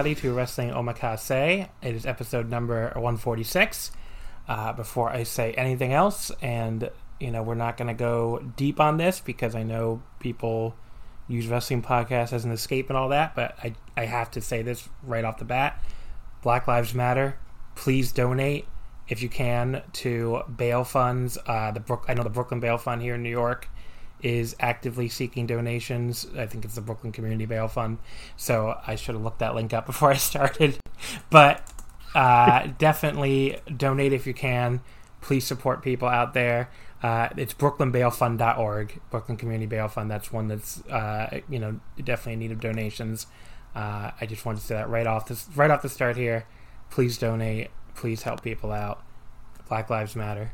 Everybody, to Wrestling Omakase. It is episode number 146. Uh, before I say anything else, and you know, we're not going to go deep on this because I know people use wrestling podcasts as an escape and all that, but I, I have to say this right off the bat Black Lives Matter. Please donate if you can to bail funds. Uh, the Brook, I know the Brooklyn Bail Fund here in New York is actively seeking donations. I think it's the Brooklyn Community Bail Fund. So I should have looked that link up before I started. But uh, definitely donate if you can. Please support people out there. Uh, it's brooklynbailfund.org, Brooklyn Community Bail Fund. That's one that's uh, you know definitely in need of donations. Uh, I just wanted to say that right off this right off the start here. Please donate. Please help people out. Black Lives Matter.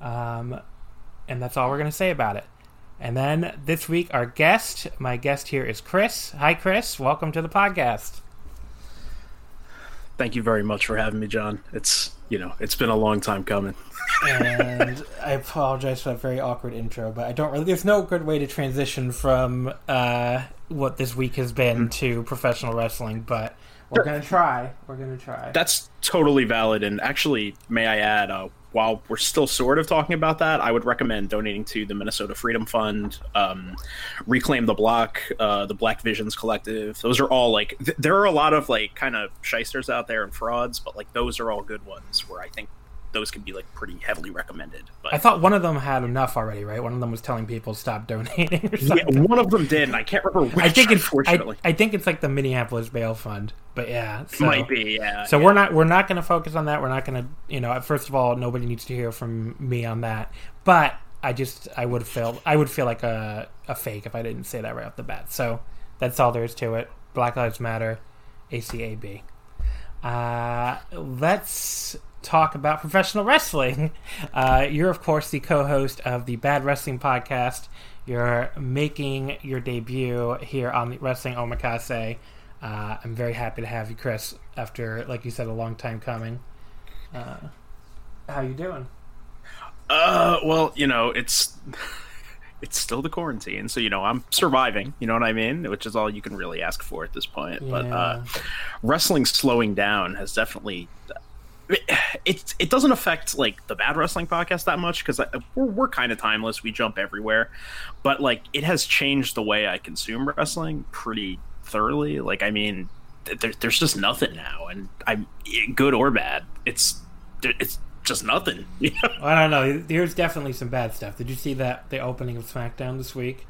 Um, and that's all we're going to say about it. And then this week, our guest, my guest here is Chris. Hi, Chris. Welcome to the podcast. Thank you very much for having me, John. It's you know it's been a long time coming. and I apologize for that very awkward intro, but I don't really. There's no good way to transition from uh, what this week has been mm. to professional wrestling, but we're gonna try. We're gonna try. That's totally valid, and actually, may I add, uh, while we're still sort of talking about that, I would recommend donating to the Minnesota Freedom Fund, um, Reclaim the Block, uh, the Black Visions Collective. Those are all like th- there are a lot of like kind of shysters out there and frauds, but like those are all good ones where I think those can be like pretty heavily recommended. But I thought one of them had enough already, right? One of them was telling people stop donating. yeah, one of them did, and I can't remember which. I think it's unfortunately. I, I think it's like the Minneapolis Bail Fund, but yeah, so, might be. Yeah. So yeah. we're not we're not going to focus on that. We're not going to you know. First of all, nobody needs to hear from me on that. But I just I would feel I would feel like a a fake if I didn't say that right off the bat. So that's all there is to it. Black Lives Matter, ACAB. Uh, let's talk about professional wrestling. Uh, you're, of course, the co host of the Bad Wrestling Podcast. You're making your debut here on the Wrestling Omakase. Uh, I'm very happy to have you, Chris, after, like you said, a long time coming. Uh, how you doing? Uh, well, you know, it's it's still the quarantine, so you know I'm surviving. You know what I mean? Which is all you can really ask for at this point. Yeah. But uh, wrestling slowing down has definitely it it doesn't affect like the bad wrestling podcast that much because uh, we're, we're kind of timeless. We jump everywhere. But like it has changed the way i consume wrestling pretty thoroughly. Like i mean there, there's just nothing now and i'm eh, good or bad it's it's just nothing. I don't know. There's definitely some bad stuff. Did you see that the opening of smackdown this week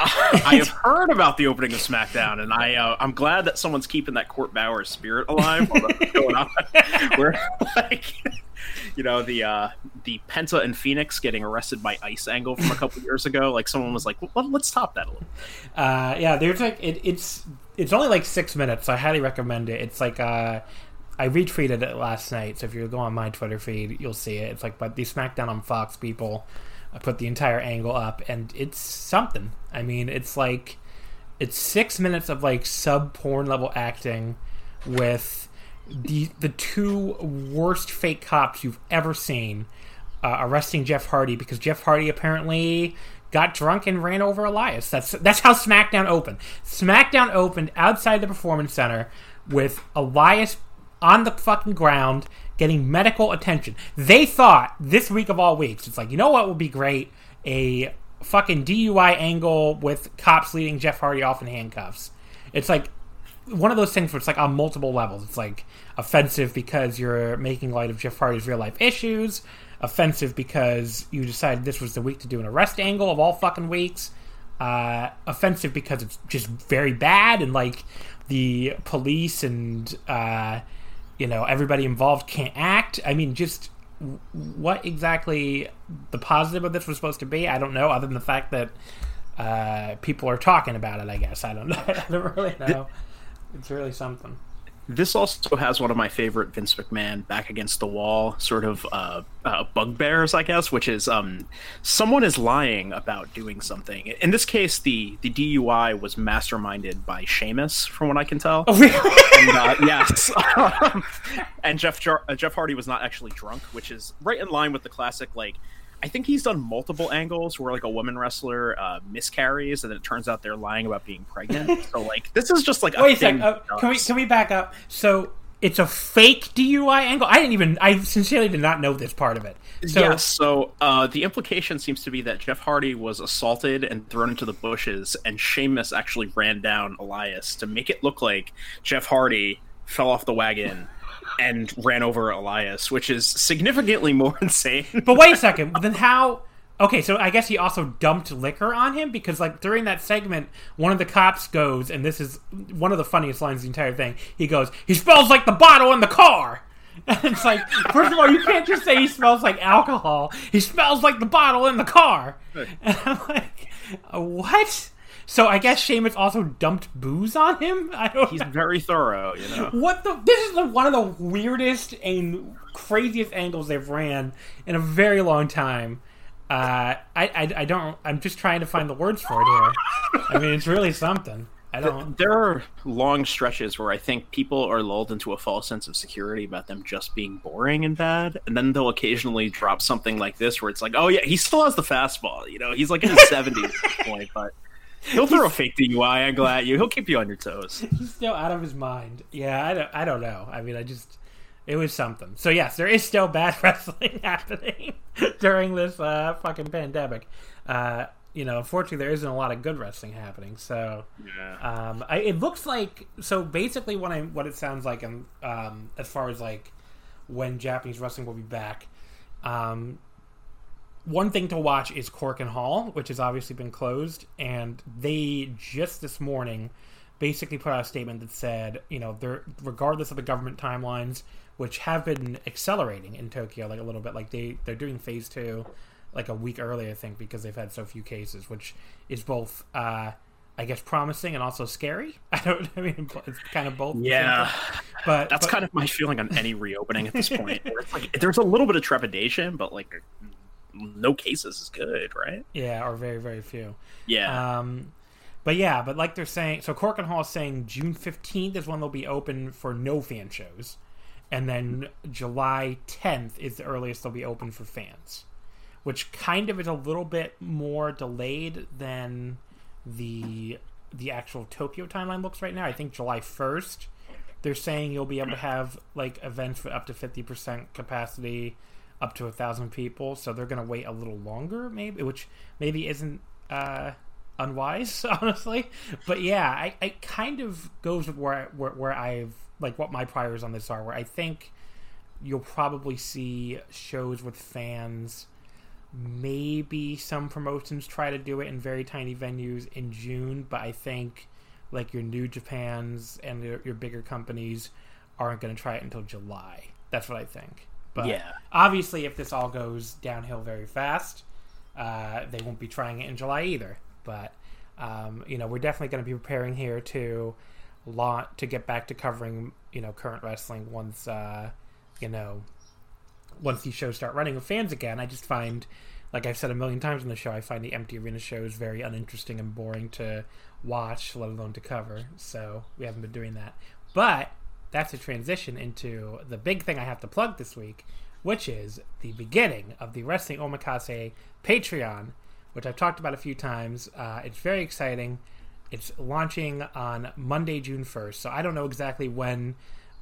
I have heard about the opening of SmackDown, and I uh, I'm glad that someone's keeping that Court Bauer spirit alive going on. Where like you know the uh, the Penta and Fenix getting arrested by Ice angle from a couple years ago. Like someone was like, well, let's top that a little. Uh, yeah, there's like it, it's it's only like six minutes. So I highly recommend it. It's like uh, I retweeted it last night. So if you go on my Twitter feed, you'll see it. It's like but the SmackDown on Fox people I put the entire angle up, and it's something. I mean, it's like it's six minutes of like sub porn level acting with the the two worst fake cops you've ever seen uh, arresting Jeff Hardy because Jeff Hardy apparently got drunk and ran over Elias. That's that's how SmackDown opened. SmackDown opened outside the Performance Center with Elias on the fucking ground getting medical attention. They thought this week of all weeks, it's like, you know what would be great? A fucking DUI angle with cops leading Jeff Hardy off in handcuffs. It's like one of those things where it's like on multiple levels. It's like offensive because you're making light of Jeff Hardy's real life issues, offensive because you decided this was the week to do an arrest angle of all fucking weeks, uh, offensive because it's just very bad and like the police and uh, you know everybody involved can't act. I mean, just what exactly the positive of this was supposed to be, I don't know. Other than the fact that uh, people are talking about it, I guess I don't know. I don't really know. It's really something. This also has one of my favorite Vince McMahon back against the wall sort of uh, uh, bugbears, I guess, which is um, someone is lying about doing something. In this case, the the DUI was masterminded by Sheamus, from what I can tell. Oh, really? and, uh, yes, and Jeff Jar- uh, Jeff Hardy was not actually drunk, which is right in line with the classic like I think he's done multiple angles where like a woman wrestler uh, miscarries, and then it turns out they're lying about being pregnant. so like this is just like wait a second. Uh, can we can we back up? So it's a fake DUI angle. I didn't even. I sincerely did not know this part of it. So, yes. So uh, the implication seems to be that Jeff Hardy was assaulted and thrown into the bushes, and Sheamus actually ran down Elias to make it look like Jeff Hardy fell off the wagon and ran over Elias, which is significantly more insane. but wait a second. Then how? Okay, so I guess he also dumped liquor on him because, like, during that segment, one of the cops goes, and this is one of the funniest lines of the entire thing. He goes, "He smells like the bottle in the car." And it's like, first of all, you can't just say he smells like alcohol. He smells like the bottle in the car. And I'm like, what? So I guess Sheamus also dumped booze on him. I don't. He's very thorough, you know. What the? This is the, one of the weirdest and craziest angles they've ran in a very long time. Uh, I, I, I don't. I'm just trying to find the words for it here. I mean, it's really something. I don't. There are long stretches where I think people are lulled into a false sense of security about them just being boring and bad, and then they'll occasionally drop something like this where it's like, oh yeah, he still has the fastball. You know, he's like in his 70s at this point, but He'll throw a fake DUI angle at you. He'll keep you on your toes. He's still out of his mind. Yeah, I don't, I don't know. I mean, I just it was something. So yes, there is still bad wrestling happening during this uh, fucking pandemic. Uh, you know, unfortunately, there isn't a lot of good wrestling happening. So, yeah. um, I, it looks like so basically what I what it sounds like, um, um, as far as like when Japanese wrestling will be back, um, one thing to watch is Korakuen Hall, which has obviously been closed, and they just this morning basically put out a statement that said, you know, they're regardless of the government timelines, which have been accelerating in Tokyo, like a little bit, like they they're doing phase two, like a week early, I think, because they've had so few cases, which is both. Uh, I guess promising and also scary. I don't. I mean, it's kind of both. Yeah, but that's but, kind of my feeling on any reopening at this point. it's like there's a little bit of trepidation, but like no cases is good, right? Yeah, or very very few. Yeah. Um, but yeah, but like they're saying, so Korakuen Hall is saying June fifteenth is when they'll be open for no fan shows, and then July tenth is the earliest they'll be open for fans, which kind of is a little bit more delayed than the the actual Tokyo timeline looks right now. I think July first. They're saying you'll be able to have like events with up to fifty percent capacity up to a thousand people, so they're going to wait a little longer, maybe, which maybe isn't uh, unwise, honestly. But yeah, I, I kind of goes where, where where I've like what my priors on this are, where I think you'll probably see shows with fans. Maybe some promotions try to do it in very tiny venues in June, but I think like your New Japans and your, your bigger companies aren't going to try it until July. That's what I think. But yeah. obviously, if this all goes downhill very fast, uh, they won't be trying it in July either. But um, you know, we're definitely going to be preparing here to lot to get back to covering you know current wrestling once uh, you know once these shows start running with fans again. I just find, like I've said a million times on the show, I find the empty arena shows very uninteresting and boring to watch, let alone to cover. So we haven't been doing that. But that's a transition into the big thing I have to plug this week, which is the beginning of the Wrestling Omakase Patreon, which I've talked about a few times. Uh, it's very exciting. It's launching on Monday, June 1st. So I don't know exactly when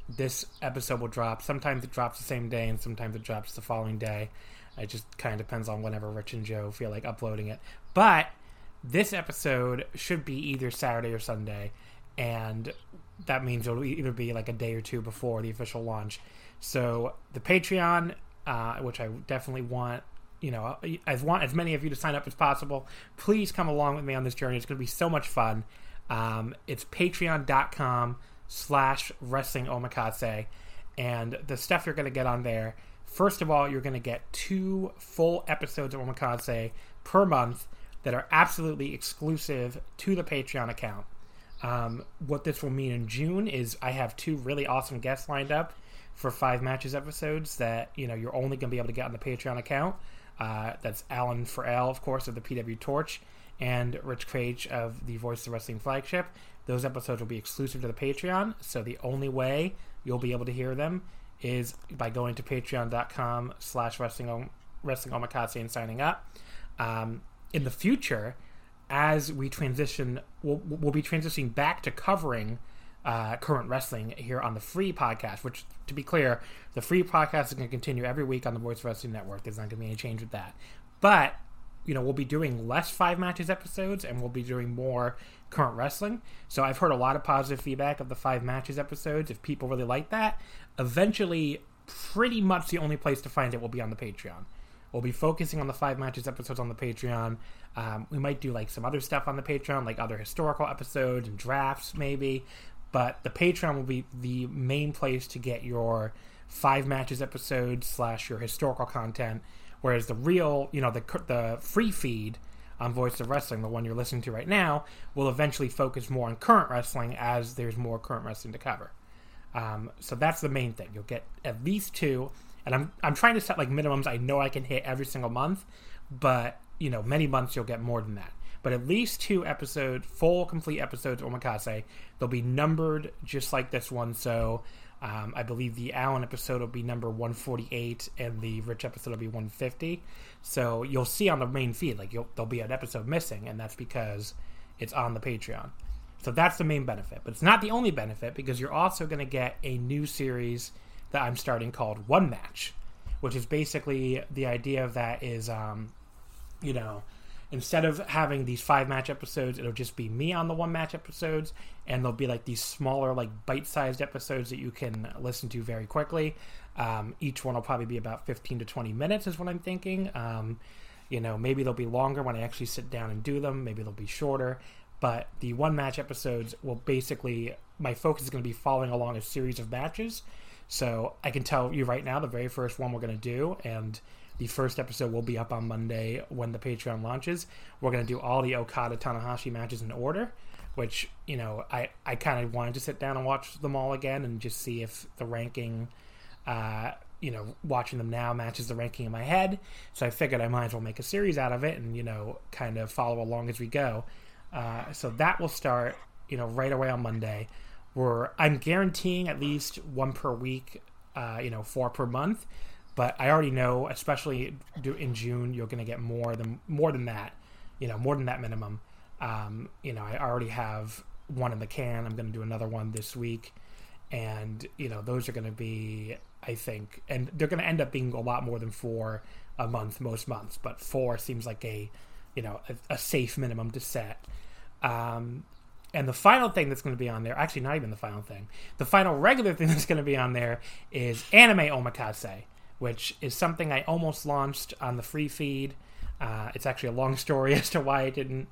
this episode will drop. Sometimes it drops the same day, and sometimes it drops the following day. It just kind of depends on whenever Rich and Joe feel like uploading it. But this episode should be either Saturday or Sunday, and that means it'll either be like a day or two before the official launch. So the Patreon, uh, which I definitely want, you know, as want as many of you to sign up as possible. Please come along with me on this journey. It's going to be so much fun. Um, it's patreon.com slash wrestling omakase. And the stuff you're going to get on there, first of all, you're going to get two full episodes of Omakase per month that are absolutely exclusive to the Patreon account. Um, what this will mean in June is I have two really awesome guests lined up for five matches episodes that you know you're only going to be able to get on the Patreon account. Uh, that's Alan4L, of course, of the PW Torch, and Rich Kraetsch of the Voice of Wrestling flagship. Those episodes will be exclusive to the Patreon, so the only way you'll be able to hear them is by going to patreon.com slash wrestling omakase and signing up. Um, in the future, as we transition, we'll, we'll be transitioning back to covering uh, current wrestling here on the free podcast. Which, to be clear, the free podcast is going to continue every week on the Voice Wrestling Network. There's not going to be any change with that. But you know, we'll be doing less five matches episodes and we'll be doing more current wrestling. So I've heard a lot of positive feedback of the five matches episodes. If people really like that, eventually, pretty much the only place to find it will be on the Patreon. We'll be focusing on the five matches episodes on the Patreon. Um, we might do like some other stuff on the Patreon, like other historical episodes and drafts, maybe. But the Patreon will be the main place to get your five matches episodes slash your historical content. Whereas the real, you know, the the free feed on Voice of Wrestling, the one you're listening to right now, will eventually focus more on current wrestling as there's more current wrestling to cover. Um, so that's the main thing. You'll get at least two, and I'm I'm trying to set like minimums. I know I can hit every single month, but you know, many months you'll get more than that. But at least two episodes, full complete episodes Omakase. They'll be numbered just like this one. So um, I believe the Alan episode will be number 148, and the Rich episode will be 150. So you'll see on the main feed, like there'll be an episode missing, and that's because it's on the Patreon. So that's the main benefit, but it's not the only benefit because you're also going to get a new series that I'm starting called One Match, which is basically the idea of that is, um, you know, instead of having these five match episodes, it'll just be me on the one match episodes, and there'll be like these smaller, like bite sized episodes that you can listen to very quickly. Um, each one will probably be about 15 to 20 minutes, is what I'm thinking. Um, you know, maybe they'll be longer when I actually sit down and do them, maybe they'll be shorter. But the one match episodes will basically, my focus is going to be following along a series of matches. So I can tell you right now, the very first one we're going to do, and the first episode will be up on Monday when the Patreon launches. We're going to do all the Okada Tanahashi matches in order, which, you know, I, I kind of wanted to sit down and watch them all again and just see if the ranking, uh, you know, watching them now matches the ranking in my head. So I figured I might as well make a series out of it and, you know, kind of follow along as we go. Uh, so that will start, you know, right away on Monday. I'm guaranteeing at least one per week, uh, you know, four per month. But I already know, especially in June, you're going to get more than more than that. You know, more than that minimum. Um, you know, I already have one in the can. I'm going to do another one this week, and you know, those are going to be, I think, and they're going to end up being a lot more than four a month most months. But four seems like a, you know, a, a safe minimum to set. Um, and the final thing that's going to be on there, actually, not even the final thing, the final regular thing that's going to be on there is anime omakase which is something I almost launched on the free feed. Uh, it's actually a long story as to why I didn't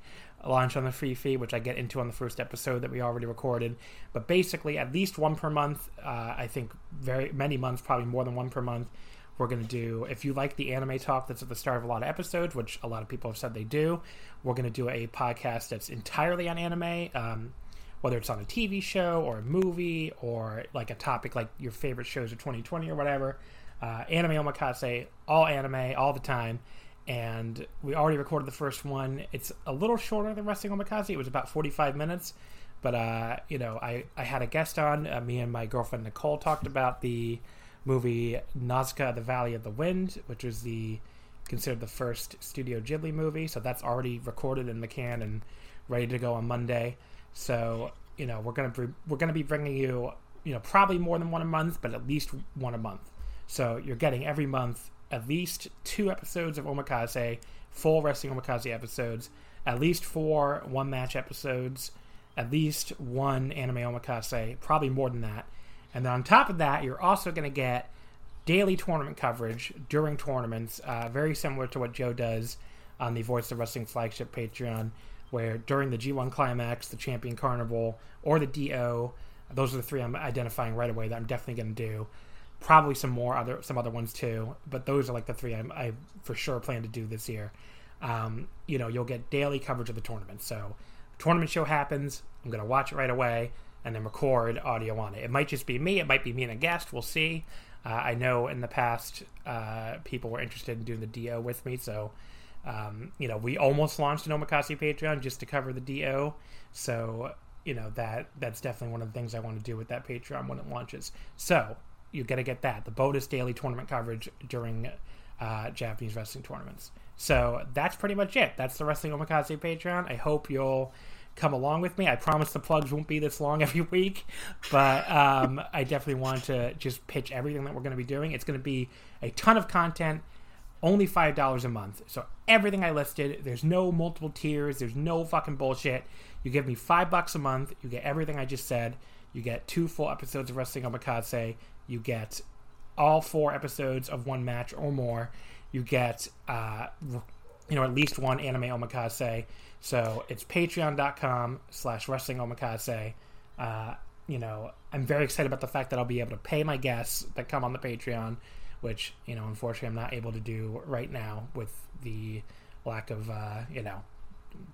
launch on the free feed, which I get into on the first episode that we already recorded. But basically, at least one per month. Uh, I think very many months, probably more than one per month. We're going to do, if you like the anime talk that's at the start of a lot of episodes, which a lot of people have said they do, we're going to do a podcast that's entirely on anime. Um, whether it's on a TV show or a movie or like a topic like your favorite shows of 2020 or whatever uh, anime omakase, all anime, all the time. And we already recorded the first one. It's a little shorter than Wrestling Omakase. It was about 45 minutes. But, uh, you know, I, I had a guest on. Uh, me and my girlfriend Nicole talked about the movie Nausicaa: The Valley of the Wind, which was the considered the first Studio Ghibli movie. So that's already recorded in the can and ready to go on Monday. So you know we're gonna be, we're gonna be bringing you you know probably more than one a month, but at least one a month. So you're getting every month at least two episodes of Omakase, full Wrestling Omakase episodes, at least four one match episodes, at least one anime Omakase, probably more than that. And then on top of that, you're also going to get daily tournament coverage during tournaments, uh, very similar to what Joe does on the Voice of Wrestling flagship Patreon, where during the G1 Climax, the Champion Carnival, or the D-ou, those are the three I'm identifying right away that I'm definitely going to do. Probably some more other some other ones too, but those are like the three I'm, I for sure plan to do this year. Um, you know, you'll get daily coverage of the tournament. So, tournament show happens, I'm going to watch it right away and then record audio on it. It might just be me. It might be me and a guest. We'll see. Uh, I know in the past uh, people were interested in doing the D-ou with me, so um, you know we almost launched an Omakase Patreon just to cover the D-ou. So you know that that's definitely one of the things I want to do with that Patreon when it launches. So you got to get that the bonus daily tournament coverage during uh, Japanese wrestling tournaments. So that's pretty much it. That's the Wrestling Omakase Patreon. I hope you'll come along with me. I promise the plugs won't be this long every week, but um, I definitely want to just pitch everything that we're going to be doing. It's going to be a ton of content, only five dollars a month. So everything I listed, there's no multiple tiers, there's no fucking bullshit. You give me five bucks a month, you get everything I just said. You get two full episodes of Wrestling Omakase. You get all four episodes of one match or more. You get, uh, you know, at least one anime omakase. So it's patreon.com slash wrestling omakase. Uh, you know, I'm very excited about the fact that I'll be able to pay my guests that come on the Patreon, which, you know, unfortunately I'm not able to do right now with the lack of, uh, you know,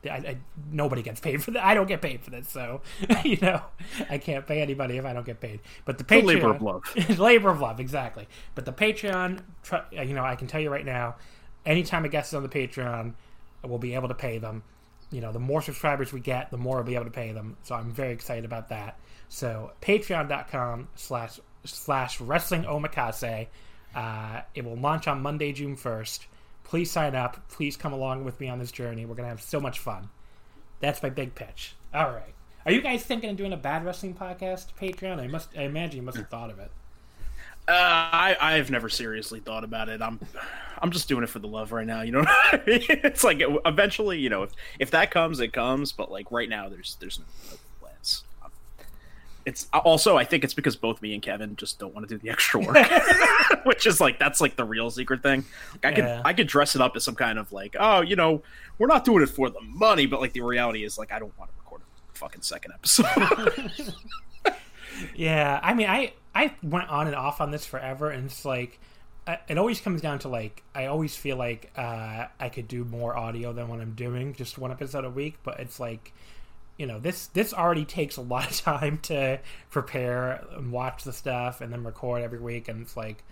I, I, nobody gets paid for that. I don't get paid for this, so you know I can't pay anybody if I don't get paid. But the Patreon, the labor of love, labor of love, exactly. But the Patreon, you know, I can tell you right now, anytime a guest is on the Patreon, we'll be able to pay them you know, the more subscribers we get, the more we'll be able to pay them. So I'm very excited about that. So patreon.com slash slash wrestling omakase. Uh, it will launch on Monday, June 1st. Please sign up. Please come along with me on this journey. We're going to have so much fun. That's my big pitch. All right. Are you guys thinking of doing a bad wrestling podcast Patreon? I must. I imagine you must have thought of it. Uh, I I've never seriously thought about it. I'm I'm just doing it for the love right now. You know what I mean? It's like eventually, you know, if if that comes, it comes. But like right now, there's there's no plans. It's also I think it's because both me and Kevin just don't want to do the extra work, which is like that's like the real secret thing. Like I could yeah. I could dress it up as some kind of like oh you know we're not doing it for the money, but like the reality is like I don't want to record a fucking second episode. yeah, I mean I I went on and off on this forever, and it's like it always comes down to like I always feel like uh, I could do more audio than what I'm doing, just one episode a week. But it's like, you know, this this already takes a lot of time to prepare and watch the stuff and then record every week, and it's like,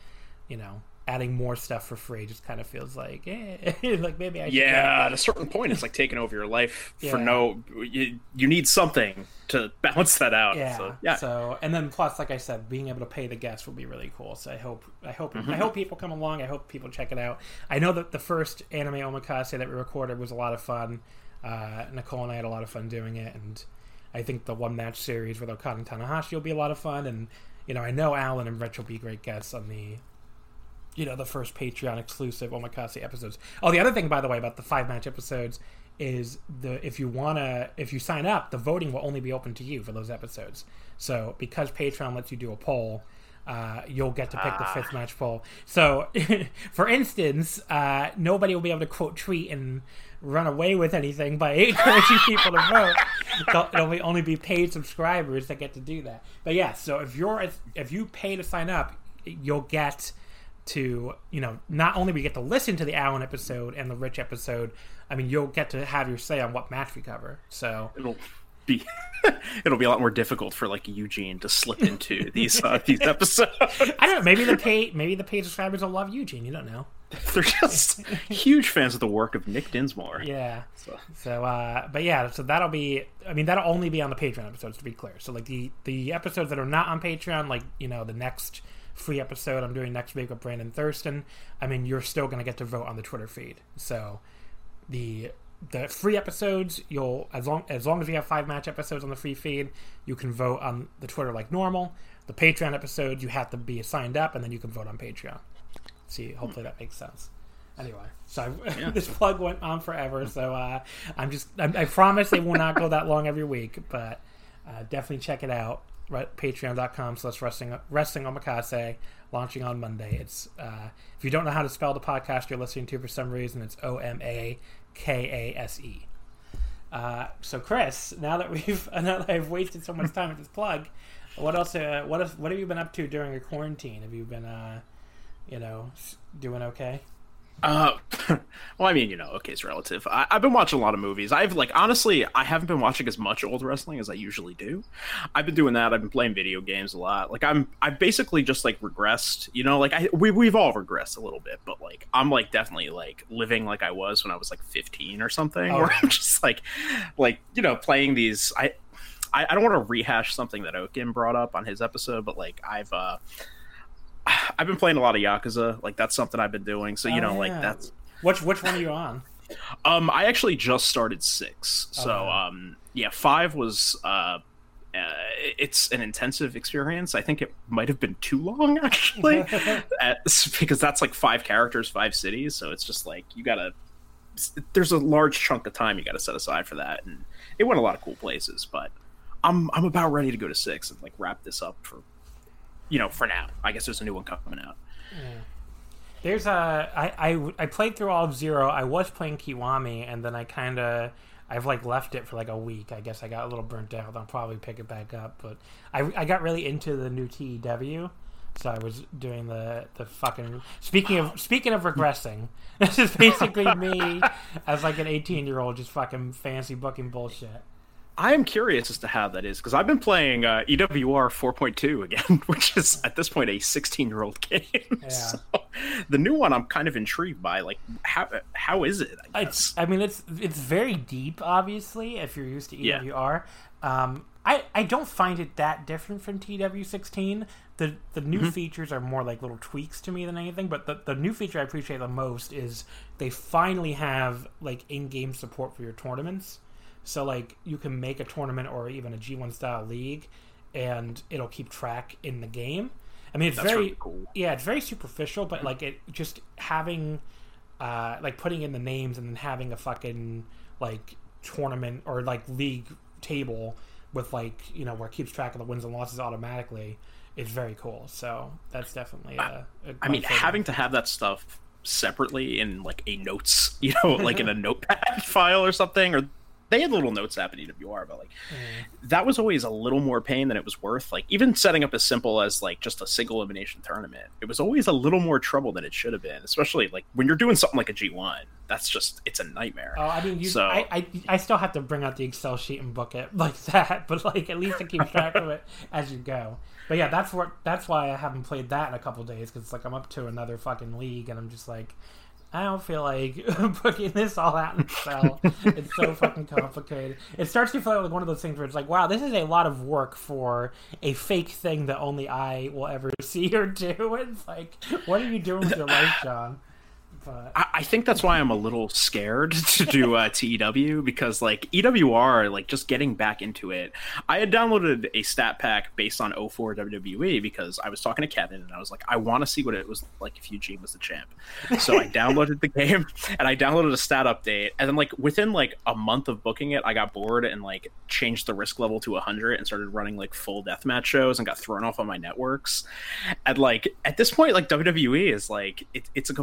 you know, adding more stuff for free just kind of feels like, eh, like maybe I. yeah, at a certain point, it's like taking over your life yeah. for no. You, you need something to balance that out. Yeah. So, yeah. So and then plus, like I said, being able to pay the guests will be really cool. So I hope, I hope, mm-hmm. I hope people come along. I hope people check it out. I know that the first anime omakase that we recorded was a lot of fun. Uh, Nicole and I had a lot of fun doing it, and I think the one match series with Okada and Tanahashi will be a lot of fun. And you know, I know Alan and Rich will be great guests on the you know the first Patreon exclusive Omakase episodes. Oh, the other thing, by the way, about the five match episodes is the if you wanna if you sign up, the voting will only be open to you for those episodes. So because Patreon lets you do a poll, uh, you'll get to pick ah. the fifth match poll. So, for instance, uh, nobody will be able to quote tweet and run away with anything by encouraging people to vote. It'll only be paid subscribers that get to do that. But yeah, so if you're if you pay to sign up, you'll get to you know not only we get to listen to the Alan episode and the Rich episode. I mean, you'll get to have your say on what match we cover. So it'll be it'll be a lot more difficult for like Eugene to slip into these uh, these episodes. I don't know. Maybe the pay maybe the paid subscribers will love Eugene. You don't know. They're just huge fans of the work of Nick Dinsmore. Yeah. So, so uh, but yeah, so that'll be. I mean, that'll only be on the Patreon episodes to be clear. So like the the episodes that are not on Patreon, like you know the next free episode I'm doing next week with Brandon Thurston, I mean, you're still going to get to vote on the Twitter feed. So the the free episodes, you'll as long as long as we have five match episodes on the free feed, you can vote on the Twitter like normal. The Patreon episodes, you have to be signed up, and then you can vote on Patreon. See, hopefully that makes sense. Anyway, so yeah. this plug went on forever. So uh, I'm just I, I, promise it will not go that long every week, but uh, definitely check it out. Patreon.com slash wrestling omakase launching on Monday. It's uh, if you don't know how to spell the podcast you're listening to for some reason, it's O M A K A S E. Uh, so Chris, now that we've now that I've wasted so much time with this plug, what else? Uh, what else, What have you been up to during your quarantine? Have you been, uh, you know, doing okay? Uh, well, I mean, you know, okay, it's relative. I, have been watching a lot of movies. I've like honestly, I haven't been watching as much old wrestling as I usually do. I've been doing that. I've been playing video games a lot. Like I'm, I've basically just like regressed. You know, like I we we've all regressed a little bit, but like I'm like definitely like living like I was when I was like 15 or something, oh. where I'm just like, like you know, playing these. I, I, I don't want to rehash something that Oaken brought up on his episode, but like I've uh I've been playing a lot of Yakuza. Like that's something I've been doing. So you oh, know, yeah. like that's which which one are you on? Um, I actually just started six. So um, yeah, five was uh, uh, it's an intensive experience. I think it might have been too long actually, At, because that's like five characters, five cities. So it's just like you gotta. There's a large chunk of time you got to set aside for that, and it went a lot of cool places. But I'm I'm about ready to go to six and like wrap this up for you know, for now. I guess there's a new one coming out. Yeah. There's a I, I I played through all of Zero. I was playing Kiwami, and then I kind of I've like left it for like a week. I guess I got a little burnt out. I'll probably pick it back up. But I I got really into the new TEW. So I was doing the the fucking speaking of speaking of regressing. This is basically me as like an 18 year old just fucking fancy booking bullshit. I am curious as to how that is because I've been playing uh, EWR 4.2 again, which is at this point a 16 year old game. Yeah. So, the new one I'm kind of intrigued by. Like, how how is it? I, it's, I mean, it's it's very deep, obviously, if you're used to EWR. Yeah. Um, I I don't find it that different from TW16. The the new mm-hmm. features are more like little tweaks to me than anything. But the the new feature I appreciate the most is they finally have like in game support for your tournaments. So like you can make a tournament or even a G1 style league, and it'll keep track in the game. I mean, it's That's very really cool. yeah, it's very superficial, but like it just having uh, like putting in the names and then having a fucking like tournament or like league table with like you know where it keeps track of the wins and losses automatically is very cool. So that's definitely a. a I mean, having to have that stuff separately in like a notes, you know, like in a notepad file or something, or they had little notes app at EWR, but like mm. that was always a little more pain than it was worth. Like even setting up as simple as like just a single elimination tournament, it was always a little more trouble than it should have been. Especially like when you're doing something like a G1, that's just it's a nightmare. Oh, I mean, you, so I, I, I still have to bring out the Excel sheet and book it like that, but like at least it keeps track of it as you go. But yeah, that's what that's why I haven't played that in a couple days because it's like I'm up to another fucking league and I'm just like I don't feel like booking this all out in Excel. it's so fucking complicated. It starts to feel like one of those things where it's like, wow, this is a lot of work for a fake thing that only I will ever see or do. It's like, what are you doing with your life, John? But I, I, think that's why I'm a little scared to do uh, TEW because like EWR, like just getting back into it. I had downloaded a stat pack based on 04 WWE because I was talking to Kevin and I was like, I want to see what it was like if Eugene was the champ. So I downloaded the game and I downloaded a stat update and then like within like a month of booking it, I got bored and like changed the risk level to 100 and started running like full deathmatch shows and got thrown off on my networks. And like at this point, like WWE is like it, it's a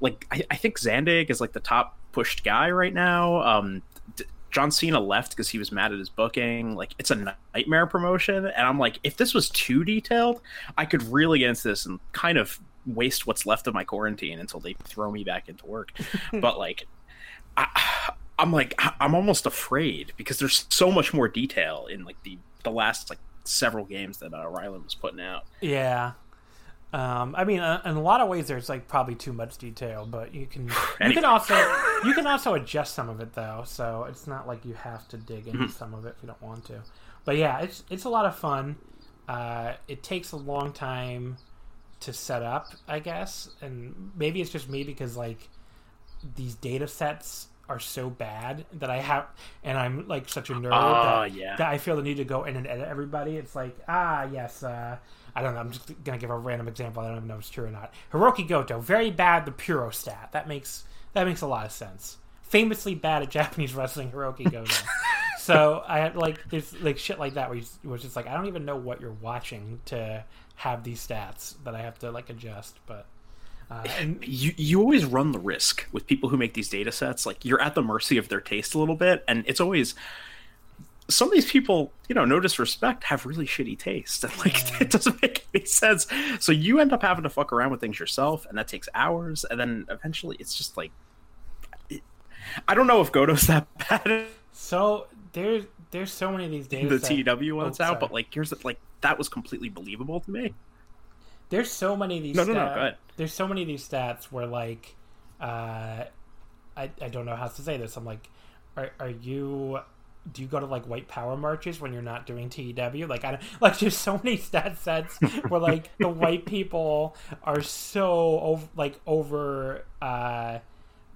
like I, I, think Zandig is like the top pushed guy right now. Um, D- John Cena left because he was mad at his booking. Like it's a nightmare promotion, and I'm like, if this was too detailed, I could really get into this and kind of waste what's left of my quarantine until they throw me back into work. but like, I, I'm like, I'm almost afraid because there's so much more detail in like the the last like several games that uh, Ryland was putting out. Yeah, um, I mean, uh, in a lot of ways, there's like probably too much detail, but you can you can also you can also adjust some of it though. So it's not like you have to dig into mm-hmm. some of it if you don't want to. But yeah, it's it's a lot of fun. uh, it takes a long time to set up, I guess, and maybe it's just me because like these data sets are so bad that I have, and I'm like such a nerd Oh, that, yeah. that I feel the need to go in and edit everybody. It's like, ah, yes, uh, I don't know. I'm just gonna give a random example. I don't even know if it's true or not. Hiroki Goto, very bad. The Puro stat. That makes that makes a lot of sense. Famously bad at Japanese wrestling, Hiroki Goto. so I had like there's like shit like that where you where it's just like I don't even know what you're watching to have these stats that I have to like adjust. But uh, and you you always run the risk with people who make these data sets like you're at the mercy of their taste a little bit and it's always some of these people you know no disrespect have really shitty taste and like it doesn't make any sense so you end up having to fuck around with things yourself and that takes hours and then eventually it's just like it, i don't know if goto's that bad so there's there's so many of these data the sets. TW when Oh, out, but like here's the, like that was completely believable to me. There's so many of these. No, no, no, go ahead. There's so many of these stats where like, uh, I I don't know how to say this. I'm like, are are you? Do you go to like white power marches when you're not doing TEW? Like I don't like. There's so many stat sets where like the white people are so over, like over uh,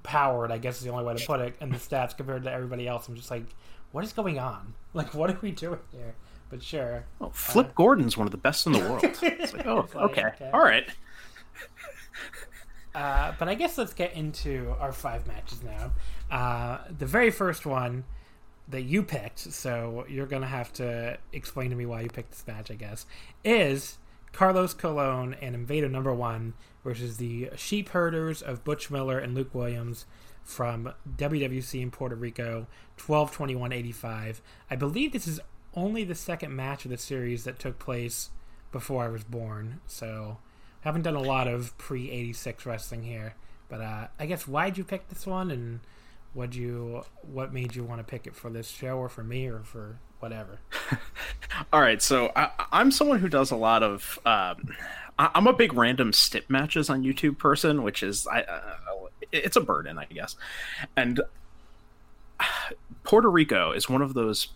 powered. I guess is the only way to put it. And the stats compared to everybody else, I'm just like, what is going on? Like, what are we doing here? But sure. Oh, Flip Gordon's one of the best in the world. It's like, oh, like, okay, okay. all right. Uh, but I guess let's get into our five matches now. Uh, the very first one that you picked, so you're gonna have to explain to me why you picked this match. I guess is Carlos Colon and Invader Number One versus the Sheep Herders of Butch Miller and Luke Williams from WWC in Puerto Rico, 12-21-85. I believe this is only the second match of the series that took place before I was born, so I haven't done a lot of pre 86 wrestling here. But uh, I guess why'd you pick this one and what you what made you want to pick it for this show or for me or for whatever? All right, so I, I'm someone who does a lot of. Um, I, I'm a big random stip matches on YouTube person, which is I. Uh, it's a burden, I guess, and Puerto Rico is one of those.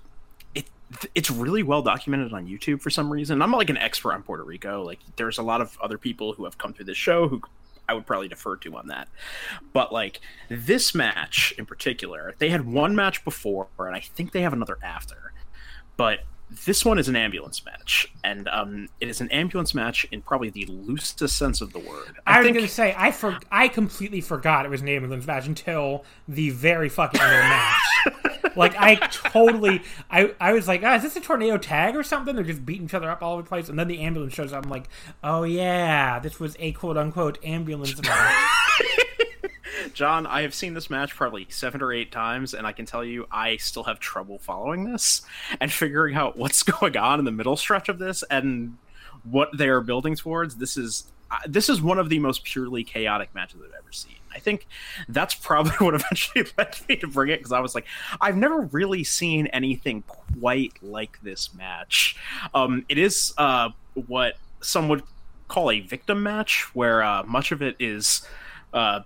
It it's really well documented on YouTube for some reason. I'm like an expert on Puerto Rico. Like there's a lot of other people who have come through this show who I would probably defer to on that. But like this match in particular, they had one match before, and I think they have another after. But this one is an ambulance match, and um, it is an ambulance match in probably the loosest sense of the word. I, was think gonna say I for, I completely forgot it was an ambulance match until the very fucking end of the match. like I totally I I was like, ah, is this a tornado tag or something? They're just beating each other up all over the place, and then the ambulance shows up. I'm like, oh yeah, this was a quote unquote ambulance match. John, I have seen this match probably seven or eight times, and I can tell you I still have trouble following this and figuring out what's going on in the middle stretch of this and what they are building towards. This is uh, this is one of the most purely chaotic matches I've ever seen. I think that's probably what eventually led me to bring it because I was like, I've never really seen anything quite like this match. Um, it is uh, what some would call a victim match, where uh, much of it is uh,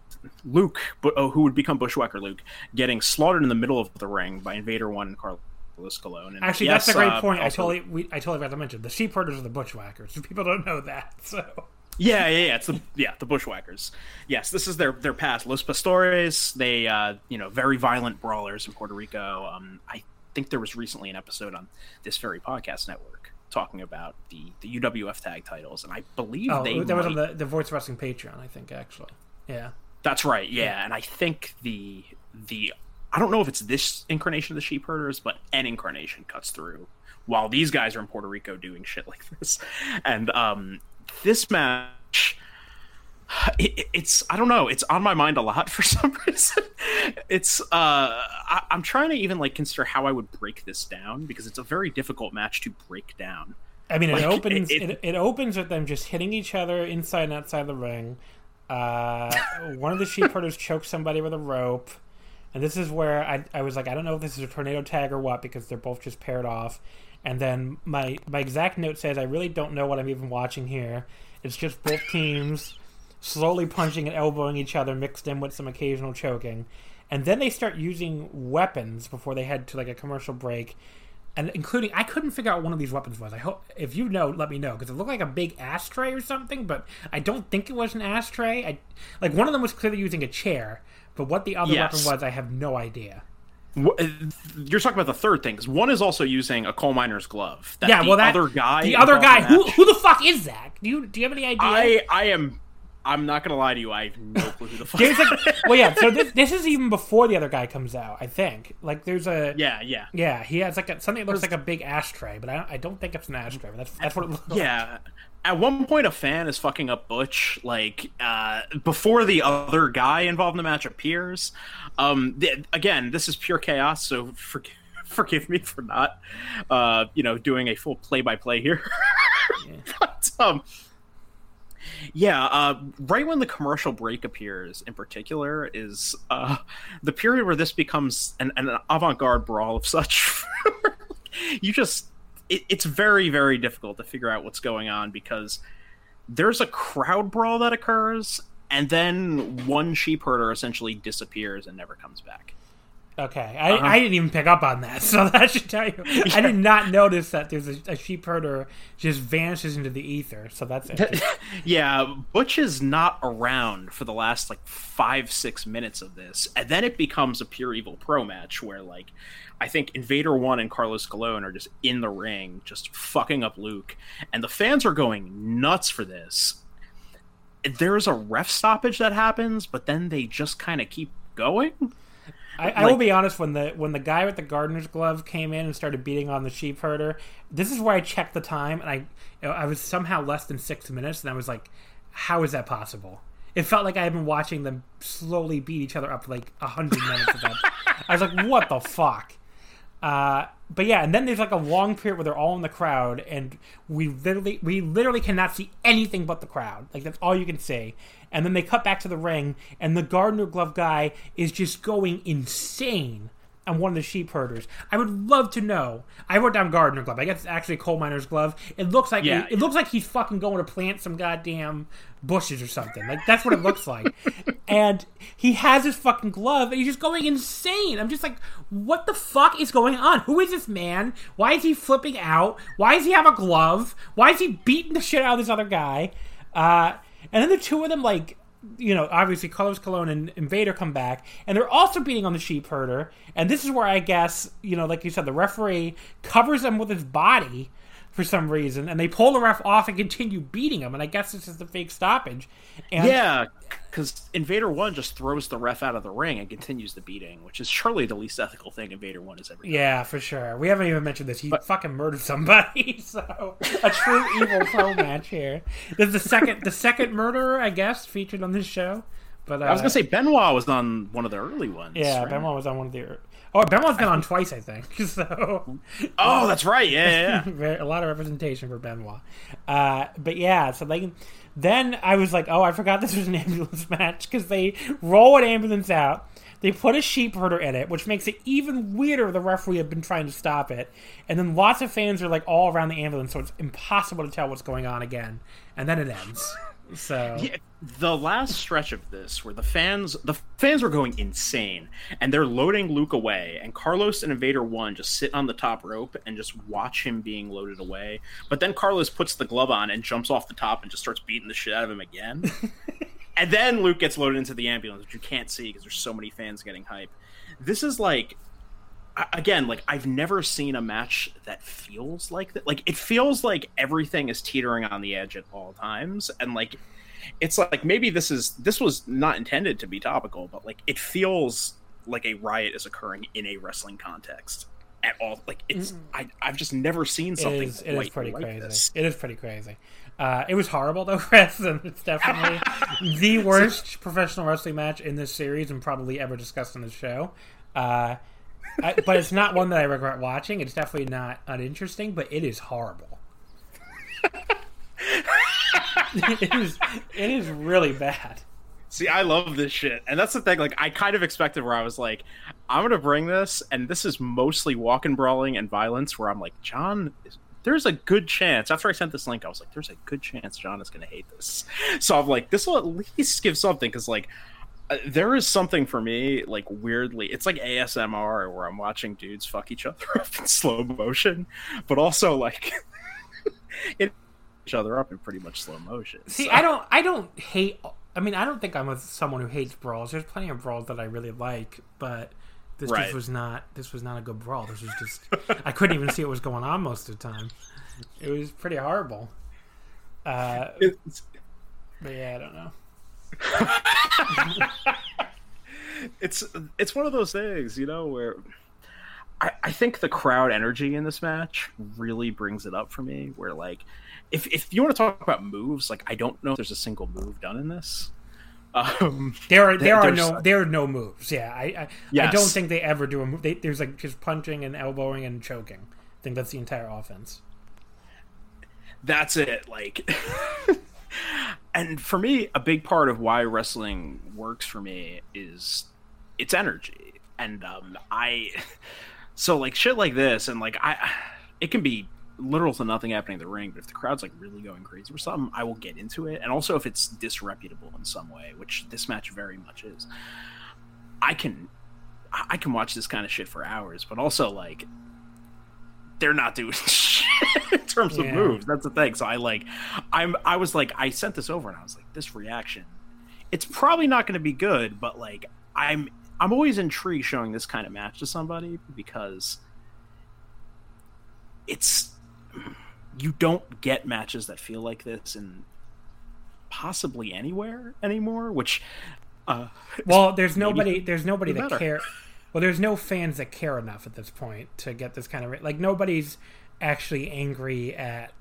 Luke, oh, who would become Bushwhacker Luke, getting slaughtered in the middle of the ring by Invader One and Carlos Colon. And Actually, yes, that's a great uh, point. I totally we, I totally forgot to mention the sheep herders are the bushwhackers. People don't know that, so. Yeah, yeah, yeah. It's the yeah the Bushwhackers. Yes, this is their their past. Los Pastores. They uh, you know very violent brawlers in Puerto Rico. Um, I think there was recently an episode on this very podcast network talking about the the UWF tag titles, and I believe Oh, they that was on the the Voice Wrestling Patreon, I think. Actually, yeah. That's right. Yeah, and I think the the I don't know if it's this incarnation of the sheep herders, but an incarnation cuts through while these guys are in Puerto Rico doing shit like this. And um this match it, it- it's I don't know, it's on my mind a lot for some reason. It's uh I, I'm trying to even like consider how I would break this down because it's a very difficult match to break down. I mean, it opens. it- It, it, opens with them just hitting each other inside and outside the ring. Uh, one of the sheep herders chokes somebody with a rope, and this is where I, I was like, I don't know if this is a tornado tag or what because they're both just paired off. And then my my exact note says, I really don't know what I'm even watching here. It's just both teams slowly punching and elbowing each other, mixed in with some occasional choking. And then they start using weapons before they head to like a commercial break and including I couldn't figure out what one of these weapons was. I hope if you know, let me know because it looked like a big ashtray or something, but I don't think it was an ashtray. I like one of them was clearly using a chair, but what the other Yes. weapon was, I have no idea. Uh, you're talking about the third thing. 'cause one is also using a coal miner's glove. That yeah, the well, that other guy, the other guy, who who the fuck is that? Do you do you have any idea? I I am. I'm not gonna lie to you. I have no clue who the fuck. There's like, well, yeah. So this this is even before the other guy comes out. I think like there's a yeah, yeah, yeah. He has like a, something that looks like a big ashtray, but I don't, I don't think it's an ashtray. But that's that's what it looks like. yeah. At one point, a fan is fucking up Butch, like uh, before the other guy involved in the match appears. Um, th- again, this is pure chaos, so forgive, forgive me for not, uh, you know, doing a full play-by-play here. but um, yeah, uh, right when the commercial break appears, in particular, is uh, the period where this becomes an, an avant-garde brawl of such. you just it, it's very very difficult to figure out what's going on because there's a crowd brawl that occurs and then one sheep herder essentially disappears and never comes back Okay, I, Uh-huh. I didn't even pick up on that, so that should tell you. I did not notice that there's a, a sheep herder just vanishes into the ether. So that's it. yeah butch is not around for the last like five six minutes of this and then it becomes a pure evil pro match where like i think invader one and carlos Colon are just in the ring just fucking up luke and the fans are going nuts for this there's a ref stoppage that happens but then they just kind of keep going I, I will be honest. When the when the guy with the gardener's glove came in and started beating on the sheep herder, this is where I checked the time, and I you know, I was somehow less than six minutes, and I was like, "How is that possible?" It felt like I had been watching them slowly beat each other up for like a hundred minutes of that. I was like, "What the fuck?" Uh, but yeah, and then there's like a long period where they're all in the crowd, and we literally we literally cannot see anything but the crowd. Like that's all you can see. And then they cut back to the ring, and the gardener glove guy is just going insane on one of the sheep herders. I would love to know. I wrote down gardener glove. I guess it's actually a coal miner's glove. It looks like Yeah. it looks like he's fucking going to plant some goddamn bushes or something. Like that's what it looks like. and he has his fucking glove and he's just going insane. I'm just like, what the fuck is going on? Who is this man? Why is he flipping out? Why does he have a glove? Why is he beating the shit out of this other guy? Uh, and then the two of them like you know, obviously Carlos Colon and Invader come back, and they're also beating on the sheep herder. And this is where I guess, you know, like you said, the referee covers them with his body for some reason, and they pull the ref off and continue beating him. And I guess this is the fake stoppage. And yeah because invader one just throws the ref out of the ring and continues the beating which is surely the least ethical thing invader one has ever done Yeah, for sure. We haven't even mentioned this. He fucking murdered somebody. So a true evil pro match here. This is the second, the second murderer, I guess, featured on this show. But uh, I was gonna say Benoit was on one of the early ones. yeah, right? Benoit was on one of the. Oh, Benoit's been on twice, I think. So Oh, that's right. Yeah, yeah. yeah. A lot of representation for Benoit. Uh, but yeah, so they then I was like, oh, I forgot this was an ambulance match because they roll an ambulance out. They put a sheep herder in it, which makes it even weirder. The referee had been trying to stop it, and then lots of fans are like all around the ambulance, so it's impossible to tell what's going on again. And then it ends. So Yeah, the last stretch of this where the fans the fans were going insane and they're loading Luke away and Carlos and Invader 1 just sit on the top rope and just watch him being loaded away. But then Carlos puts the glove on and jumps off the top and just starts beating the shit out of him again. and then Luke gets loaded into the ambulance, which you can't see because there's so many fans getting hype. This is like again like i've never seen a match that feels like that like it feels like everything is teetering on the edge at all times and like it's like maybe this is this was not intended to be topical but like it feels like a riot is occurring in a wrestling context at all like it's I, i've just never seen it something is, it is pretty like crazy. this It is pretty crazy. Uh, it was horrible though, Chris, and it's definitely the worst professional wrestling match in this series and probably ever discussed on the show. Uh, I, but it's not one that I regret watching. It's definitely not uninteresting, but it is horrible. it is. It is really bad. See, I love this shit. And that's the thing, like, I kind of expected where I was like, I'm gonna bring this, and this is mostly walking, brawling, and violence, where I'm like, John, there's a good chance. After I sent this link, I was like, there's a good chance John is gonna hate this. So I'm like, this will at least give something, because, like, there is something for me like weirdly it's like asmr where i'm watching dudes fuck each other up in slow motion but also like it each other up in pretty much slow motion see so. i don't i don't hate i mean i don't think i'm a, someone who hates brawls there's plenty of brawls that i really like but this right. just was not this was not a good brawl this was just i couldn't even see what was going on most of the time it was pretty horrible uh it's, but yeah i don't know it's it's one of those things, you know, where I, I think the crowd energy in this match really brings it up for me. Where like, if if you want to talk about moves, like I don't know if there's a single move done in this. Um, there are there are no there are no moves. Yeah, I I, yes. I don't think they ever do a move. They, there's like just punching and elbowing and choking. I think that's the entire offense. That's it. Like and for me, a big part of why wrestling works for me is its energy. And um, I, so like shit like this, and like I, it can be literal to nothing happening in the ring, but if the crowd's like really going crazy or something, I will get into it. And also if it's disreputable in some way, which this match very much is, I can, I can watch this kind of shit for hours. But also like they're not doing in terms yeah. of moves. That's the thing. So I like, I'm, I was like, I sent this over and I was like, this reaction, it's probably not going to be good, but like, I'm, I'm always intrigued showing this kind of match to somebody because it's, you don't get matches that feel like this and possibly anywhere anymore, which, uh, well, there's nobody, there's nobody that care well, there's no fans that care enough at this point to get this kind of like nobody's actually angry at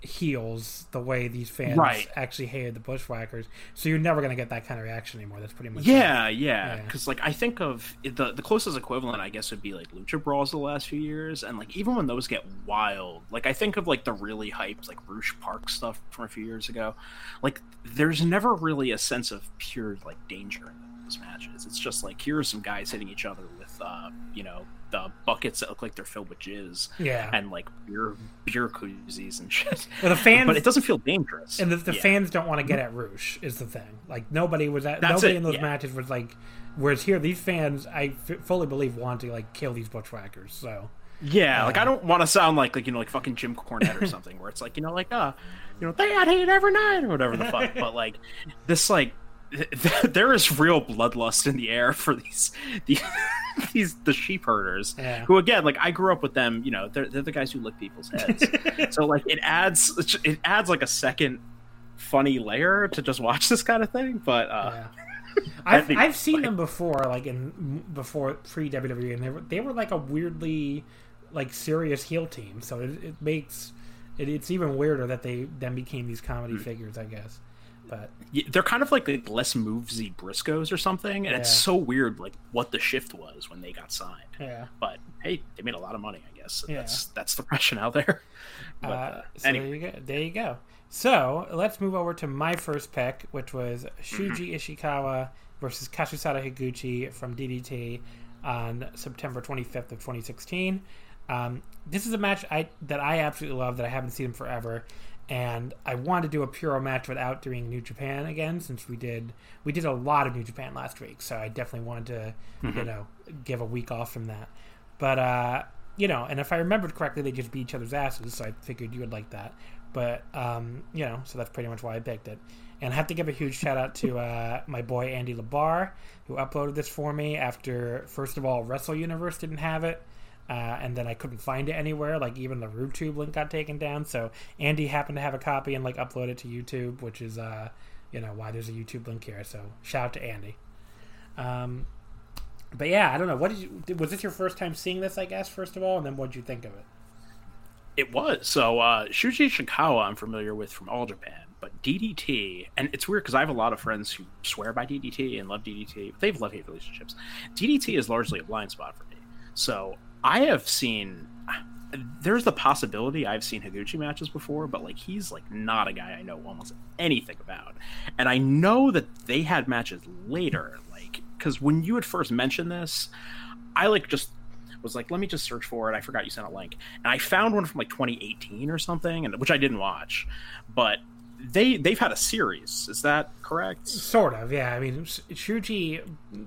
heels the way these fans right. actually hated the bushwhackers. So you're never going to get that kind of reaction anymore. That's pretty much yeah yeah. Because yeah. like i think of the the closest equivalent i guess would be like lucha brawls the last few years. And like even when those get wild like i think of like the really hyped like Rush Park stuff from a few years ago. Like there's never really a sense of pure like danger in those matches. It's just like here are some guys hitting each other with, uh, you know, the buckets that look like they're filled with jizz. Yeah. And like beer beer koozies and shit. Well, the fans, but it doesn't feel dangerous. And the, the yeah. fans don't want to get at Rush is the thing. Like nobody was at That's nobody it, in those yeah. matches was like. Whereas here, these fans, I f- fully believe, want to like kill these bushwhackers. So. Yeah, like I don't want to sound like like you know like fucking Jim Cornette or something, where it's like you know like uh, you know they had hate every night or whatever the fuck. But like this like there is real bloodlust in the air for these these, these the sheep herders yeah. who again like i grew up with them you know they're, they're the guys who lick people's heads so like it adds it adds like a second funny layer to just watch this kind of thing but uh yeah. I've, I've seen like, them before like in before pre WWE and they were they were like a weirdly like serious heel team so it, it makes it, it's even weirder that they then became these comedy mm. figures I guess but they're kind of like, like less movesy Briscoes or something, and yeah. it's so weird like what the shift was when they got signed. Yeah. But hey, they made a lot of money, I guess. So yeah. That's that's the rationale there. But, uh, uh, so anyway. there you go. There you go. So let's move over to my first pick, which was Shuji Ishikawa versus Kazusada Higuchi from DDT on September 25th of 2016. Um, this is a match I that I absolutely love that I haven't seen in forever and I want to do a Puro match without doing New Japan again, since we did we did a lot of New Japan last week. So I definitely wanted to, mm-hmm. you know, give a week off from that. But uh, you know, and if I remembered correctly, they just beat each other's asses. So I figured you would like that. But um, you know, so that's pretty much why I picked it. And I have to give a huge shout out to uh, my boy Andy Labar, who uploaded this for me after, first of all, Wrestle Universe didn't have it uh, and then I couldn't find it anywhere. Like even the RuTube link got taken down. So Andy happened to have a copy and like upload it to YouTube, which is uh, you know why there's a YouTube link here. So shout out to Andy. Um, but yeah, I don't know. What did you? Was this your first time seeing this? I guess first of all, and then what did you think of it? It was so uh, Shuji Ishikawa. I'm familiar with from All Japan, but DDT, and it's weird because I have a lot of friends who swear by DDT and love DDT. They have love hate relationships. DDT is largely a blind spot for me. So I have seen there's the possibility I've seen Higuchi matches before, but like he's like not a guy I know almost anything about. And I know that they had matches later, like because when you had first mentioned this, I like just was like, let me just search for it. I forgot you sent a link, and I found one from like 2018 or something, and which I didn't watch, but they they've had a series. Is that correct? Sort of, yeah. I mean, Shuji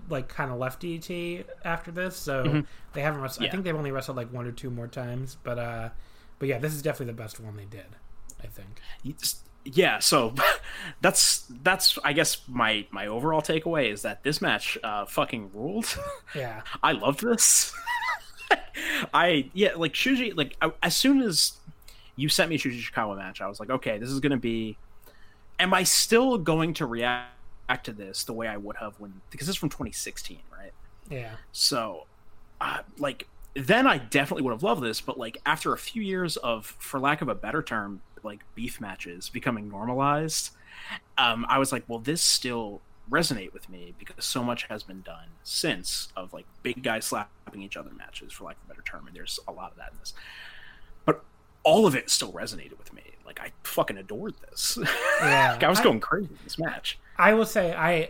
like kind of left DDT after this, so mm-hmm. they haven't wrestled. Yeah. I think they've only wrestled like one or two more times, but uh, but yeah, this is definitely the best one they did. I think. Yeah, so that's that's I guess my my overall takeaway is that this match uh, fucking ruled. Yeah, I loved this. I yeah, like Shuji, like I, as soon as you sent me Shuji Ishikawa match, I was like, okay, this is gonna be. Am I still going to react to this the way I would have when because this is from 2016, right? Yeah. So, uh, like then I definitely would have loved this, but like after a few years of, for lack of a better term, like beef matches becoming normalized, um, I was like, well, this still resonate with me because so much has been done since of like big guys slapping each other matches, for lack of a better term, and there's a lot of that in this. All of it still resonated with me. Like I fucking adored this. Yeah, like, I was going crazy in this match. I will say, I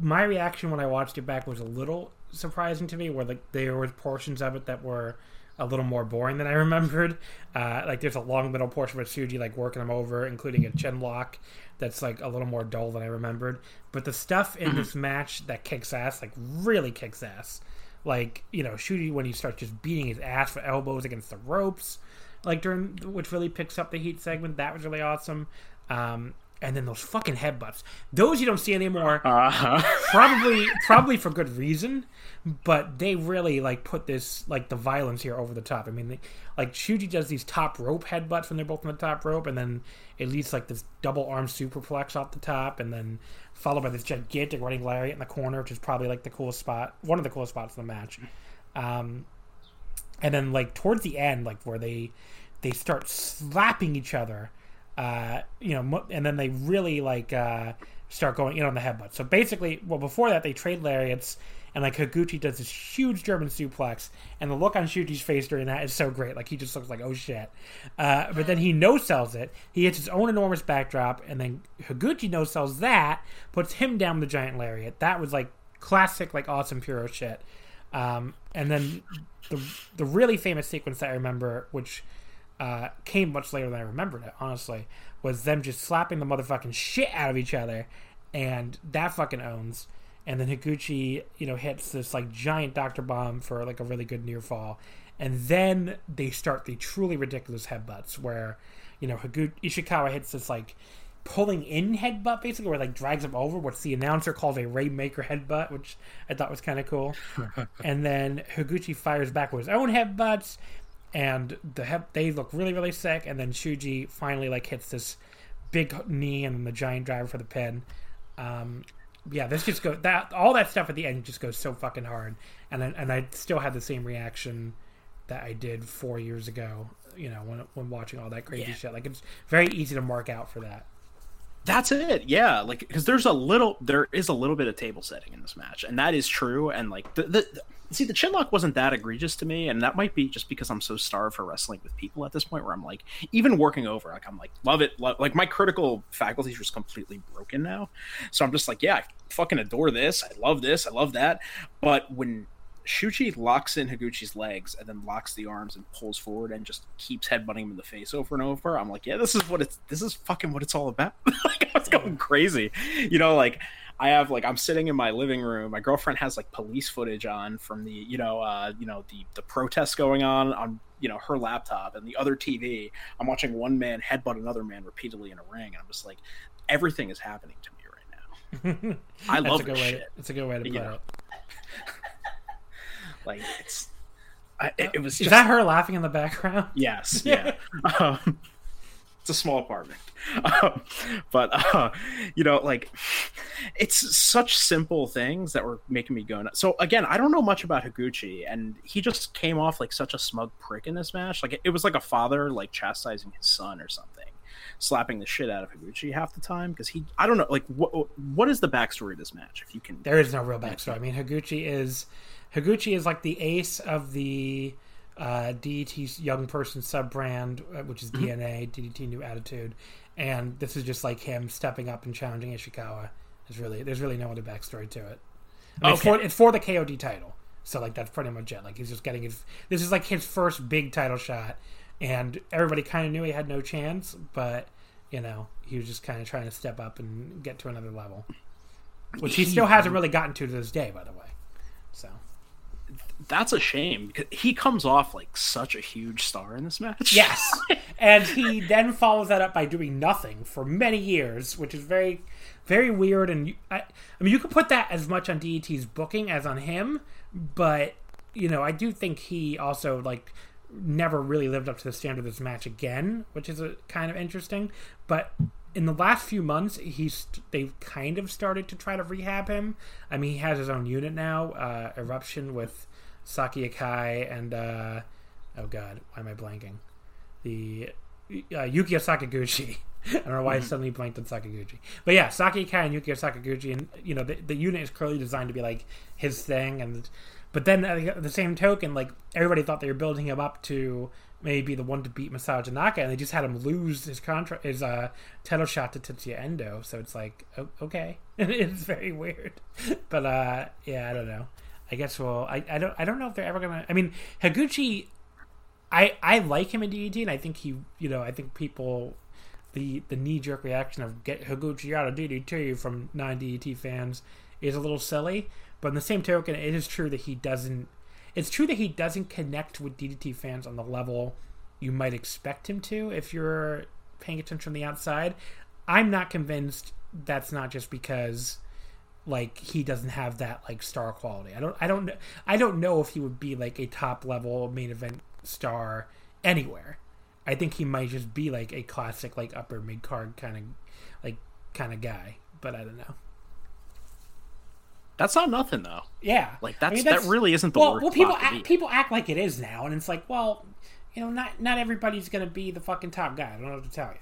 my reaction when I watched it back was a little surprising to me, where like there was portions of it that were a little more boring than I remembered. Uh, like there's a long middle portion with Shuji like working him over, including a chin lock that's like a little more dull than I remembered. But the stuff in mm-hmm. this match that kicks ass, like really kicks ass. Like you know Shuji when he starts just beating his ass for elbows against the ropes, like during which really picks up the heat segment. That was really awesome. Um, and then those fucking headbutts. Those you don't see anymore. Uh-huh. probably, probably for good reason. But they really like put this like the violence here over the top. I mean, they, like Shuji does these top rope headbutts when they're both on the top rope, and then it leads like this double arm superplex off the top, and then followed by this gigantic running lariat in the corner, which is probably like the coolest spot, one of the coolest spots in the match. Um, and then like towards the end, like where they they start slapping each other uh, you know, and then they really like uh, start going in on the headbutt. So basically, well, before that, they trade lariats, and like Higuchi does this huge German suplex, and the look on Shuji's face during that is so great. Like he just looks like, oh shit. Uh, but then he no sells it. He hits his own enormous backdrop, and then Higuchi no sells that, puts him down with the giant lariat. That was like classic, like awesome Puro shit. Um, and then the the really famous sequence that I remember, which uh, came much later than I remembered it, honestly, was them just slapping the motherfucking shit out of each other, and that fucking owns. And then Higuchi, you know, hits this like giant Doctor Bomb for like a really good near fall, and then they start the truly ridiculous headbutts where, you know, Higuchi Ishikawa hits this like pulling in headbutt basically where like drags him over which the announcer calls a rainmaker headbutt which i thought was kind of cool and then higuchi fires back with his own headbutts and the he- they look really really sick. And then Shuji finally like hits this big knee and then the giant driver for the pin. Um, yeah, this just go that all that stuff at the end just goes so fucking hard, and I, and I still had the same reaction that I did four years ago. You know, when when watching all that crazy yeah. shit, like it's very easy to mark out for that. That's it. Yeah, like because there's a little, there is a little bit of table setting in this match, and that is true. And like the, the, the see, the chinlock wasn't that egregious to me, and that might be just because I'm so starved for wrestling with people at this point, where I'm like, even working over, like I'm like, love it, love, like my critical faculties just completely broken now. So I'm just like, yeah, I fucking adore this. I love this. I love that. But when Shuji locks in Higuchi's legs and then locks the arms and pulls forward and just keeps headbutting him in the face over and over. I'm like, yeah, this is what it's this is fucking what it's all about. like I was going crazy. You know, like I have like I'm sitting in my living room. My girlfriend has like police footage on from the you know uh you know the the protests going on on you know her laptop and the other TV. I'm watching one man headbutt another man repeatedly in a ring, and I'm just like, everything is happening to me right now. I love this shit. To, it's a good way to put it. Like it's, I, it, it, was. Is that her laughing in the background? Yes. Yeah. um, it's a small apartment, um, but uh, you know, like it's such simple things that were making me go nuts. So again, I don't know much about Higuchi, and he just came off like such a smug prick in this match. Like it was like a father like chastising his son or something slapping the shit out of Higuchi half the time because he I don't know like what what is the backstory of this match if you can there is no real backstory I mean Higuchi is Higuchi is like the ace of the uh, DDT young person sub brand, uh, which is mm-hmm. DNA, DDT New Attitude, and this is just like him stepping up and challenging Ishikawa. There's really there's really no other backstory to it. I mean, okay. it's, for, it's for the KOD title, so like that's pretty much it. Like he's just getting his. This is like his first big title shot, and everybody kind of knew he had no chance, but you know, he was just kind of trying to step up and get to another level, which he still hasn't really gotten to to this day, by the way. So that's a shame. because He comes off like such a huge star in this match. Yes, and he then follows that up by doing nothing for many years, which is very, very weird. And I, I mean, you could put that as much on DDT's booking as on him, but you know, I do think he also like never really lived up to the standard of this match again, which is a kind of interesting. But in the last few months, he's they've kind of started to try to rehab him. I mean, he has his own unit now, uh, Eruption with Saki Akai and uh, oh god, why am I blanking? The uh, Yukio Sakaguchi. I don't know why I mm-hmm. suddenly blanked on Sakaguchi. But yeah, Saki Akai and Yukio Sakaguchi, and you know the, the unit is clearly designed to be like his thing, and but then at the same token, like everybody thought they were building him up to maybe the one to beat Masato Tanaka, and they just had him lose his contract, his uh, title shot to Tetsuya Endo. So it's like, okay, it's very weird. But uh, yeah, I don't know. I guess we'll. I, I don't. I don't know if they're ever gonna. I mean, Higuchi. I I like him in DDT, and I think he. You know, I think people. The the knee jerk reaction of get Higuchi out of DDT from non DDT fans is a little silly. But in the same token, it is true that he doesn't. It's true that he doesn't connect with DDT fans on the level you might expect him to if you're paying attention from the outside. I'm not convinced that's not just because like he doesn't have that like star quality. I don't I don't I don't know if he would be like a top level main event star anywhere. I think he might just be like a classic like upper mid card kind of like kind of guy, but I don't know. That's not nothing though. Yeah, like that's, I mean, that's that really isn't the well. Well, people act, people act like it is now, and it's like, well, you know, not not everybody's gonna be the fucking top guy. I don't know what to tell you.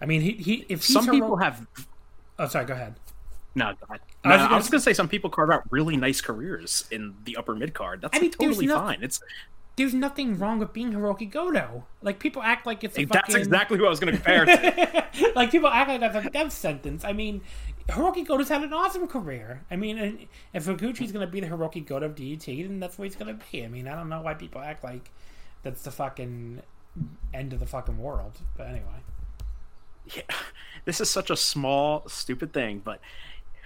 I mean, he he if some people have. Oh, sorry. Go ahead. No. No, I was, uh, I was going to say some people carve out really nice careers in the upper mid card. That's I mean, totally no, fine. It's there's nothing wrong with being Hiroki Goto. Like people act like it's a that's fucking... exactly who I was going to compare to. like people act like that's a death sentence. I mean, Hiroki Goto's had an awesome career. I mean, if Higuchi's going to be the Hiroki Goto of DDT, then that's what he's going to be. I mean, I don't know why people act like that's the fucking end of the fucking world. But anyway. Yeah, this is such a small, stupid thing, but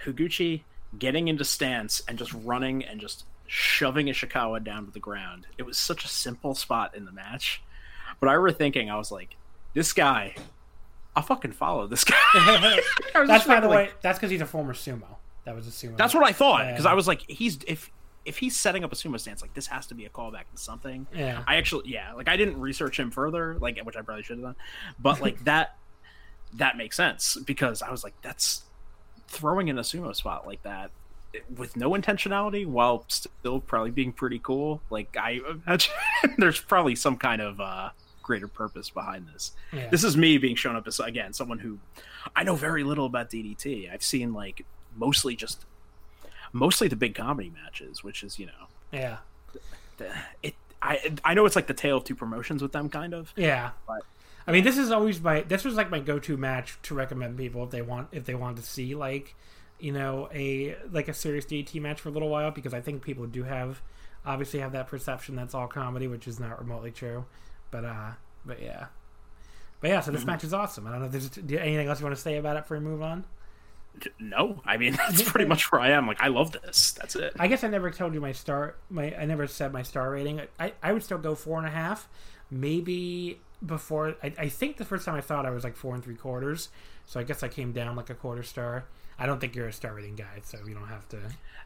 Higuchi getting into stance and just running and just shoving Ishikawa down to the ground. It was such a simple spot in the match. But I remember thinking, I was like, this guy, I'll fucking follow this guy. that's by the like, way, that's because he's a former sumo. That was a sumo. That's what I thought because yeah. I was like, he's if if he's setting up a sumo stance, like this has to be a callback to something. Yeah. I actually, yeah, like I didn't research him further, like which I probably should have done, but like that that makes sense because I was like, that's throwing in a sumo spot like that with no intentionality while still probably being pretty cool. Like I imagine there's probably some kind of uh, greater purpose behind this. Yeah. This is me being shown up as again someone who I know very little about DDT. I've seen like mostly just mostly the big comedy matches, which is you know yeah. It I I know it's like the tale of two promotions with them kind of yeah, but I mean, this is always my this was like my go to match to recommend people if they want if they want to see like you know a like a serious DDT match for a little while because I think people do have obviously have that perception that's all comedy, which is not remotely true. But uh, but yeah, but yeah. So this mm-hmm. match is awesome. I don't know if there's anything else you want to say about it before we move on. No, I mean that's pretty much where I am. Like I love this. That's it. I guess I never told you my star. My I never said my star rating. I I would still go four and a half. Maybe before I, I think the first time I thought I was like four and three quarters, so I guess I came down like a quarter star. I don't think you're a star rating guy, so you don't have to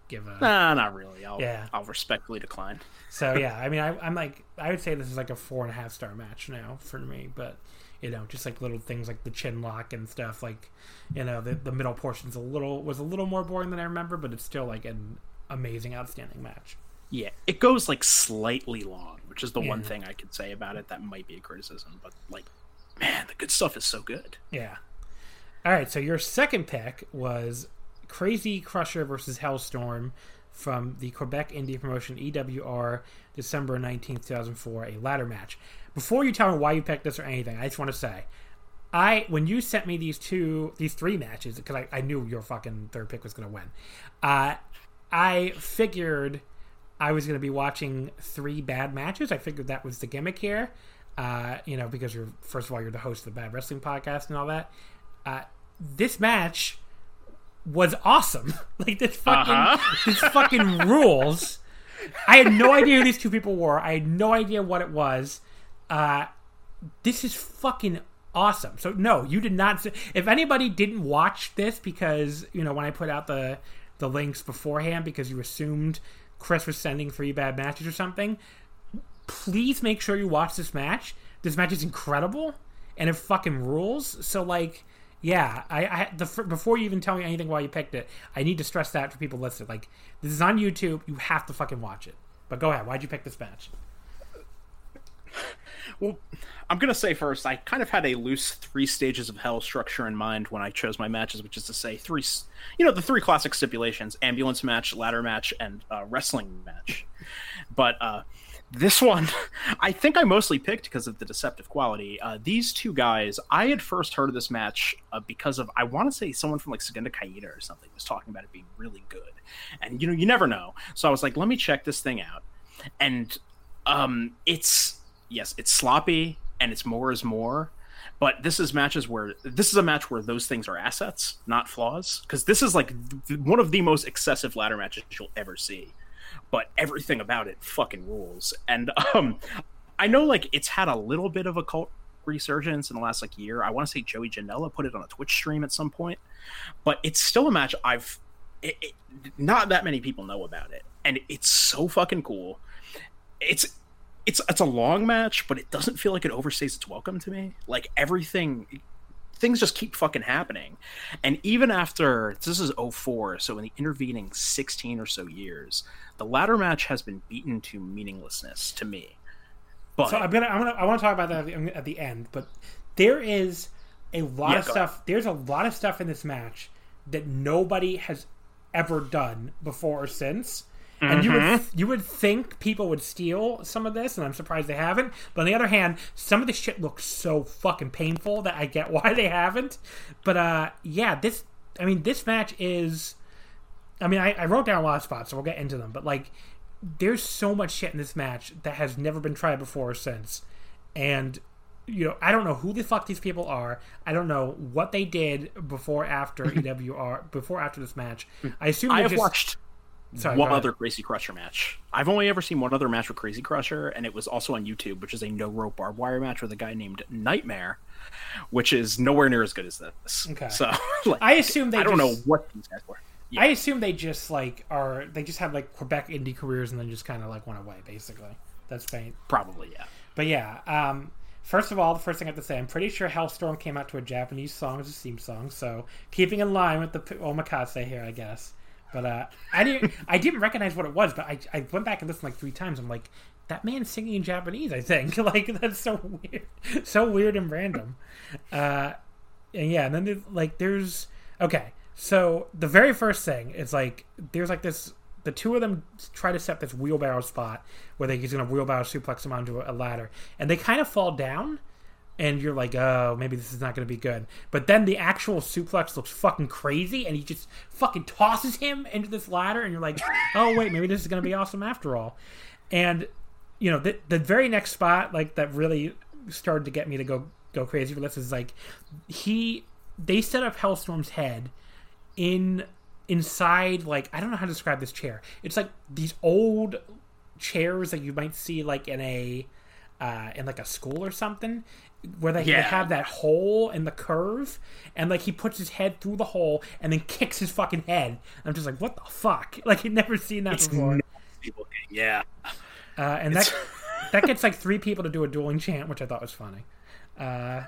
give a. Nah, not really. I'll yeah. I'll respectfully decline. so yeah, I mean, I, I'm like, I would say this is like a four and a half star match now for me, but you know, just like little things like the chin lock and stuff. Like, you know, the the middle portion's a little was a little more boring than I remember, but it's still like an amazing, outstanding match. Yeah, it goes like slightly long, which is the yeah. one thing I could say about it that might be a criticism. But like, man, the good stuff is so good. Yeah. All right, so your second pick was Crazy Crusher versus Hellstorm from the Quebec indie promotion EWR, December 19th, 2004, a ladder match. Before you tell me why you picked this or anything, I just want to say, I when you sent me these two, these three matches, because I, I knew your fucking third pick was going to win, uh, I figured I was going to be watching three bad matches. I figured that was the gimmick here. uh, you know, because you're first of all you're the host of the Bad Wrestling Podcast and all that. Uh, this match was awesome. like this fucking uh-huh. this fucking rules. I had no idea who these two people were. I had no idea what it was. Uh, this is fucking awesome. So no, you did not. If anybody didn't watch this because you know when I put out the the links beforehand because you assumed Chris was sending three bad matches or something, please make sure you watch this match. This match is incredible and it fucking rules. So like, yeah, I, I the before you even tell me anything why you picked it, I need to stress that for people listening. Like, this is on YouTube. You have to fucking watch it. But go ahead. Why'd you pick this match? Well, I'm gonna say first, I kind of had a loose three stages of hell structure in mind when I chose my matches, which is to say three, you know, the three classic stipulations: ambulance match, ladder match, and uh, wrestling match. But uh, this one, I think I mostly picked because of the deceptive quality. Uh, these two guys, I had first heard of this match uh, because of I want to say someone from like Segunda Caída or something was talking about it being really good, and you know you never know. So I was like, let me check this thing out, and um, it's yes, it's sloppy and it's more is more. But this is matches where this is a match where those things are assets, not flaws. Because this is like th- one of the most excessive ladder matches you'll ever see but everything about it fucking rules. And um, I know like it's had a little bit of a cult resurgence in the last like year. I want to say Joey Janela put it on a Twitch stream at some point, but it's still a match I've it, it, not that many people know about it, and it's so fucking cool. It's it's it's a long match, but it doesn't feel like it overstays its welcome to me. Like everything things just keep fucking happening. And even after this is 04, so in the intervening 16 or so years, the ladder match has been beaten to meaninglessness to me. But so I'm gonna, I'm gonna I want to talk about that at the, at the end, but there is a lot yeah, of stuff. Ahead. There's a lot of stuff in this match that nobody has ever done before or since. And mm-hmm. you would mm-hmm. you would think people would steal some of this, and I'm surprised they haven't. But on the other hand, some of this shit looks so fucking painful that I get why they haven't. But uh, yeah, this I mean, this match is. I mean, I, I wrote down a lot of spots, so we'll get into them. But like, there's so much shit in this match that has never been tried before or since, and you know, I don't know who the fuck these people are. I don't know what they did before, after EWR, before, after this match. I assume I have just... watched Sorry, one other Crazy Crusher match. I've only ever seen one other match with Crazy Crusher, and it was also on YouTube, which is a no rope barbed wire match with a guy named Nightmare, which is nowhere near as good as this. Okay. So like, I assume they. I don't know what these guys were. Yeah. I assume they just like are they just have like Quebec indie careers and then just kind of like went away. Basically, that's faint. Probably, yeah. But yeah, um, First of all, the first thing I have to say, I'm pretty sure Hellstorm came out to a Japanese song as a theme song, so keeping in line with the omakase here, I guess. But uh, I didn't I didn't recognize what it was, but I, I went back and listened like three times. I'm like, that man's singing in Japanese. I think like that's so weird, so weird and random. Uh, and yeah, and then like there's okay. So the very first thing is like there's like this. The two of them try to set this wheelbarrow spot where they, he's going to wheelbarrow suplex him onto a ladder, and they kind of fall down and you're like, oh, maybe this is not going to be good. But then the actual suplex looks fucking crazy, and he just fucking tosses him into this ladder, and you're like, oh wait, maybe this is going to be awesome after all. And you know, the the very next spot, like that, really started to get me to go go crazy for this is like he they set up Hellstorm's head in inside like I don't know how to describe this chair. It's like these old chairs that you might see like in a uh, in like a school or something where they, yeah. they, have that hole in the curve, and like he puts his head through the hole and then kicks his fucking head. I'm just like, what the fuck? Like I'd never seen that it's before. Yeah, uh, and it's... that that gets like three people to do a dueling chant, which I thought was funny. Uh,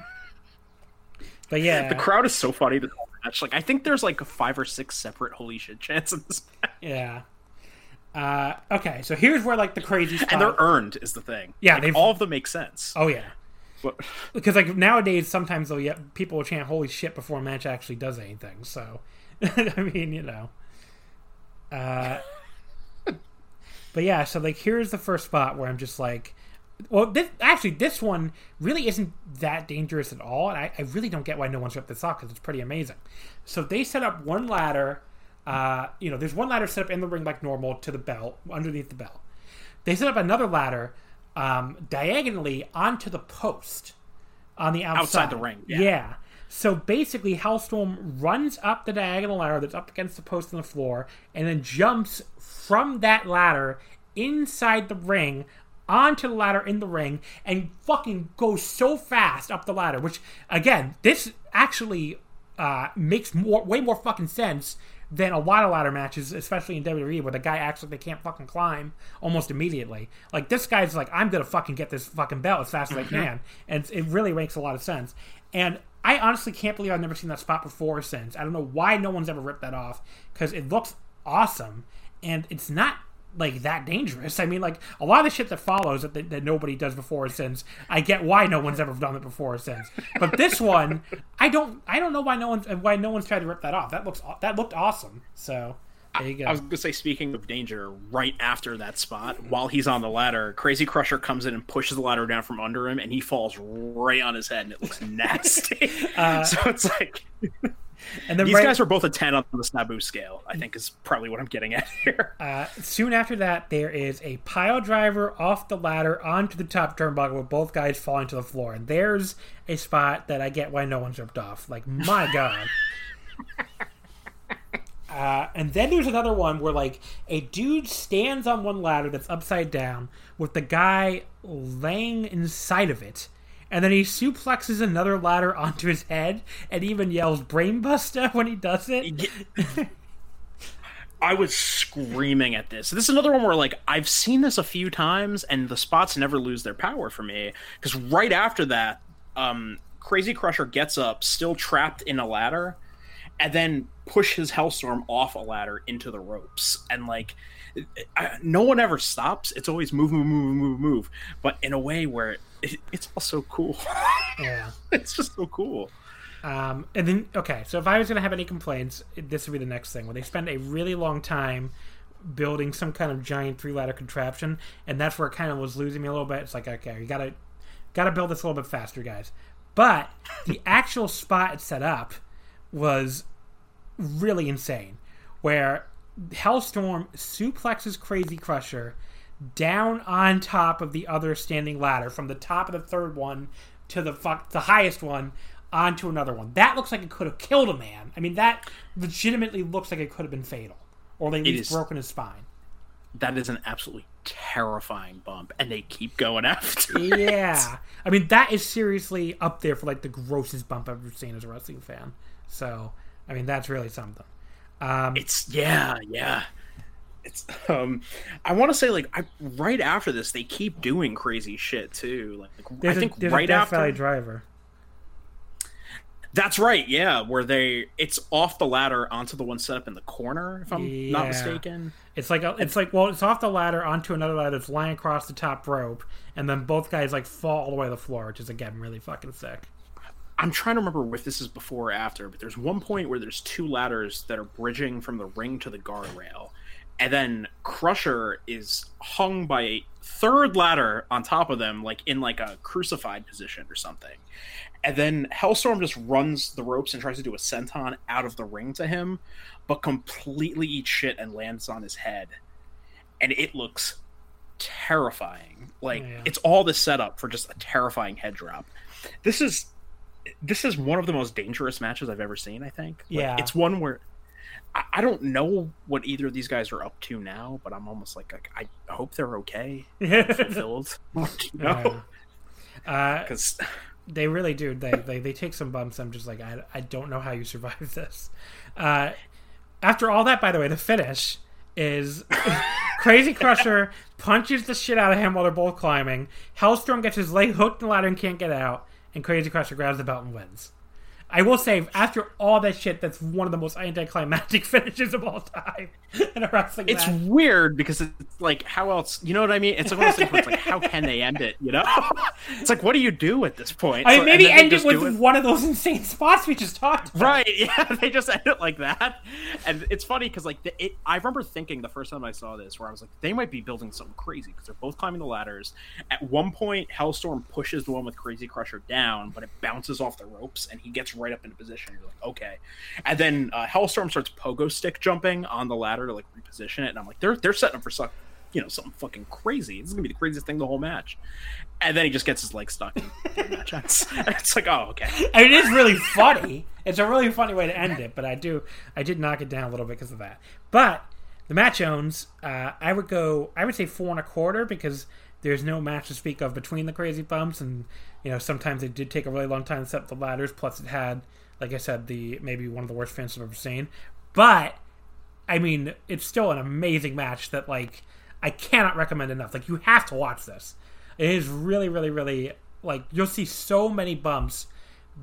but yeah, the crowd is so funny this whole match. Like I think there's like five or six separate holy shit chants in this match. Yeah. Uh, okay, so here's where like the crazy and they're earned is the thing. Yeah, like, all of them make sense. Oh yeah, because like nowadays, sometimes they'll yeah, people will chant "Holy shit" before a match actually does anything. So, I mean, you know. Uh, but yeah, so like here's the first spot where I'm just like, well, this actually this one really isn't that dangerous at all, and I, I really don't get why no one's ripped this off because it's pretty amazing. So they set up one ladder. Uh, you know, there's one ladder set up in the ring like normal to the belt underneath the belt. They set up another ladder um, diagonally onto the post on the outside, Outside the ring, yeah. yeah. So basically, Hellstorm runs up the diagonal ladder that's up against the post on the floor, and then jumps from that ladder inside the ring onto the ladder in the ring, and fucking goes so fast up the ladder. Which again, this actually uh, makes more way more fucking sense than a lot of ladder matches, especially in WWE, where the guy acts like they can't fucking climb almost immediately. Like this guy's like, I'm gonna fucking get this fucking belt as fast as I mm-hmm. can, and it really makes a lot of sense. And I honestly can't believe I've never seen that spot before since. I don't know why no one's ever ripped that off because it looks awesome and it's not like that dangerous. I mean, like a lot of the shit that follows that, that, that nobody does before or since. I get why no one's ever done it before or since, but this one, I don't. I don't know why no one's why no one's tried to rip that off. That looks that looked awesome. So there you go. I was gonna say, speaking of danger, right after that spot, while he's on the ladder, Crazy Crusher comes in and pushes the ladder down from under him, and he falls right on his head, and it looks nasty. Uh, so it's like and then these right, guys are both a ten on the Sabu scale. I think is probably what I'm getting at here. uh, soon after that, there is a pile driver off the ladder onto the top turnbuckle with both guys falling to the floor. And there's a spot that I get why no one's ripped off. Like my god. Uh, and then there's another one where like a dude stands on one ladder that's upside down with the guy laying inside of it, and then he suplexes another ladder onto his head and even yells "brainbuster" when he does it. I was screaming at this. This is another one where like I've seen this a few times, and the spots never lose their power for me. Because right after that, um, Crazy Crusher gets up, still trapped in a ladder, and then pushes his Hellstorm off a ladder into the ropes. And like, I, no one ever stops. It's always move, move, move, move, move. But in a way where it, it's also cool. yeah. it's just so cool. Um, and then, okay, so if I was going to have any complaints, this would be the next thing where they spend a really long time building some kind of giant three ladder contraption, and that's where it kind of was losing me a little bit. It's like, okay, you gotta gotta build this a little bit faster, guys. But the actual spot it set up was really insane, where Hellstorm suplexes Crazy Crusher down on top of the other standing ladder from the top of the third one to the fuck the highest one onto another one. That looks like it could have killed a man. I mean, that legitimately looks like it could have been fatal, or at least is. broken his spine. That is an absolutely terrifying bump, and they keep going after. it. Yeah, I mean that is seriously up there for like the grossest bump I've ever seen as a wrestling fan. So, I mean that's really something. Um, It's yeah, yeah. It's um, I want to say like I, right after this, they keep doing crazy shit too. Like I think a, right after Valley Driver. that's right, yeah, where they it's off the ladder onto the one set up in the corner, if I'm Yeah. not mistaken. It's like a, it's like well, it's off the ladder onto another ladder that's lying across the top rope, and then both guys like fall all the way to the floor, which is again really fucking sick. I'm trying to remember if this is before or after, but there's one point where there's two ladders that are bridging from the ring to the guardrail, and then Crusher is hung by a third ladder on top of them, like in like a crucified position or something. And then Hellstorm just runs the ropes and tries to do a senton out of the ring to him, but completely eats shit and lands on his head. And it looks terrifying. Like Yeah. it's all the setup for just a terrifying head drop. This is this is one of the most dangerous matches I've ever seen. I think. Like, Yeah. it's one where I, I don't know what either of these guys are up to now, but I'm almost like, like I hope they're okay, fulfilled. you know, uh, because They really do. They, they they take some bumps. I'm just like, I, I don't know how you survive this. Uh, after all that, by the way, the finish is Crazy Crusher punches the shit out of him while they're both climbing. Hellstorm gets his leg hooked in the ladder and can't get out, and Crazy Crusher grabs the belt and wins. I will say, after all that shit, that's one of the most anticlimactic finishes of all time in a wrestling it's match. weird because it's like how else you know what I mean? It's like one of those things it's like how can they end it? You know, it's like what do you do at this point? I mean, maybe end it with one of those insane spots we just talked about. Right, yeah, they just end it like that, and it's funny because like the, it, I remember thinking the first time I saw this, where I was like, they might be building something crazy because they're both climbing the ladders. At one point, Hellstorm pushes the one with Crazy Crusher down, but it bounces off the ropes, and he gets right up into position. You're like, okay, and then uh, Hellstorm starts pogo stick jumping on the ladder to like reposition it, and I'm like, they're they're setting up for some you know something fucking crazy. This is gonna be the craziest thing the whole match. And then he just gets his leg stuck in the match. It's, it's like, oh, okay. I mean, it is really funny. It's a really funny way to end it, but I do, I did knock it down a little bit because of that. But the match owns, uh, I would go, I would say four and a quarter because there's no match to speak of between the crazy bumps, and you know sometimes it did take a really long time to set up the ladders. Plus, it had, like I said, the maybe one of the worst fans I've ever seen. But I mean, it's still an amazing match that like I cannot recommend enough. Like you have to watch this. It is really, really, really like you'll see so many bumps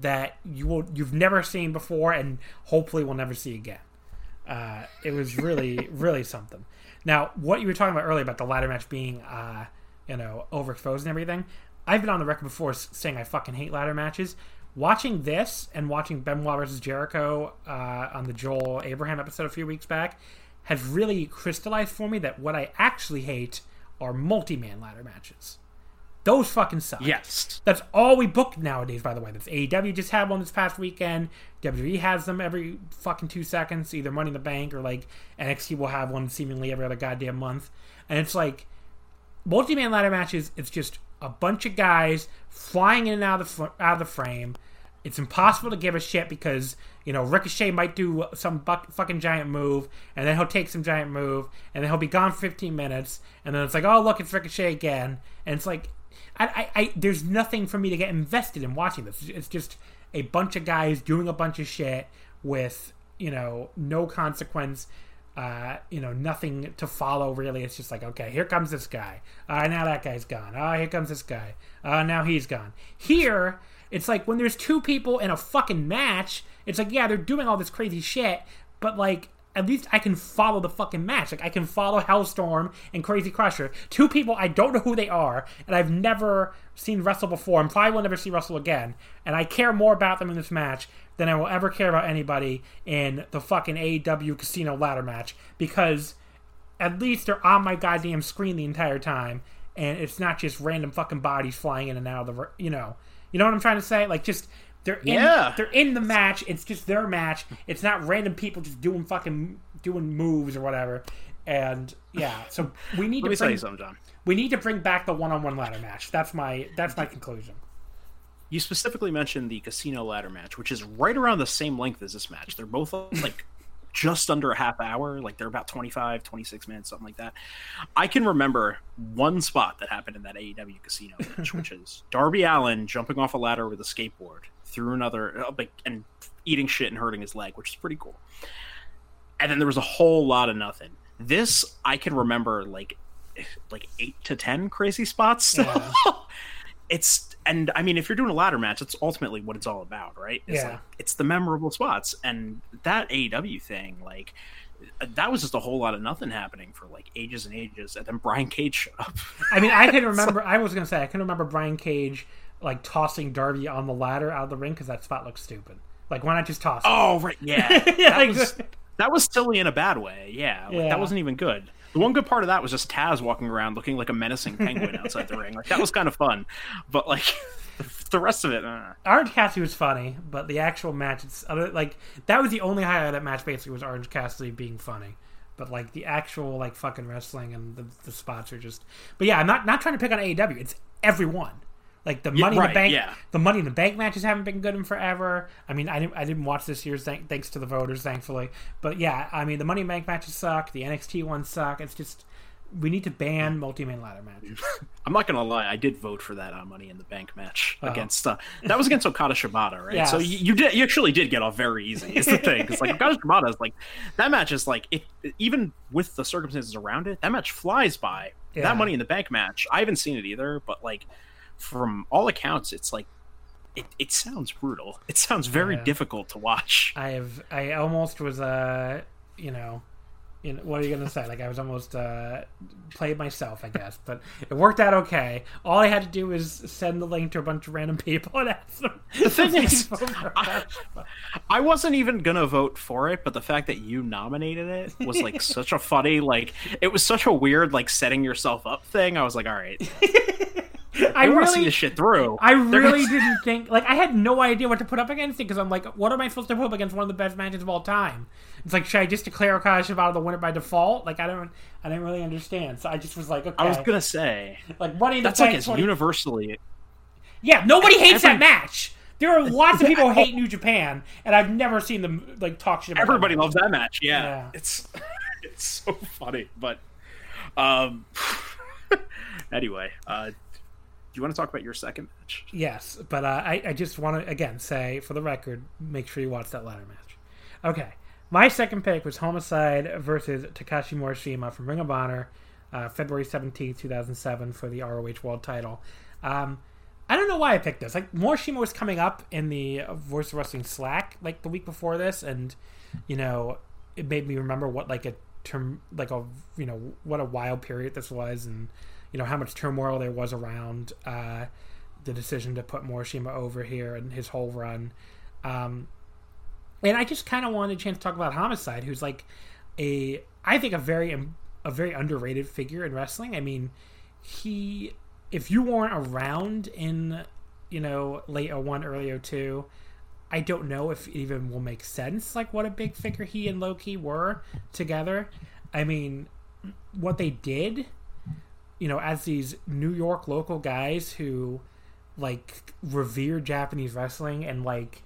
that you will you've never seen before and hopefully will never see again. Uh, it was really, really something. Now, what you were talking about earlier about the ladder match being, uh, you know, overexposed and everything, I've been on the record before saying I fucking hate ladder matches. Watching this and watching Benoit versus Jericho uh, on the Joel Abraham episode a few weeks back has really crystallized for me that what I actually hate are multi-man ladder matches. Those fucking suck. Yes. That's all we book nowadays, by the way. That's AEW just had one this past weekend. WWE has them every fucking two seconds, either Money in the Bank or like NXT will have one seemingly every other goddamn month. And it's like multi man ladder matches, it's just a bunch of guys flying in and out of the, out of the frame. It's impossible to give a shit because you know Ricochet might do some fucking giant move, and then he'll take some giant move, and then he'll be gone for 15 minutes, and then it's like, oh look, it's Ricochet again, and it's like I, I, I, there's nothing for me to get invested in watching this. It's just a bunch of guys doing a bunch of shit with you know no consequence. Uh, you know, nothing to follow really. It's just like, okay, here comes this guy. Uh, now that guy's gone. Uh, here comes this guy. Uh, now he's gone. Here, it's like when there's two people in a fucking match, it's like, yeah, they're doing all this crazy shit, but like, at least I can follow the fucking match. Like I can follow Hellstorm and Crazy Crusher, two people I don't know who they are, and I've never seen wrestle before, and probably will never see wrestle again. And I care more about them in this match than I will ever care about anybody in the fucking AEW Casino ladder match because at least they're on my goddamn screen the entire time, and it's not just random fucking bodies flying in and out of the you know, you know what I'm trying to say? Like just they're in, yeah. they're in the match. It's just their match. It's not random people just doing fucking doing moves or whatever. And yeah, so we need Let to me bring, tell you something, John. We need to bring back the one-on-one ladder match. That's my that's my conclusion. You specifically mentioned the casino ladder match, which is right around the same length as this match. They're both like just under a half hour like they're about 25 26 minutes something like that i can remember one spot that happened in that aew casino match which is darby Allin jumping off a ladder with a skateboard through another uh, and eating shit and hurting his leg which is pretty cool and then there was a whole lot of nothing this i can remember like like eight to ten crazy spots yeah. it's and I mean, if you're doing a ladder match, it's ultimately what it's all about, right? It's yeah. like it's the memorable spots, and that AEW thing, like that was just a whole lot of nothing happening for like ages and ages, and then Brian Cage showed up. I mean, I can remember. I was gonna say I can remember Brian Cage like tossing Darby on the ladder out of the ring because that spot looks stupid. Like, why not just toss? Oh, right, yeah. yeah that, like, was, that was silly in a bad way. Yeah, like, yeah. that wasn't even good. The one good part of that was just Taz walking around looking like a menacing penguin outside the ring. Like that was kind of fun, but like the rest of it, uh. Orange Cassidy was funny, but the actual match, it's like that was the only highlight of that match. Basically, was Orange Cassidy being funny. But like the actual like fucking wrestling and the, the spots are just. But yeah, I'm not not trying to pick on AEW. It's everyone. Like the money yeah, in the bank, yeah. the money in the bank matches haven't been good in forever. I mean, I didn't, I didn't watch this year's th- thanks to the voters, thankfully. But yeah, I mean, the money in the bank matches suck. The NXT ones suck. It's just we need to ban multi-man ladder matches. I'm not gonna lie, I did vote for that uh, Money in the Bank match oh. against uh, that was against Okada Shibata, right? Yes. So you, you, did you actually did get off very easy. Is the thing because like Okada Shibata is like that match is like if even with the circumstances around it, that match flies by. Yeah. That Money in the Bank match, I haven't seen it either, but like from all accounts, it's like it, it sounds brutal. It sounds very yeah. difficult to watch. I have I almost was uh you know you know, what are you gonna say? Like I was almost uh, played myself, I guess, but it worked out okay. All I had to do was send the link to a bunch of random people and ask them. The thing is, I, I, wasn't even gonna vote for it, but the fact that you nominated it was like such a funny, like it was such a weird, like setting yourself up thing. I was like, all right. I really see this shit through. I really didn't think like I had no idea what to put up against it because I'm like, what am I supposed to put up against one of the best matches of all time? It's like, should I just declare Okasha out of the winner by default? Like I don't, I didn't really understand. So I just was like, okay, I was gonna say like Money in the that's like it's 20 universally. Yeah, nobody hates Every- that match. There are lots of people who hate New Japan, and I've never seen them like talk shit about Everybody loves that match. Yeah, Yeah. it's it's so funny. But um, anyway, uh, do you want to talk about your second match? Yes, but uh, I, I just want to again say for the record, make sure you watch that ladder match. Okay, my second pick was Homicide versus Takashi Morishima from Ring of Honor, uh, February seventeenth, two thousand seven, for the ROH World Title. Um, I don't know why I picked this. Like Morishima was coming up in the Voice of Wrestling Slack like the week before this, and you know it made me remember what like a term like a you know what a wild period this was, and you know how much turmoil there was around uh, the decision to put Morishima over here and his whole run. Um, and I just kind of wanted a chance to talk about Homicide, who's like a I think a very a very underrated figure in wrestling. I mean, he if you weren't around in you know late 01 early 02 i don't know if it even will make sense like what a big figure he and Low Ki were together i mean what they did you know as these new york local guys who like revere japanese wrestling and like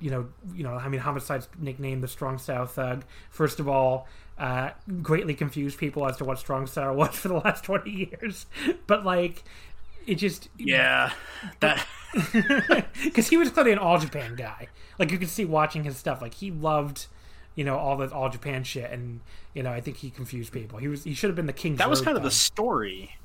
you know, you know, I mean, Homicide's nicknamed the Strong Style Thug. First of all, uh, greatly confused people as to what Strong Style was for the last twenty years. But like, it just Yeah, that because he was clearly an All Japan guy. Like you could see watching his stuff, like he loved, you know, all the All Japan shit, and you know, I think he confused people. He was he should have been the king. that was kind of the story.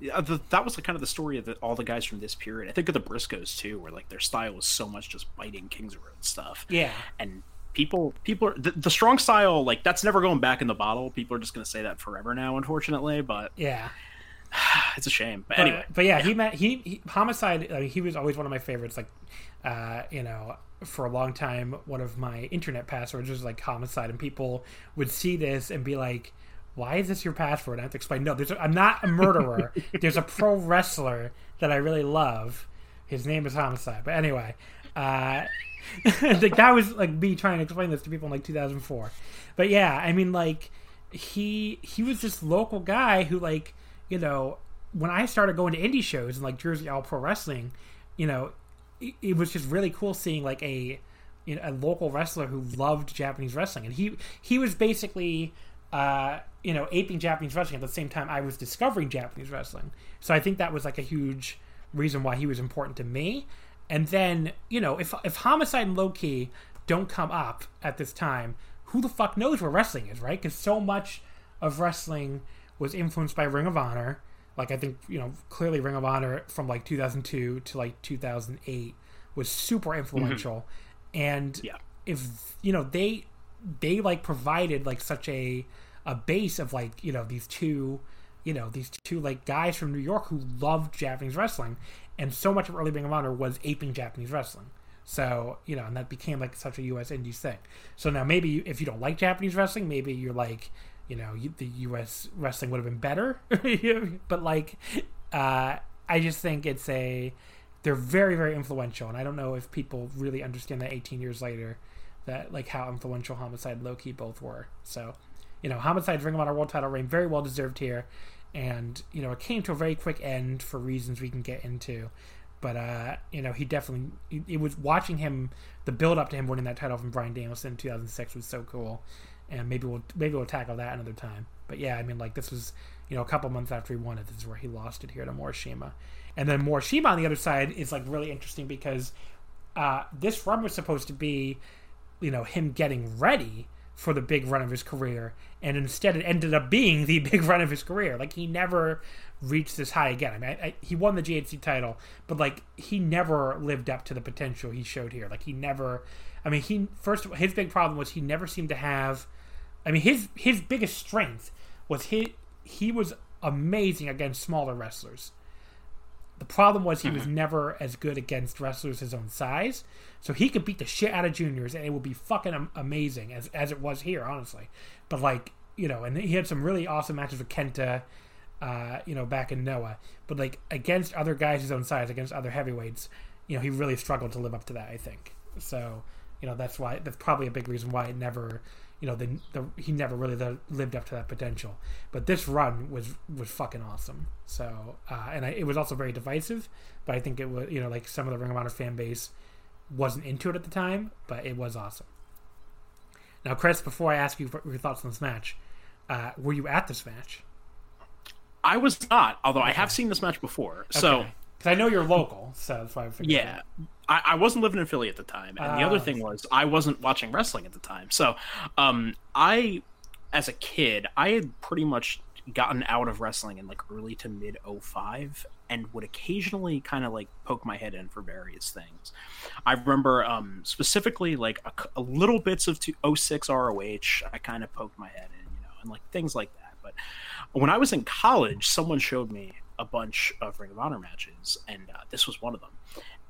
Yeah, the, that was the, kind of the story of the, all the guys from this period. I think of the Briscoes too, where like their style was so much just biting Kings Road stuff. yeah. and people people are the, the strong style like that's never going back in the bottle people are just going to say that forever now unfortunately but Yeah, it's a shame but, but, anyway but yeah, he met he, he homicide. I mean, he was always one of my favorites. Like, uh, you know, for a long time, one of my internet passwords was like homicide, and people would see this and be like, "Why is this your password?" I have to explain. No, there's a, I'm not a murderer. there's a pro wrestler that I really love. His name is Homicide. But anyway, uh, like that was like me trying to explain this to people in like 2004. But yeah, I mean, like he he was this local guy who like you know when I started going to indie shows and like Jersey All Pro Wrestling, you know, it, was just really cool seeing like a you know, a local wrestler who loved Japanese wrestling, and he he was basically uh, you know aping Japanese wrestling at the same time I was discovering Japanese wrestling. So I think that was like a huge reason why he was important to me. And then you know if if Homicide and Low Ki don't come up at this time, who the fuck knows where wrestling is, right? Because so much of wrestling was influenced by Ring of Honor. Like I think you know clearly Ring of Honor from like 2002 to like 2008 was super influential, mm-hmm. and Yeah. if you know they they like provided like such a a base of like you know these two you know these two like guys from New York who loved Japanese wrestling, and so much of early Ring of Honor was aping Japanese wrestling. So you know, and that became like such a U.S. Indies thing. So now maybe you, if you don't like Japanese wrestling, maybe you're like, you know, the U.S. wrestling would have been better. but like, uh, I just think it's a they're very very influential, and I don't know if people really understand that 18 years later that like how influential Homicide, Low Ki both were. So you know, Homicide's Ring of Honor World Title reign very well deserved here, and you know, it came to a very quick end for reasons we can get into but uh, you know he definitely it, it was watching him the build up to him winning that title from Bryan Danielson in 2006 was so cool and maybe we'll maybe we'll tackle that another time. But yeah I mean like this was you know a couple months after he won it this is where he lost it here to Morishima. And then Morishima on the other side is like really interesting because uh, this run was supposed to be you know him getting ready for the big run of his career and instead it ended up being the big run of his career. Like he never reached this high again. I mean I, I, he won the GHC title but like he never lived up to the potential he showed here. Like he never i mean he first his big problem was he never seemed to have i mean his his biggest strength was he he was amazing against smaller wrestlers the problem was he was never as good against wrestlers his own size. So he could beat the shit out of juniors and it would be fucking amazing as as it was here, honestly. But like, you know, and he had some really awesome matches with Kenta. uh, you know, back in Noah. But like against other guys his own size, against other heavyweights, you know, he really struggled to live up to that. I think so. You know, that's why that's probably a big reason why it never, you know, the, the he never really lived up to that potential. But this run was was fucking awesome. So, uh, and I, it was also very divisive. But I think it was, you know, like some of the Ring of Honor fan base wasn't into it at the time, but it was awesome. Now, Chris, before I ask you your thoughts on this match, uh, were you at this match? I was not, although okay. I have seen this match before. Okay. Because I know you're local, so that's why I figured. Yeah, I, I, wasn't living in Philly at the time, and uh, the other ah. thing was I wasn't watching wrestling at the time. So, um, I, as a kid, I had pretty much gotten out of wrestling in like early to mid 05 and would occasionally kind of like poke my head in for various things. I remember um, specifically like a, a, little bits of 06 ROH. I kind of poked my head in, you know, and like things like that. But when I was in college, someone showed me a bunch of Ring of Honor matches, and uh, this was one of them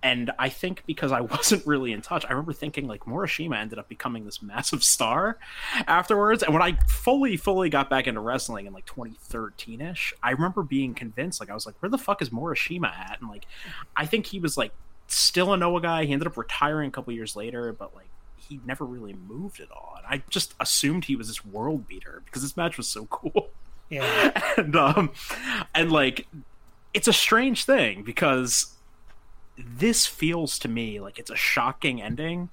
and I think because I wasn't really in touch, I remember thinking like Morishima ended up becoming this massive star afterwards. And when I fully, fully got back into wrestling in like 2013 ish, I remember being convinced, like, I was like, where the fuck is Morishima at? And like, I think he was like still a Noah guy. He ended up retiring a couple years later, but like, he never really moved at all. And I just assumed he was this world beater because this match was so cool. Yeah. and, um, and like, it's a strange thing because this feels to me like it's a shocking ending,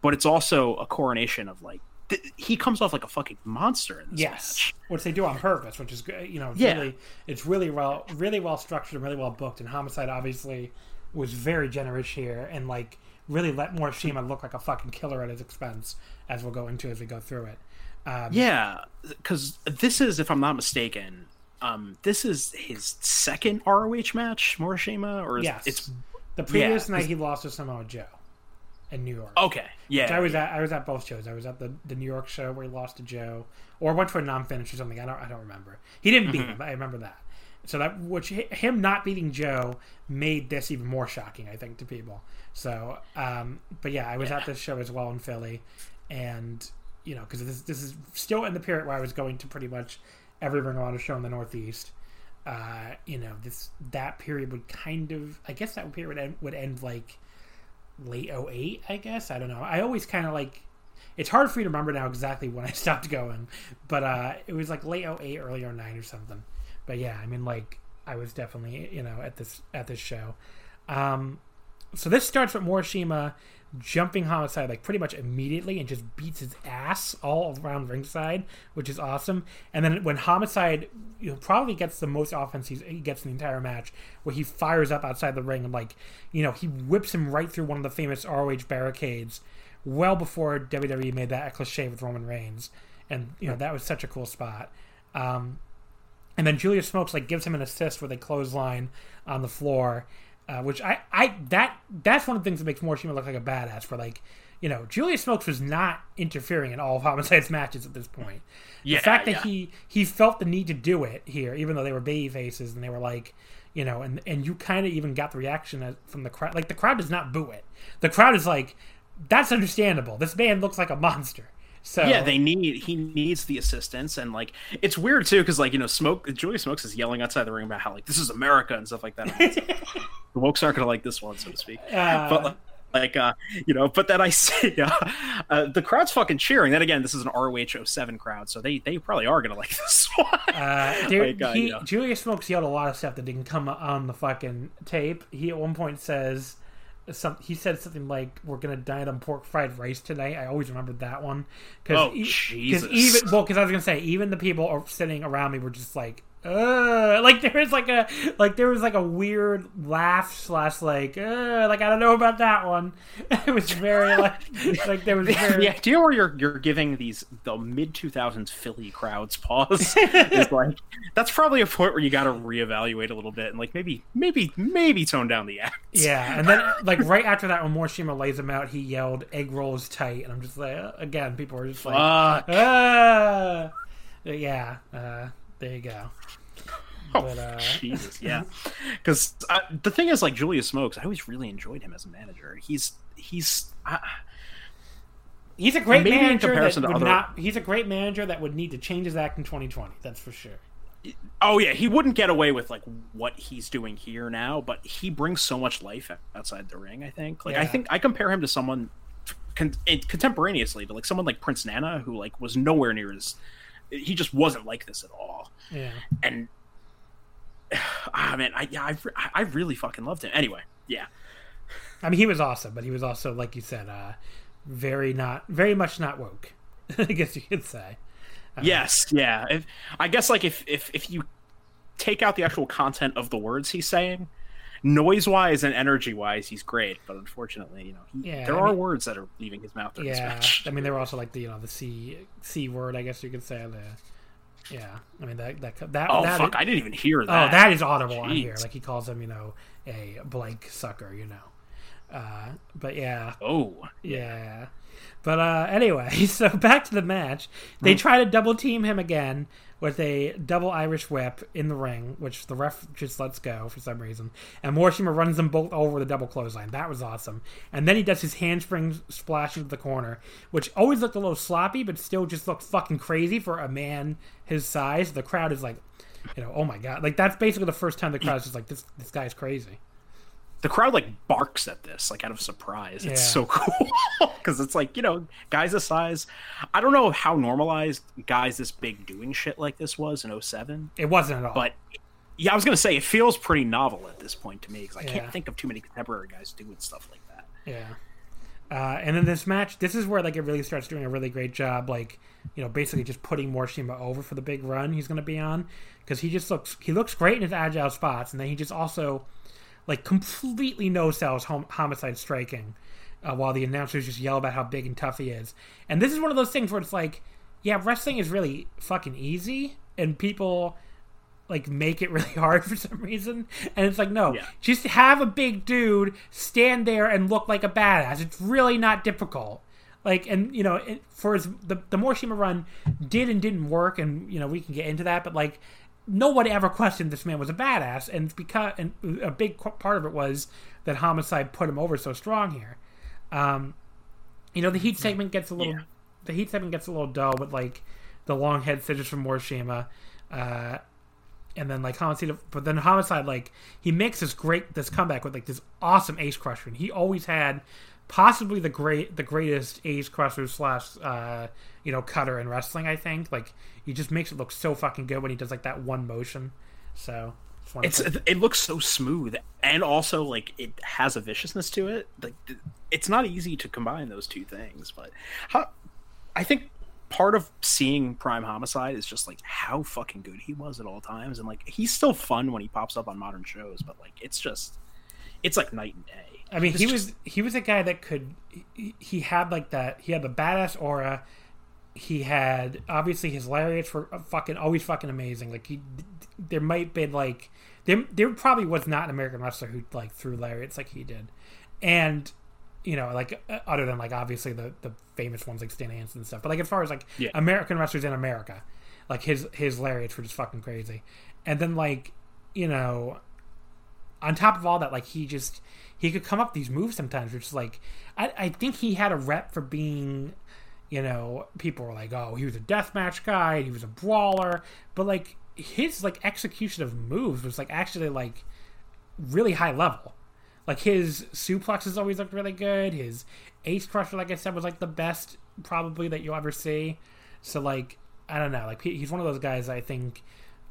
but it's also a coronation of like th- he comes off like a fucking monster in this yes. match. Which they do on purpose, which is you know it's yeah. really it's really well really well structured and really well booked. And Homicide obviously was very generous here and like really let Morishima look like a fucking killer at his expense, as we'll go into as we go through it. Um, yeah, because this is, if I'm not mistaken, um, this is his second ROH match, Morishima, or is, yes. it's the previous yeah, night he lost to Samoa Joe in New York. Okay, yeah. Which I was at. I was at both shows. I was at the, the New York show where he lost to Joe, or went for a non finish or something. I don't. I don't remember. He didn't beat mm-hmm. him. I remember that. So that which him not beating Joe made this even more shocking, I think, to people. So, um, but yeah, I was yeah. at this show as well in Philly, and you know, because this this is still in the period where I was going to pretty much every Ring of Honor show in the Northeast uh, you know, this that period would kind of, I guess that period would end, would end like late 08, I guess. I don't know. I always kind of like, it's hard for me to remember now exactly when I stopped going, but uh, it was like late 08, early 09 or something. But yeah, I mean, like, I was definitely, you know, at this, at this show. Um, so this starts with Morishima jumping Homicide like pretty much immediately and just beats his ass all around ringside, which is awesome. And then when Homicide you know, probably gets the most offense he gets in the entire match, where he fires up outside the ring and like you know he whips him right through one of the famous ROH barricades, well before WWE made that a cliche with Roman Reigns, and you know that was such a cool spot. Um, and then Julius Smokes like gives him an assist with a clothesline on the floor uh, which I, I that that's one of the things that makes Morishima look like a badass. For like, you know, Julius Smokes was not interfering in all of Homicide's matches at this point. Yeah, the fact that yeah. he he felt the need to do it here, even though they were baby faces and they were like, you know, and and you kind of even got the reaction from the crowd. Like the crowd does not boo it. The crowd is like, that's understandable. This man looks like a monster. So yeah, they need he needs the assistance, and like it's weird too because like you know, smoke Julius Smokes is yelling outside the ring about how like this is America and stuff like that. the wokes aren't gonna like this one, so to speak. Uh, but like, like uh you know but then i see uh, uh, the crowd's fucking cheering then again this is an roh 07 crowd so they they probably are gonna like this one uh, like, uh, he, you know. julius smokes yelled a lot of stuff that didn't come on the fucking tape he at one point says some he said something like we're gonna dine on pork fried rice tonight. I always remembered that one because oh, e- even well because I was gonna say even the people sitting around me were just like uh like there was like a like there was like a weird laugh slash like uh like I don't know about that one. it was very like like there was very... the idea where you're you're giving these the mid two thousands Philly crowds pause is like that's probably a point where you got to reevaluate a little bit and like maybe maybe maybe tone down the act. Yeah, and then like right after that when Morishima lays him out, he yelled "egg rolls tight," and I'm just like uh, again people are just like ah yeah. Uh, there you go. Oh, but, uh... Jesus, yeah. Because the thing is, like Julius Smokes, I always really enjoyed him as a manager. He's he's. Uh, he's a great manager that would other... not. He's a great manager that would need to change his act in 2020. That's for sure. Oh yeah, he wouldn't get away with like what he's doing here now, but he brings so much life outside the ring. I think. Like yeah. I think I compare him to someone con- contemporaneously to like someone like Prince Nana, who like was nowhere near as he just wasn't like this at all. Yeah. And ah man, I yeah, I, I really fucking loved him. Anyway, yeah. I mean, he was awesome, but he was also, like you said, uh, very not, very much not woke. I guess you could say. Uh, yes, yeah. If, I guess like if if if you take out the actual content of the words he's saying, noise wise and energy wise, he's great. But unfortunately, you know, he, yeah, there I are mean, words that are leaving his mouth. Yeah, I mean, there were also like the you know the c c word, I guess you could say. The, yeah, I mean that that that. Oh that fuck! Is, I didn't even hear that. Oh, that is audible Jeez. on here. Like he calls him, you know, a blank sucker. You know. Uh, but yeah. Oh. Yeah. But uh, anyway, so back to the match. They hmm. try to double team him again with a double Irish whip in the ring, which the ref just lets go for some reason. And Morishima runs them both over the double clothesline. That was awesome. And then he does his handspring splash into the corner, which always looked a little sloppy, but still just looked fucking crazy for a man his size. The crowd is like, you know, oh my god, like that's basically the first time the crowd's just like, this this guy's crazy the crowd like barks at this like out of surprise. It's so cool because it's like you know guys this size i don't know how normalized guys this big doing shit like this was in 07 it wasn't at all. but yeah i was gonna say it feels pretty novel at this point to me because i yeah. can't think of too many contemporary guys doing stuff like that. Yeah. Uh, and then this match this is where like it really starts doing a really great job like you know basically just putting Morishima over for the big run he's going to be on because he just looks he looks great in his agile spots and then he just also like completely no sells hom- homicide striking, uh, while the announcers just yell about how big and tough he is. And this is one of those things where it's like, yeah, wrestling is really fucking easy, and people like make it really hard for some reason. And it's like, no, yeah. just have a big dude stand there and look like a badass. It's really not difficult. Like, and you know, it, for his, the the Morishima run did and didn't work, and you know we can get into that, but like no one ever questioned this man was a badass, and because and a big part of it was that Homicide put him over so strong here. Um, you know, the heat segment gets a little yeah. the heat segment gets a little dull with like the long head scissors from Morishima, uh, and then like Homicide, but then Homicide like he makes this great this comeback with like this awesome ace crusher, and he always had possibly the great the greatest ace crusher slash uh, you know cutter in wrestling. I think like he just makes it look so fucking good when he does like that one motion. So it's it looks so smooth and also like it has a viciousness to it. Like it's not easy to combine those two things, but how, I think part of seeing Prime Homicide is just like how fucking good he was at all times, and like he's still fun when he pops up on modern shows, but like it's just it's like night and day. I mean, he was he was a guy that could he, he had like that. He had the badass aura. He had obviously his lariats were fucking always fucking amazing. Like he, there might be like there there probably was not an American wrestler who like threw lariats like he did, and you know like uh, other than like obviously the the famous ones like Stan Hansen and stuff. But like as far as like yeah. American wrestlers in America, like his his lariats were just fucking crazy. And then like you know, on top of all that, like he just he could come up these moves sometimes, which is like I, I think he had a rep for being, you know, people were like, oh, he was a deathmatch guy, he was a brawler, but like his like execution of moves was like actually like really high level. Like his suplexes always looked really good. His ace crusher, like I said, was like the best probably that you'll ever see. So like I don't know, like he's one of those guys. I think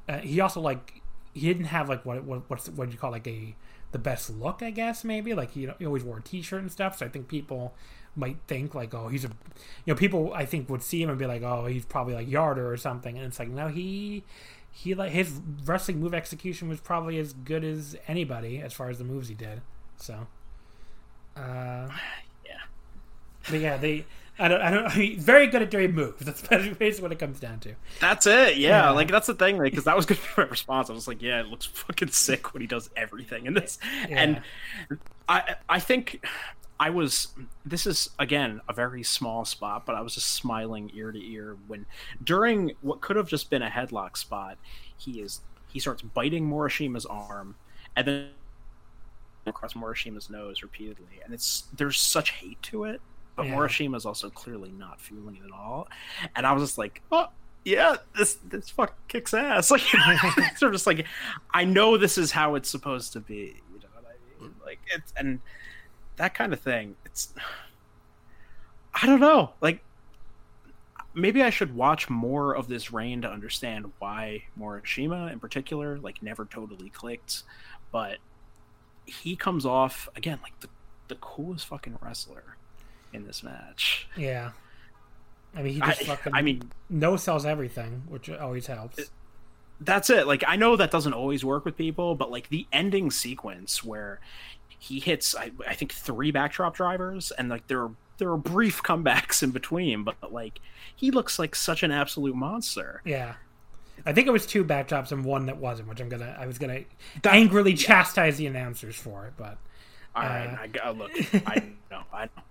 uh, he also like he didn't have like what what what's what do you call like a the best look, I guess maybe. Like he, he always wore a T-shirt and stuff, so I think people might think like, oh, he's a, you know, people I think would see him and be like, oh, he's probably like Yarder or something, and it's like, no, he, he like his wrestling move execution was probably as good as anybody as far as the moves he did. So, uh, yeah, but yeah, they I don't. I don't. I mean, very good at doing moves. That's basically what it comes down to. That's it. Yeah, yeah. like that's the thing. Like, because that was gonna be my response. I was like, yeah, it looks fucking sick when he does everything in this. Yeah. And I, I think I was. This is again a very small spot, but I was just smiling ear to ear when during what could have just been a headlock spot, he is he starts biting Morishima's arm, and then across Morishima's nose repeatedly, and it's there's such hate to it but yeah. Morishima is also clearly not feeling it at all. And I was just like, oh, yeah, this this fuck kicks ass. Like sort of just like I know this is how it's supposed to be. You know what I mean? Like it's and that kind of thing. It's I don't know. Like maybe I should watch more of this reign to understand why Morishima in particular like never totally clicked, but he comes off again like the the coolest fucking wrestler in this match. Yeah. I mean, he just I, fucking. I mean, no sells everything, which always helps. That's it. Like, I know that doesn't always work with people, but like the ending sequence where he hits, I, I think, three backdrop drivers, and like there are there are brief comebacks in between, but, but like he looks like such an absolute monster. Yeah. I think it was two backdrops and one that wasn't, which I'm gonna I was gonna that, angrily yeah. chastise the announcers for it, but all right, uh, I got look. I know, I know.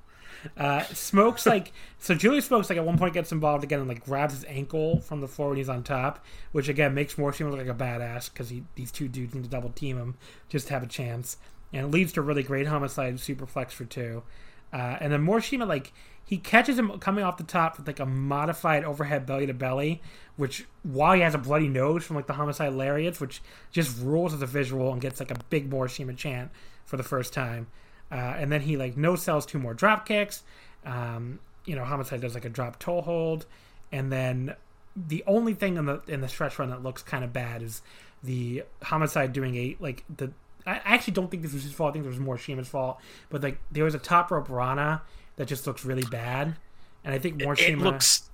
Uh, Smokes like so. Julius Smokes like at one point gets involved again and like grabs his ankle from the floor when he's on top, which again makes Morishima look like a badass because these two dudes need to double team him just to have a chance, and it leads to a really great homicide superplex for two. Uh, and then Morishima like he catches him coming off the top with like a modified overhead belly to belly, which while he has a bloody nose from like the homicide lariats, which just rules as a visual and gets like a big Morishima chant for the first time. Uh, and then he like no sells two more drop kicks. Um, you know, Homicide does like a drop toe hold, and then the only thing in the in the stretch run that looks kind of bad is the Homicide doing a like the. I actually don't think this was his fault. I think it was Morishima's fault. But like there was a top rope Rana that just looks really bad, and I think more it, it looks.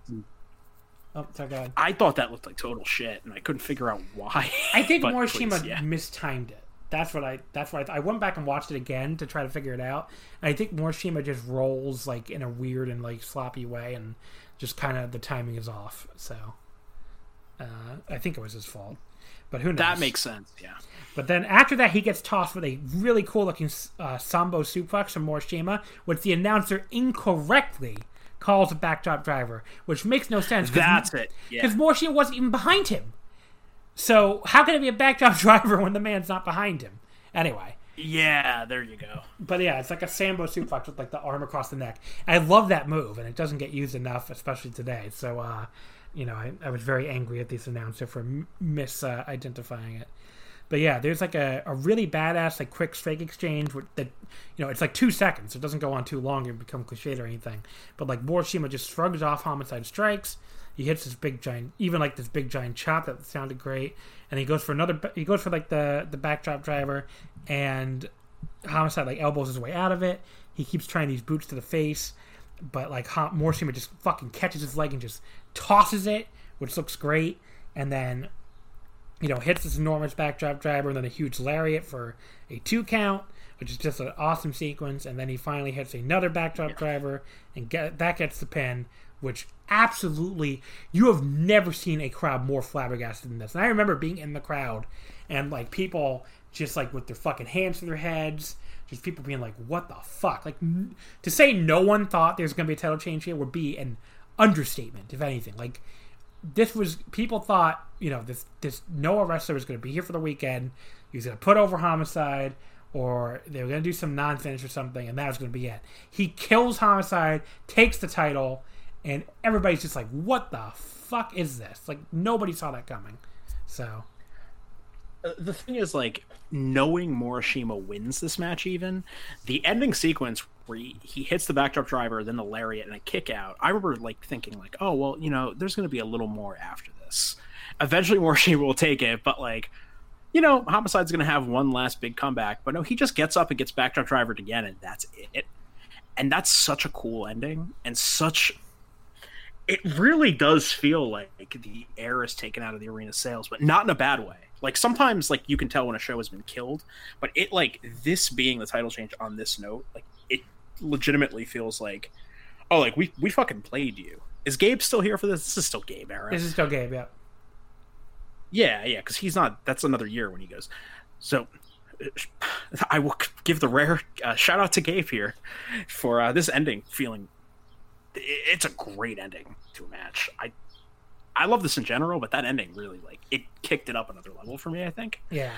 Oh, sorry. I thought that looked like total shit, and I couldn't figure out why. I think Morishima yeah. mistimed it that's what I that's what I, I, went back and watched it again to try to figure it out. And I think Morishima just rolls like in a weird and like sloppy way, and just kind of the timing is off. So uh, I think it was his fault, but who knows? That makes sense. Yeah. But then after that, he gets tossed with a really cool looking uh, sambo suplex from Morishima, which the announcer incorrectly calls a backdrop driver, which makes no sense. That's it. Because yeah. Morishima wasn't even behind him. So how can it be a backdrop driver when the man's not behind him? Anyway. Yeah, there you go. But yeah, it's like a Sambo suplex with like the arm across the neck. I love that move, and it doesn't get used enough, especially today. So, uh, you know, I, I, was very angry at this announcer for misidentifying uh, it. But yeah, there's like a, a really badass like quick strike exchange that you know it's like two seconds. It doesn't go on too long and become cliched or anything. But like Morishima just shrugs off homicide strikes he hits this big giant, even like this big giant chop that sounded great, and he goes for another. He goes for like the the backdrop driver, and Homicide like elbows his way out of it. He keeps trying these boots to the face, but like Morishima just fucking catches his leg and just tosses it, which looks great, and then you know hits this enormous backdrop driver and then a huge lariat for a two count which is just an awesome sequence. And then he finally hits another backdrop driver, and get, that gets the pin which absolutely you have never seen a crowd more flabbergasted than this. And I remember being in the crowd and like people just like with their fucking hands to their heads, just people being like, "What the fuck?" Like n- to say no one thought there's going to be a title change here would be an understatement, if anything. Like this was people thought you know this this Noah wrestler was going to be here for the weekend. He was going to put over Homicide or they were going to do some non-finish or something, and that was going to be it. He kills Homicide, takes the title, and everybody's just like, "What the fuck is this?" Like nobody saw that coming. So uh, the thing is, like knowing Morishima wins this match, even the ending sequence where he, he hits the backdrop driver, then the lariat and a kick out. I remember like thinking, like, "Oh well, you know, there's going to be a little more after this." Eventually, Morishima will take it, but like you know, Homicide's going to have one last big comeback. But no, he just gets up and gets backdrop driver again, and that's it. And that's such a cool ending and such it really does feel like the air is taken out of the arena sales, but not in a bad way. Like sometimes, like you can tell when a show has been killed, but it like this being the title change on this note, like it legitimately feels like, oh, like we we fucking played you. Is Gabe still here for this? This is still Gabe era. This is still Gabe, yeah. Yeah, yeah, because he's not. That's another year when he goes. So I will give the rare uh, shout out to Gabe here for uh, this ending feeling it's a great ending to a match. I I love this in general, but that ending really like it kicked it up another level for me. I think. Yeah.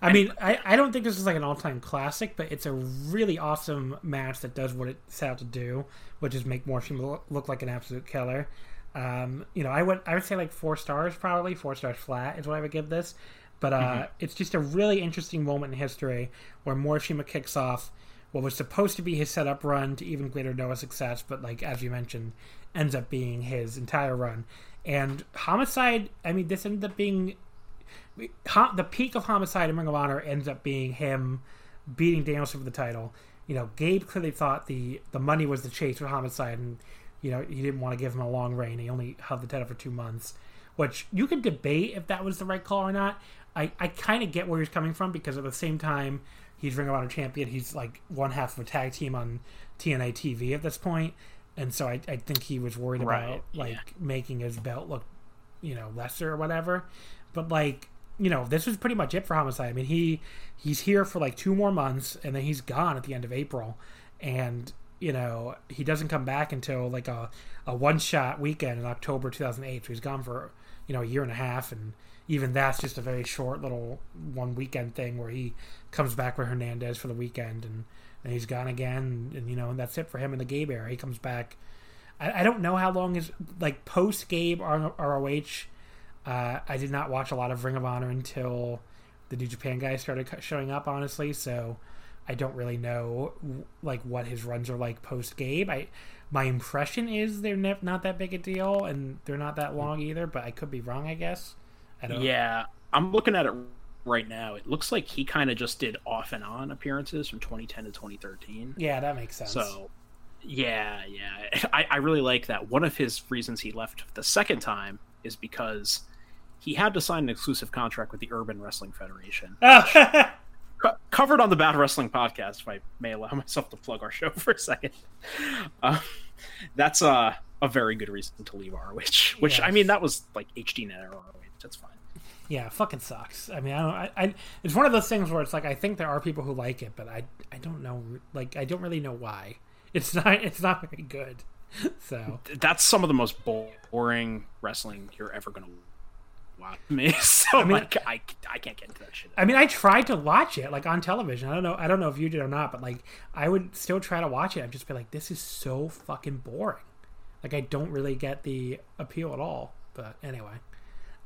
I and, mean, I, I don't think this is like an all time classic, but it's a really awesome match that does what it set out to do, which is make Morishima look like an absolute killer. Um, you know, I would I would say like four stars probably four stars flat is what I would give this. But uh, mm-hmm. it's just a really interesting moment in history where Morishima kicks off what was supposed to be his setup run to even greater Noah success, but like as you mentioned, ends up being his entire run. And Homicide, I mean, this ended up being the peak of Homicide in Ring of Honor ends up being him beating Danielson for the title. You know, Gabe clearly thought the the money was the chase for Homicide, and you know he didn't want to give him a long reign. He only held the title for two months, which you could debate if that was the right call or not. I I kind of get where he's coming from because at the same time he's Ring of Honor champion. He's like one half of a tag team on TNA TV at this point, and so I, I think he was worried right, about like yeah. making his belt look, you know, lesser or whatever. But like, you know, this was pretty much it for Homicide. I mean, he he's here for like two more months, and then he's gone at the end of April, and you know he doesn't come back until like a a one shot weekend in October 2008. So he's gone for you know a year and a half, and even that's just a very short little one weekend thing where he comes back with Hernandez for the weekend and, and he's gone again and, and you know and that's it for him in the Gabe era. He comes back. I, I don't know how long is like post Gabe ROH. Uh, I did not watch a lot of Ring of Honor until the New Japan guys started showing up. Honestly, so I don't really know like what his runs are like post Gabe. I my impression is they're ne- not that big a deal and they're not that long either, but I could be wrong. I guess. Yeah, I'm looking at it right now. It looks like he kind of just did off and on appearances from 2010 to 2013. Yeah, that makes sense. So, yeah, yeah, I, I really like that. One of his reasons he left the second time is because he had to sign an exclusive contract with the Urban Wrestling Federation. co- covered on the Bad Wrestling podcast, if I may allow myself to plug our show for a second. Uh, that's uh, a very good reason to leave ROH. Which yes. I mean, that was like HDNet or ROH. That's fine. Yeah, fucking sucks. I mean, I don't. I, I, it's one of those things where it's like I think there are people who like it, but I I don't know. Like I don't really know why. It's not. It's not very good. So that's some of the most boring wrestling you're ever gonna watch me. So I mean, like I, I can't get into that shit. I mean, I tried to watch it like on television. I don't know. I don't know if you did or not, but like I would still try to watch it. I'd just be like, this is so fucking boring. Like I don't really get the appeal at all. But anyway.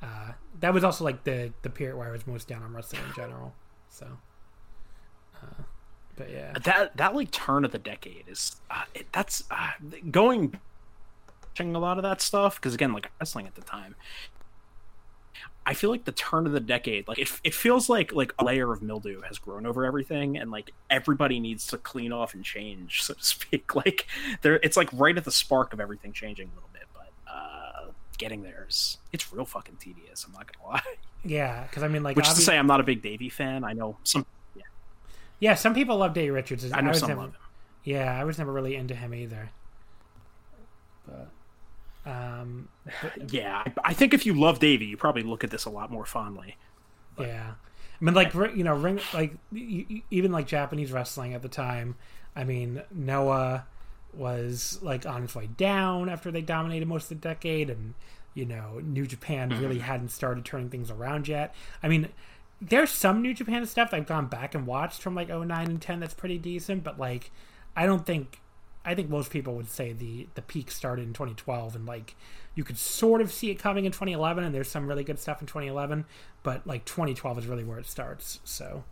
Uh, that was also like the the period where I was most down on wrestling in general. So, uh, but yeah, that that like turn of the decade is uh, it, that's uh, going a lot of that stuff because again, like wrestling at the time. I feel like the turn of the decade, like it, it feels like like a layer of mildew has grown over everything, and like everybody needs to clean off and change, so to speak. Like there, it's like right at the spark of everything changing getting there is it's real fucking tedious. I'm not gonna lie. Yeah, because I mean, like, which is to say, I'm not a big Davey fan. I know some. Yeah, yeah some people love Davey Richards. I know I some never, love him. Yeah, I was never really into him either. But, um, but, yeah, I think if you love Davey, you probably look at this a lot more fondly. But, yeah, I mean, like you know, ring like even like Japanese wrestling at the time. I mean, Noah was like on its way down after they dominated most of the decade and you know new japan mm-hmm. really hadn't started turning things around yet i mean there's some new japan stuff i've gone back and watched from like 09 and 10 that's pretty decent but like i don't think i think most people would say the the peak started in 2012 and like you could sort of see it coming in 2011 and there's some really good stuff in 2011 but like 2012 is really where it starts so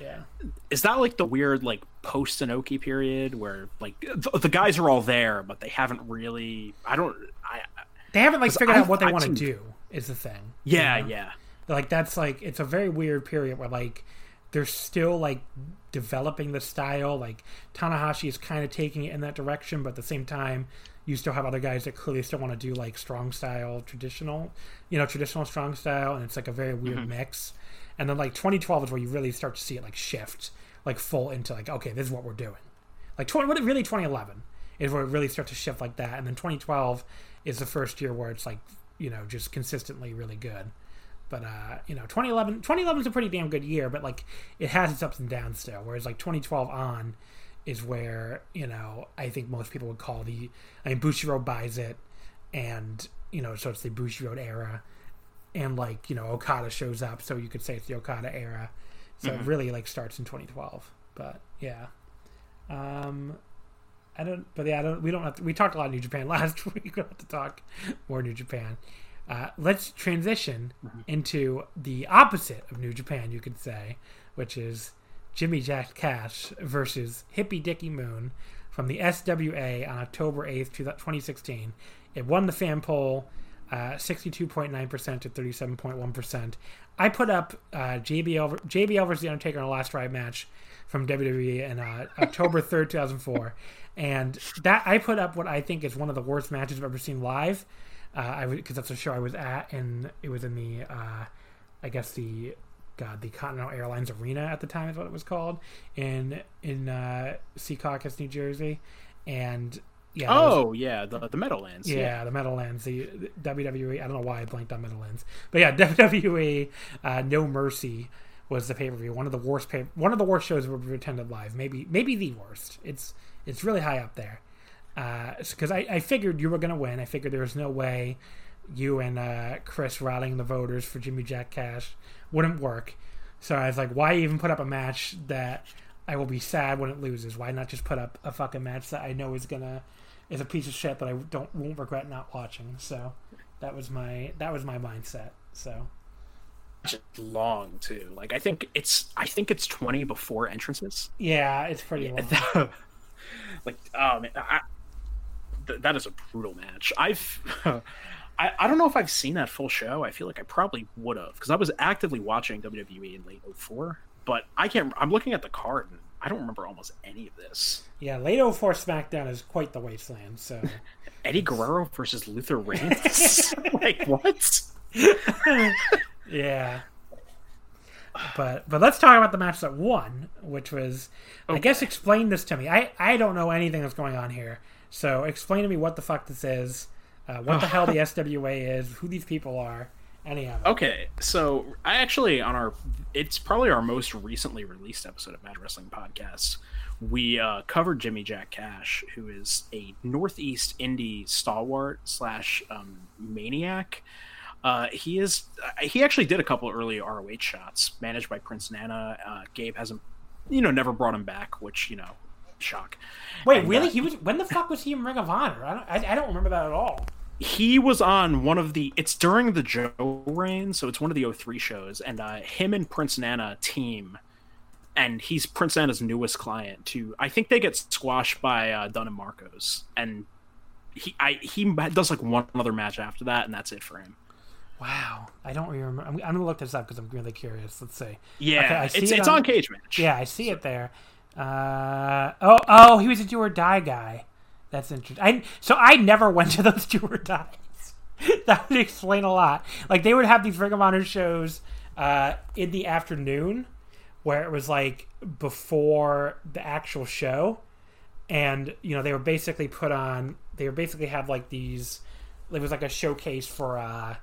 yeah. Is that like the weird like post Inoki period where like the, the, guys are all there but they haven't really I don't I they haven't like figured I've, out what they want to do is the thing. Yeah, you know? yeah. Like that's like it's a very weird period where like they're still like developing the style. Like Tanahashi is kind of taking it in that direction, but at the same time, you still have other guys that clearly still want to do like strong style, traditional, you know, traditional strong style, and it's like a very weird mm-hmm. mix and then like 2012 is where you really start to see it like shift like full into like okay this is what we're doing. Like 20 what really 2011 is where it really starts to shift like that. And then 2012 is the first year where it's like you know just consistently really good. But uh you know 2011 2011 is a pretty damn good year but like it has its ups and downs still. Whereas like 2012 on is where you know i think most people would call the i mean bushiroad buys it and you know so it's the bushiroad era and like you know Okada shows up, so you could say it's the Okada era. So mm-hmm. it really like starts in 2012. But yeah, um, I don't. But yeah, I don't. We don't have to. We talked a lot of New Japan last week. We don't have to talk more New Japan. Uh, let's transition mm-hmm. into the opposite of New Japan, you could say, which is Jimmy Jack Cash versus Hippie Dicky Moon from the SWA on October 8th, 2016. It won the fan poll uh, 62.9% to 37.1%. I put up uh, JBL, JBL versus The Undertaker in a last ride match from WWE in uh, October 3rd, 2004. And that I put up what I think is one of the worst matches I've ever seen live. Uh, because that's a show I was at, and it was in the, uh, I guess the, God, the Continental Airlines Arena at the time is what it was called in in uh, Secaucus, New Jersey, and yeah. Oh was, yeah, the the Meadowlands. Yeah, yeah, the Meadowlands. The, the WWE. I don't know why I blanked on Meadowlands, but yeah, WWE. Uh, no Mercy was the pay per view. One of the worst pay. One of the worst shows we've attended live. Maybe maybe the worst. It's it's really high up there. Because uh, I, I figured you were going to win. I figured there was no way you and uh, Chris rallying the voters for Jimmy Jack Cash wouldn't work. So I was like, why even put up a match that I will be sad when it loses? Why not just put up a fucking match that I know is gonna is a piece of shit that I don't won't regret not watching. So that was my that was my mindset. So long too. Like I think it's I think it's twenty before entrances. Yeah, it's pretty long. like oh man, I, th- that is a brutal match. I've. I, I don't know if I've seen that full show. I feel like I probably would have because I was actively watching WWE in late 04, but I can't. I'm looking at the card and I don't remember almost any of this. Yeah, late 04 SmackDown is quite the wasteland. So Eddie Guerrero versus Luther Reigns. like what? yeah. But but let's talk about the match that won, which was okay. I guess explain this to me. I I don't know anything that's going on here. So explain to me what the fuck this is, uh, what the hell the SWA is, who these people are, any of it. Okay, so I actually on our it's probably our most recently released episode of Bad Wrestling Podcast. We uh, covered Jimmy Jack Cash, who is a Northeast indie stalwart slash um, maniac. Uh, he is. Uh, he actually did a couple early ROH shots managed by Prince Nana. Uh, Gabe hasn't, you know, never brought him back, which you know shock. Wait, and, really? Uh, he was. When the fuck was he in Ring of Honor? I don't. I, I, don't remember that at all. He was on one of the. It's during the Joe reign, so it's one of the 03 shows, and uh, him and Prince Nana team, and he's Prince Nana's newest client. To I think they get squashed by uh, Dunn and Marcos, and he I he does like one other match after that, and that's it for him. Wow, I don't remember. I'm, I'm, gonna look this up because I'm really curious. Let's see. Yeah, okay, I see it's, it it's on, on Cage Match. Yeah, I see so. it there. Uh, oh, oh, he was a do or die guy. That's interesting. I, so I never went to those do or that would explain a lot. Like they would have these Ring of Honor shows uh, in the afternoon, where it was like before the actual show, and you know they were basically put on. They were basically have like these. It was like a showcase for uh,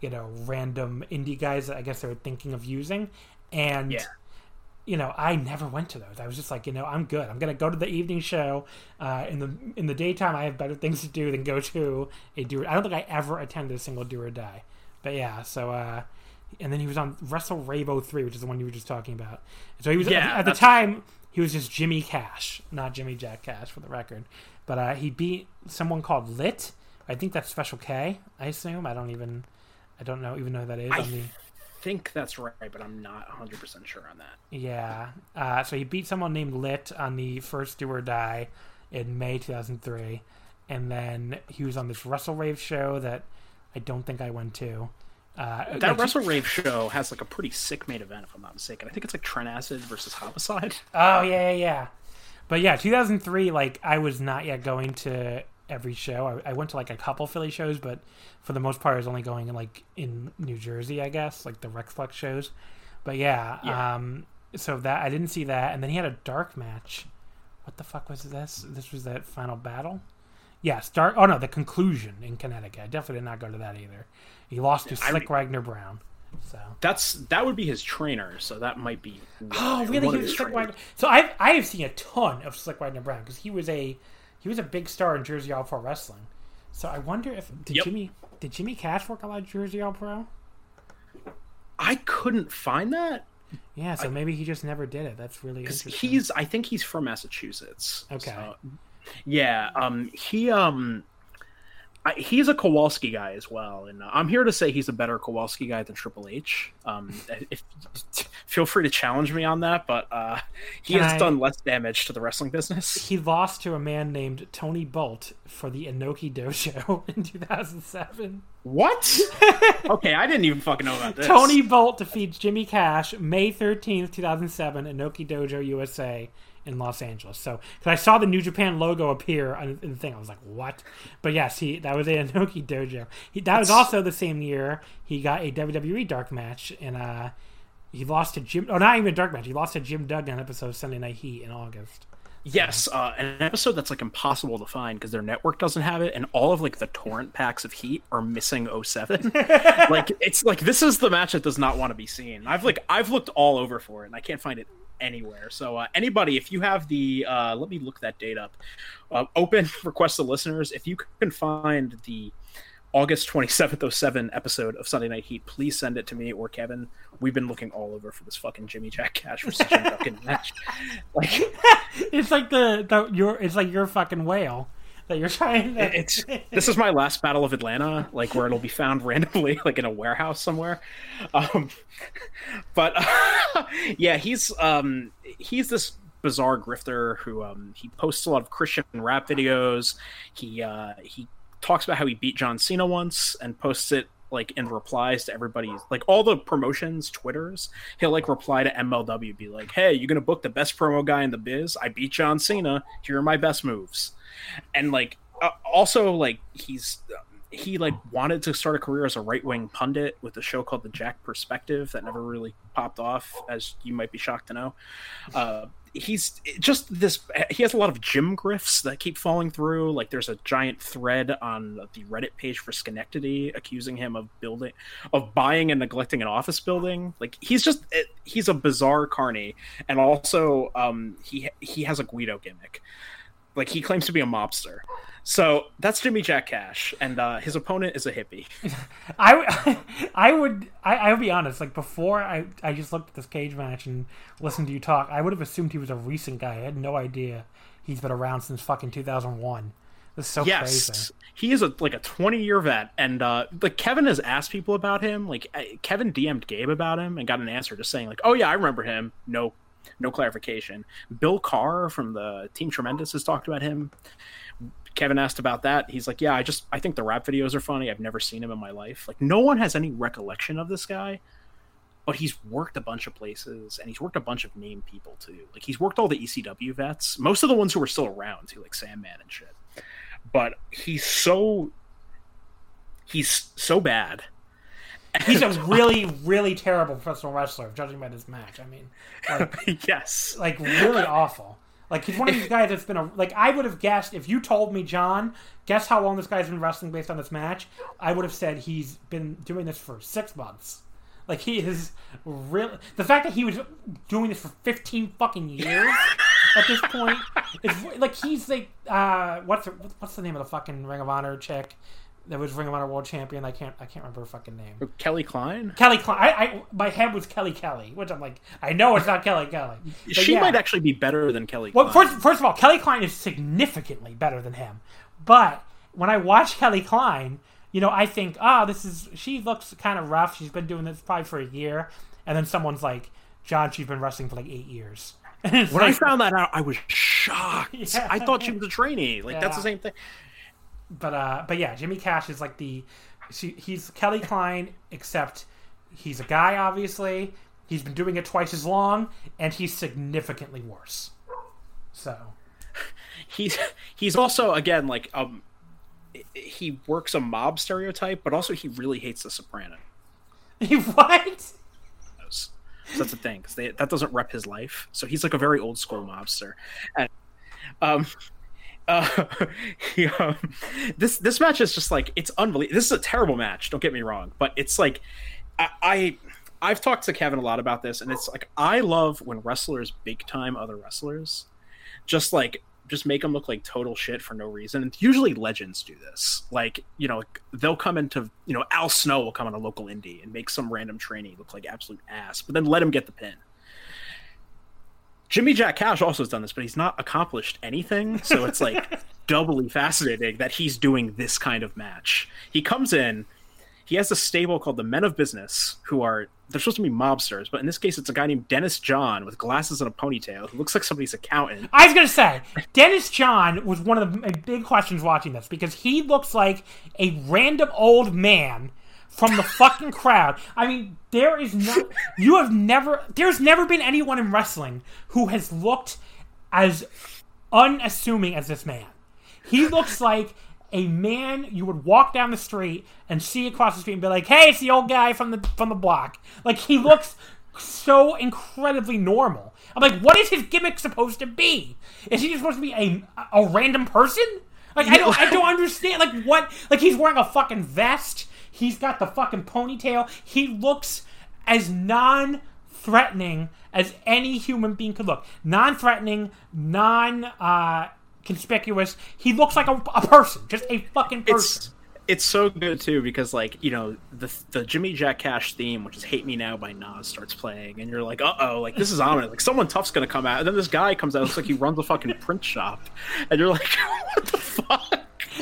you know random indie guys that I guess they were thinking of using, and. Yeah you know, I never went to those. I was just like, you know, I'm good. I'm gonna go to the evening show. Uh, in the in the daytime, I have better things to do than go to a do. I don't think I ever attended a single do or die. But yeah, so uh, and then he was on Wrestle Rave 03, which is the one you were just talking about. So he was yeah, at the time he was just Jimmy Cash, not Jimmy Jack Cash, for the record. But uh, he beat someone called Lit. I think that's Special K. I assume. I don't even. I don't know even know who that is. I on the think that's right, but I'm not 100% sure on that. Yeah. Uh, so he beat someone named Lit on the first Do or Die in May 2003. And then he was on this Wrestle Rave show that I don't think I went to. Uh, that Wrestle Rave show has like a pretty sick main event, if I'm not mistaken. I think it's like Trent Acid versus Homicide. Oh, yeah, yeah, yeah. But yeah, 2003, like, I was not yet going to every show. I, I, went to like a couple Philly shows, but for the most part, I was only going like in New Jersey, I guess, like the Rexplex shows. But yeah, yeah. Um, so that I didn't see that, and then he had a dark match. What the fuck was this? This was that final battle. Yes, dark. Oh no, the conclusion in Connecticut. I definitely did not go to that either. He lost to Slick I, Wagner Brown. So that's that would be his trainer. So that might be. Oh, really? He was Slick Wagner. So I I have seen a ton of Slick Wagner Brown because he was a he was a big star in Jersey All Pro Wrestling. So I wonder if did yep. Jimmy did Jimmy Cash work a lot of Jersey All Pro? I couldn't find that. Yeah, so I, maybe he just never did it. That's really interesting. He's I think he's from Massachusetts. Okay. So, Yeah, um, he um, I, he's a Kowalski guy as well, and uh, I'm here to say he's a better Kowalski guy than Triple H. Um, if, feel free to challenge me on that, but uh, he Can has I, done less damage to the wrestling business. He lost to a man named Tony Bolt for the Inoki Dojo in 2007. What? okay, I didn't even fucking know about this. Tony Bolt defeats Jimmy Cash May 13th, 2007, Inoki Dojo USA in Los Angeles. So, because I saw the New Japan logo appear on the thing, I was like, "What?" But yes, he that was a Inoki Dojo. He, that was also the same year he got a WWE Dark match, and uh, he lost to Jim. Oh, not even a Dark match. He lost to Jim Duggan episode of Sunday Night Heat in August. Yes, uh, an episode that's like impossible to find because their network doesn't have it, and all of like the torrent packs of Heat are missing 07. like it's like this is the match that does not want to be seen. I've like I've looked all over for it, and I can't find it anywhere. So uh, anybody, if you have the, uh, let me look that date up. Uh, open request to listeners. If you can find the August 27th 07 episode of Sunday Night Heat, please send it to me or Kevin. We've been looking all over for this fucking Jimmy Jack Cash versus Jim Duggan match. Like it's like the, the your it's like your fucking whale that you're trying to... it's this is my last battle of atlanta like where it'll be found randomly like in a warehouse somewhere. Um but uh, yeah he's um he's this bizarre grifter who um he posts a lot of christian rap videos. He uh he talks about how he beat john cena once and posts it like in replies to everybody's like all the promotions twitters he'll like reply to mlw be like hey you're gonna book the best promo guy in the biz? I beat john cena. Here are my best moves and like uh, also like he's he like wanted to start a career as a right-wing pundit with a show called the jack perspective that never really popped off as you might be shocked to know. Uh, he's just this he has a lot of jim grifts that keep falling through. Like there's a giant thread on the reddit page for schenectady accusing him of building of buying and neglecting an office building. Like he's just he's a bizarre carney and also um he he has a guido gimmick like he claims to be a mobster. So that's Jimmy Jack Cash, and uh, his opponent is a hippie. I, I would, I, I would be honest. Like before, I, I just looked at this cage match and listened to you talk. I would have assumed he was a recent guy. I had no idea he's been around since fucking two thousand one. This is so yes, crazy. he is a like a twenty year vet, and uh, like Kevin has asked people about him. Like Kevin DM'd Gabe about him and got an answer, just saying like, "Oh yeah, I remember him." No no clarification. Bill Carr from the Team Tremendous has talked about him. Kevin asked about that. He's like, "Yeah, I just I think the rap videos are funny. I've never seen him in my life. Like no one has any recollection of this guy." But he's worked a bunch of places and he's worked a bunch of name people too. Like he's worked all the ECW vets, most of the ones who are still around too, like Sandman and shit. But he's so he's so bad he's a really, really terrible professional wrestler, judging by this match. I mean, like, yes, like really awful. Like he's one of these guys that's been a like I would have guessed if you told me, John, guess how long this guy's been wrestling based on this match. I would have said he's been doing this for six months. Like he is really the fact that he was doing this for fifteen fucking years at this point is like he's like uh what's the, what's the name of the fucking Ring of Honor chick? That was Ring of Honor World Champion. I can't I can't remember her fucking name. Kelly Klein. Kelly Klein. I, I my head was Kelly Kelly, which I'm like I know it's not Kelly Kelly. she yeah. might actually be better than Kelly. Well, Klein. first first of all, Kelly Klein is significantly better than him. But when I watch Kelly Klein, you know, I think, ah, oh, this is she looks kind of rough. She's been doing this probably for a year, and then someone's like, John, she's been wrestling for like eight years. when like, I found that out, I was shocked. Yeah. I thought she was a trainee. Like yeah. that's the same thing but uh, but yeah, Jimmy Cash is like the he's Kelly Klein, except he's a guy. Obviously, he's been doing it twice as long, and he's significantly worse. So he's he's also again like um he works a mob stereotype, but also he really hates the Soprano. He what? So that's the thing because that doesn't rep his life. So he's like a very old school mobster. And, um, uh, he, um, this this match is just like it's unbelievable. This is a terrible match. Don't get me wrong, but it's like I, I I've talked to Kevin a lot about this, and it's like I love when wrestlers big time other wrestlers, just like just make them look like total shit for no reason. And usually legends do this. Like you know they'll come into you know Al Snow will come on a local indie and make some random trainee look like absolute ass, but then let him get the pin. Jimmy Jack Cash also has done this, but he's not accomplished anything. So it's like doubly fascinating that he's doing this kind of match. He comes in, he has a stable called the Men of Business, who are they're supposed to be mobsters, but in this case, it's a guy named Dennis John with glasses and a ponytail who looks like somebody's accountant. I was gonna say Dennis John was one of the big questions watching this because he looks like a random old man from the fucking crowd. I mean, there is no you have never there's never been anyone in wrestling who has looked as unassuming as this man. He looks like a man you would walk down the street and see across the street and be like, "Hey, it's the old guy from the from the block." Like he looks so incredibly normal. I'm like, what is his gimmick supposed to be? Is he just supposed to be a a random person? Like I don't I don't understand. Like what? Like he's wearing a fucking vest. He's got the fucking ponytail. He looks as non-threatening as any human being could look. Non-threatening, non uh conspicuous. He looks like a, a person, just a fucking person. It's it's so good too because like you know the the Jimmy Jack Cash theme, which is "Hate Me Now" by Nas, starts playing, and you're like, uh oh, like this is ominous. Like someone tough's gonna come out, and then this guy comes out, looks like he runs a fucking print shop, and you're like, what the fuck?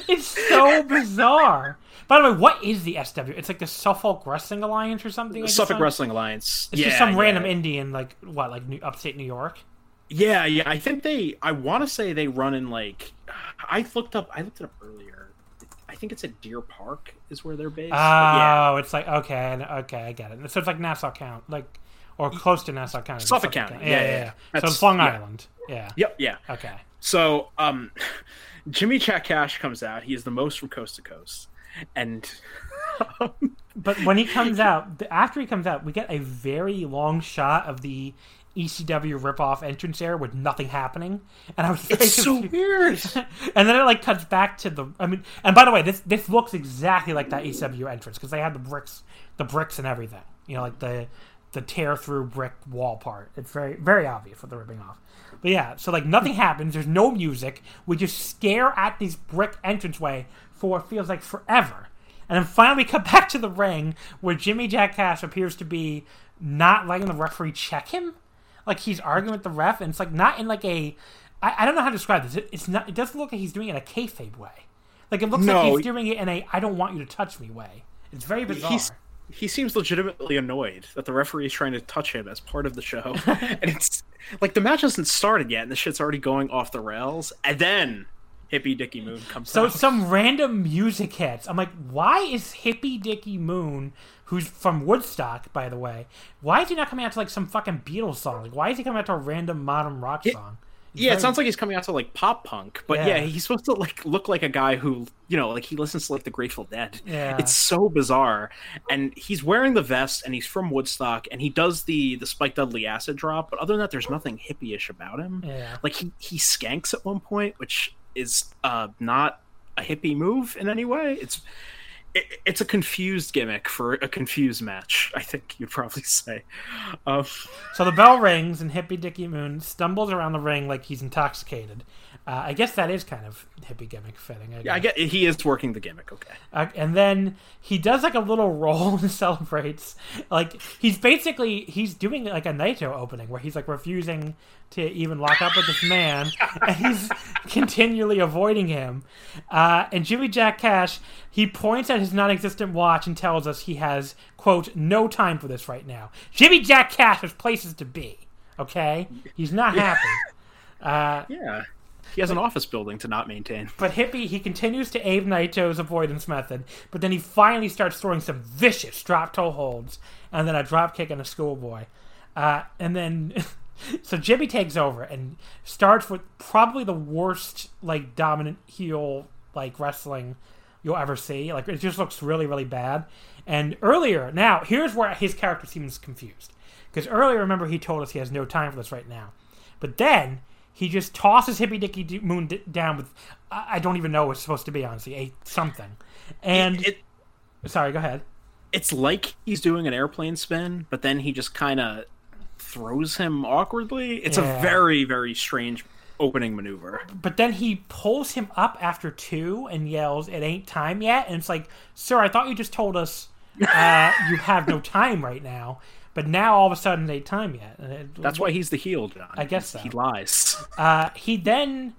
It's so bizarre. By the way, what is the SW? It's like the Suffolk Wrestling Alliance or something. Suffolk Wrestling Alliance. It's yeah, just some yeah. random Indian, like what, like New, upstate New York. Yeah, yeah. I think they. I want to say they run in like. I looked up. I looked it up earlier. I think it's at Deer Park is where they're based. Oh, yeah. it's like okay, okay, I get it. So it's like Nassau County, like or close to Nassau County. Suffolk County. Yeah, yeah. yeah. So it's Long yeah. Island. Yeah. Yep. Yeah. Okay. So, um, Jimmy Jack Cash comes out. He is the most from coast to coast, and But when he comes out, after he comes out, we get a very long shot of the ECW ripoff entrance area with nothing happening, and I was it's so weird. and then it like cuts back to the. I mean, and by the way, this this looks exactly like that ECW entrance because they had the bricks, the bricks and everything. You know, like the the tear through brick wall part. It's very very obvious what they're ripping off. But yeah, so like nothing happens. There's no music. We just stare at this brick entranceway for what feels like forever. And then finally we come back to the ring where Jimmy Jack Cash appears to be not letting the referee check him. Like he's arguing with the ref, and it's like not in like a. I, I don't know how to describe this. It, it's not. It doesn't look like he's doing it in a kayfabe way. Like it looks like he's doing it in a "I don't want you to touch me" way. It's very bizarre. He's he seems legitimately annoyed that the referee is trying to touch him as part of the show, and it's like the match hasn't started yet, and the shit's already going off the rails, and then Hippie Dicky Moon comes So out. some random music hits. I'm like, why is Hippie Dicky Moon, who's from Woodstock, by the way, why is he not coming out to like some fucking Beatles song? Like, why is he coming out to a random modern rock song? It's yeah, very- it sounds like he's coming out to like pop punk, but Yeah. yeah. he's supposed to like look like a guy who you know like he listens to like the Grateful Dead. Yeah. it's so bizarre, and he's wearing the vest, and he's from Woodstock, and he does the the Spike Dudley acid drop, but other than that, there's nothing hippie-ish about him. Yeah. like he he skanks at one point, which is uh not a hippie move in any way. It's it, it's a confused gimmick for a confused match. I think you'd probably say. Um, So the bell rings, and Hippie Dicky Moon stumbles around the ring like he's intoxicated. Uh, I guess that is kind of hippie gimmick fitting. I yeah, I get he is working the gimmick. Okay. Uh, and then he does like a little roll and celebrates. Like he's basically he's doing like a Naito opening where he's like refusing to even lock up with this man, and he's continually avoiding him. Uh, and Jimmy Jack Cash he points at his non-existent watch and tells us he has quote no time for this right now. Jimmy Jack Cash has places to be. Okay, he's not happy. Uh, Yeah. He has an office building to not maintain. but Hippie, he continues to aid Naito's avoidance method, but then he finally starts throwing some vicious drop toe holds, and then a drop kick and a schoolboy. Uh, and then, so Jimmy takes over and starts with probably the worst, like, dominant heel, like, wrestling you'll ever see. Like, it just looks really, really bad. And earlier, now, here's where his character seems confused. Because earlier, remember, he told us he has no time for this right now. But then he just tosses Hippy Dicky Moon d- down with I don't even know what it's supposed to be honestly a something. And it sorry, go ahead. it's like he's doing an airplane spin, but then he just kind of throws him awkwardly. It's Yeah. a very very strange opening maneuver. But then he pulls him up after two and yells, "It ain't time yet!" And it's like, "Sir, I thought you just told us uh, you have no time right now." But now all of a sudden it ain't time yet. That's why he's the heel, John. I guess so. He lies. Uh, he then,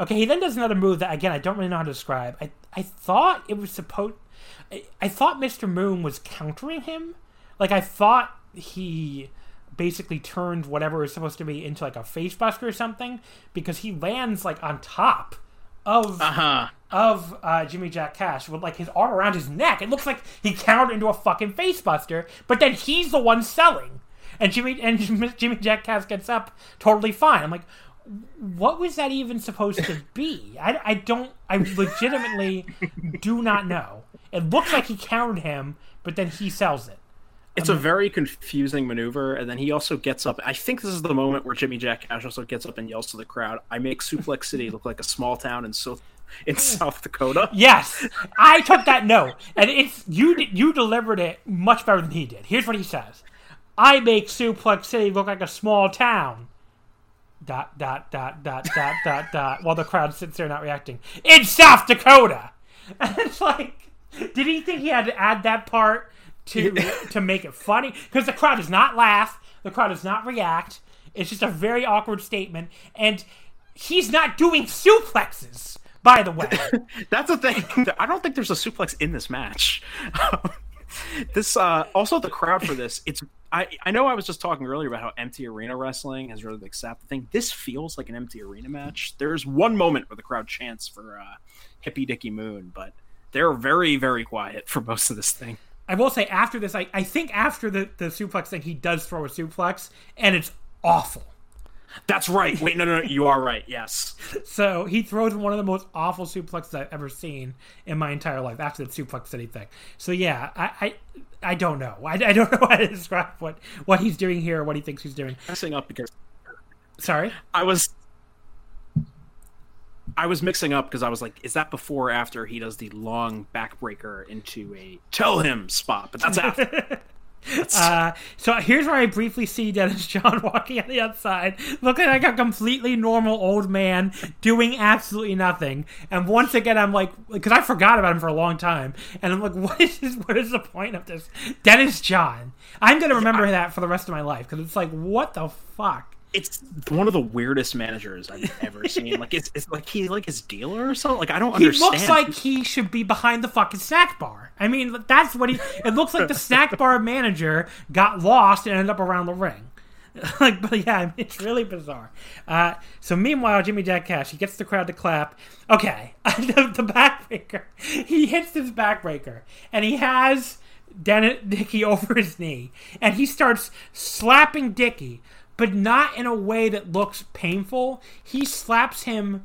okay, he then does another move that again I don't really know how to describe. I I thought it was supposed. I, I thought Mr. Moon was countering him. Like I thought he basically turned whatever was supposed to be into like a facebuster or something because he lands like on top of Uh-huh. of uh, Jimmy Jack Cash with like his arm around his neck. It looks like he countered into a fucking facebuster, but then he's the one selling, and Jimmy and Jimmy Jack Cash gets up totally fine. I'm like, what was that even supposed to be? I, I don't. I legitimately do not know. It looks like he countered him, but then he sells it. It's a um, very confusing maneuver, and then he also gets up. I think this is the moment where Jimmy Jack Cash also gets up and yells to the crowd, "I make Suplex City look like a small town in South in hmm. South Dakota." Yes, I took that note, and it's you. You delivered it much better than he did. Here's what he says: "I make Suplex City look like a small town." Dot dot dot dot dot dot dot. While the crowd sits there not reacting in South Dakota, and it's like, did he think he had to add that part to to make it funny? Because the crowd does not laugh, the crowd does not react. It's just a very awkward statement, and he's not doing suplexes. By the way, That's the thing. I don't think there's a suplex in this match. this uh also the crowd for this it's I, I know I was just talking earlier about how empty arena wrestling has really like sapped the thing. This feels like an empty arena match. There's one moment where the crowd chants for uh, Hippie Dicky Moon, but they're very very quiet for most of this thing. I will say after this, I, I think after the, the suplex thing, he does throw a suplex, and it's awful. That's right. Wait, no, no, no you are right. Yes. So he throws one of the most awful suplexes I've ever seen in my entire life after the suplex city thing. So yeah, I I, I don't know. I, I don't know how to describe what, what he's doing here or what he thinks he's doing. Messing up because Sorry. I was I was mixing up because I was like, is that before or after he does the long backbreaker into a tell him spot? But that's after. Uh, so here's where I briefly see Dennis John walking on the outside, looking like a completely normal old man doing absolutely nothing. And once again, I'm like, because I forgot about him for a long time, and I'm like, what is this, what is the point of this? Dennis John. I'm gonna remember that for the rest of my life because it's like, what the fuck? It's one of the weirdest managers I've ever seen. Like it's, it's like he like his dealer or something. Like I don't He understand. He looks like he should be behind the fucking snack bar. I mean, that's what he. It looks like the snack bar manager got lost and ended up around the ring. like, but yeah, I mean, it's really bizarre. Uh, so meanwhile, Jimmy Jack Cash he gets the crowd to clap. Okay, the, the backbreaker. He hits his backbreaker, and he has Dennis Dicky over his knee, and he starts slapping Dicky, but not in a way that looks painful. He slaps him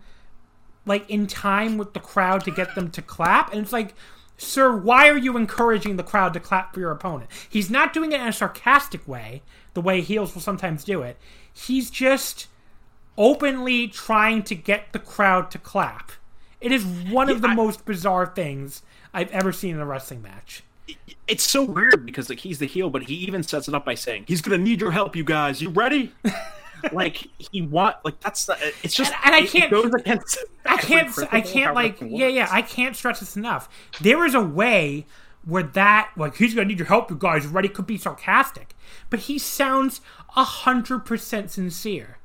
like in time with the crowd to get them to clap, and it's like. Sir, why are you encouraging the crowd to clap for your opponent? He's not doing it in a sarcastic way, the way heels will sometimes do it. He's just openly trying to get the crowd to clap. It is one of the I- most bizarre things I've ever seen in a wrestling match. It's so weird because like he's the heel, but he even sets it up by saying he's gonna need your help. You guys, you ready? like he want like that's the, it's just And- and I can't- goes against I can't. I can't like. Yeah, yeah. I can't stress this enough. There is a way where that like he's gonna need your help, you guys. Ready? Could be sarcastic, but he sounds a hundred percent sincere.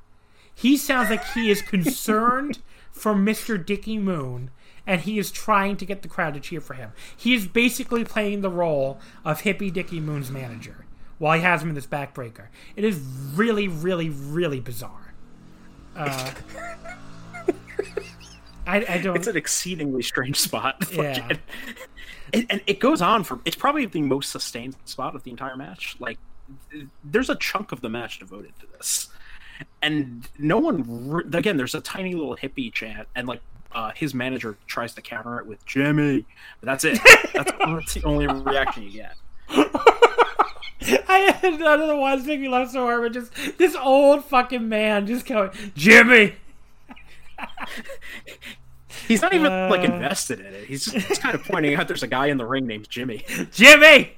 He sounds like he is concerned for Mister Dicky Moon, and he is trying to get the crowd to cheer for him. He is basically playing the role of Hippie Dicky Moon's manager while he has him in this backbreaker. It is really, really, really bizarre. Uh, I, I don't. it's an exceedingly strange spot. Yeah. and, and, and it goes on for it's probably the most sustained spot of the entire match. Like there's a chunk of the match devoted to this, and no one re- again. There's a tiny little hippie chant, and like uh, his manager tries to counter it with Jimmy, but that's it. That's, that's the only reaction you get. I I don't know why it's making me laugh so hard, but just this old fucking man just going, Jimmy. He's not even like Uh. invested in it. He's just kind of pointing out there's a guy in the ring named Jimmy. Jimmy.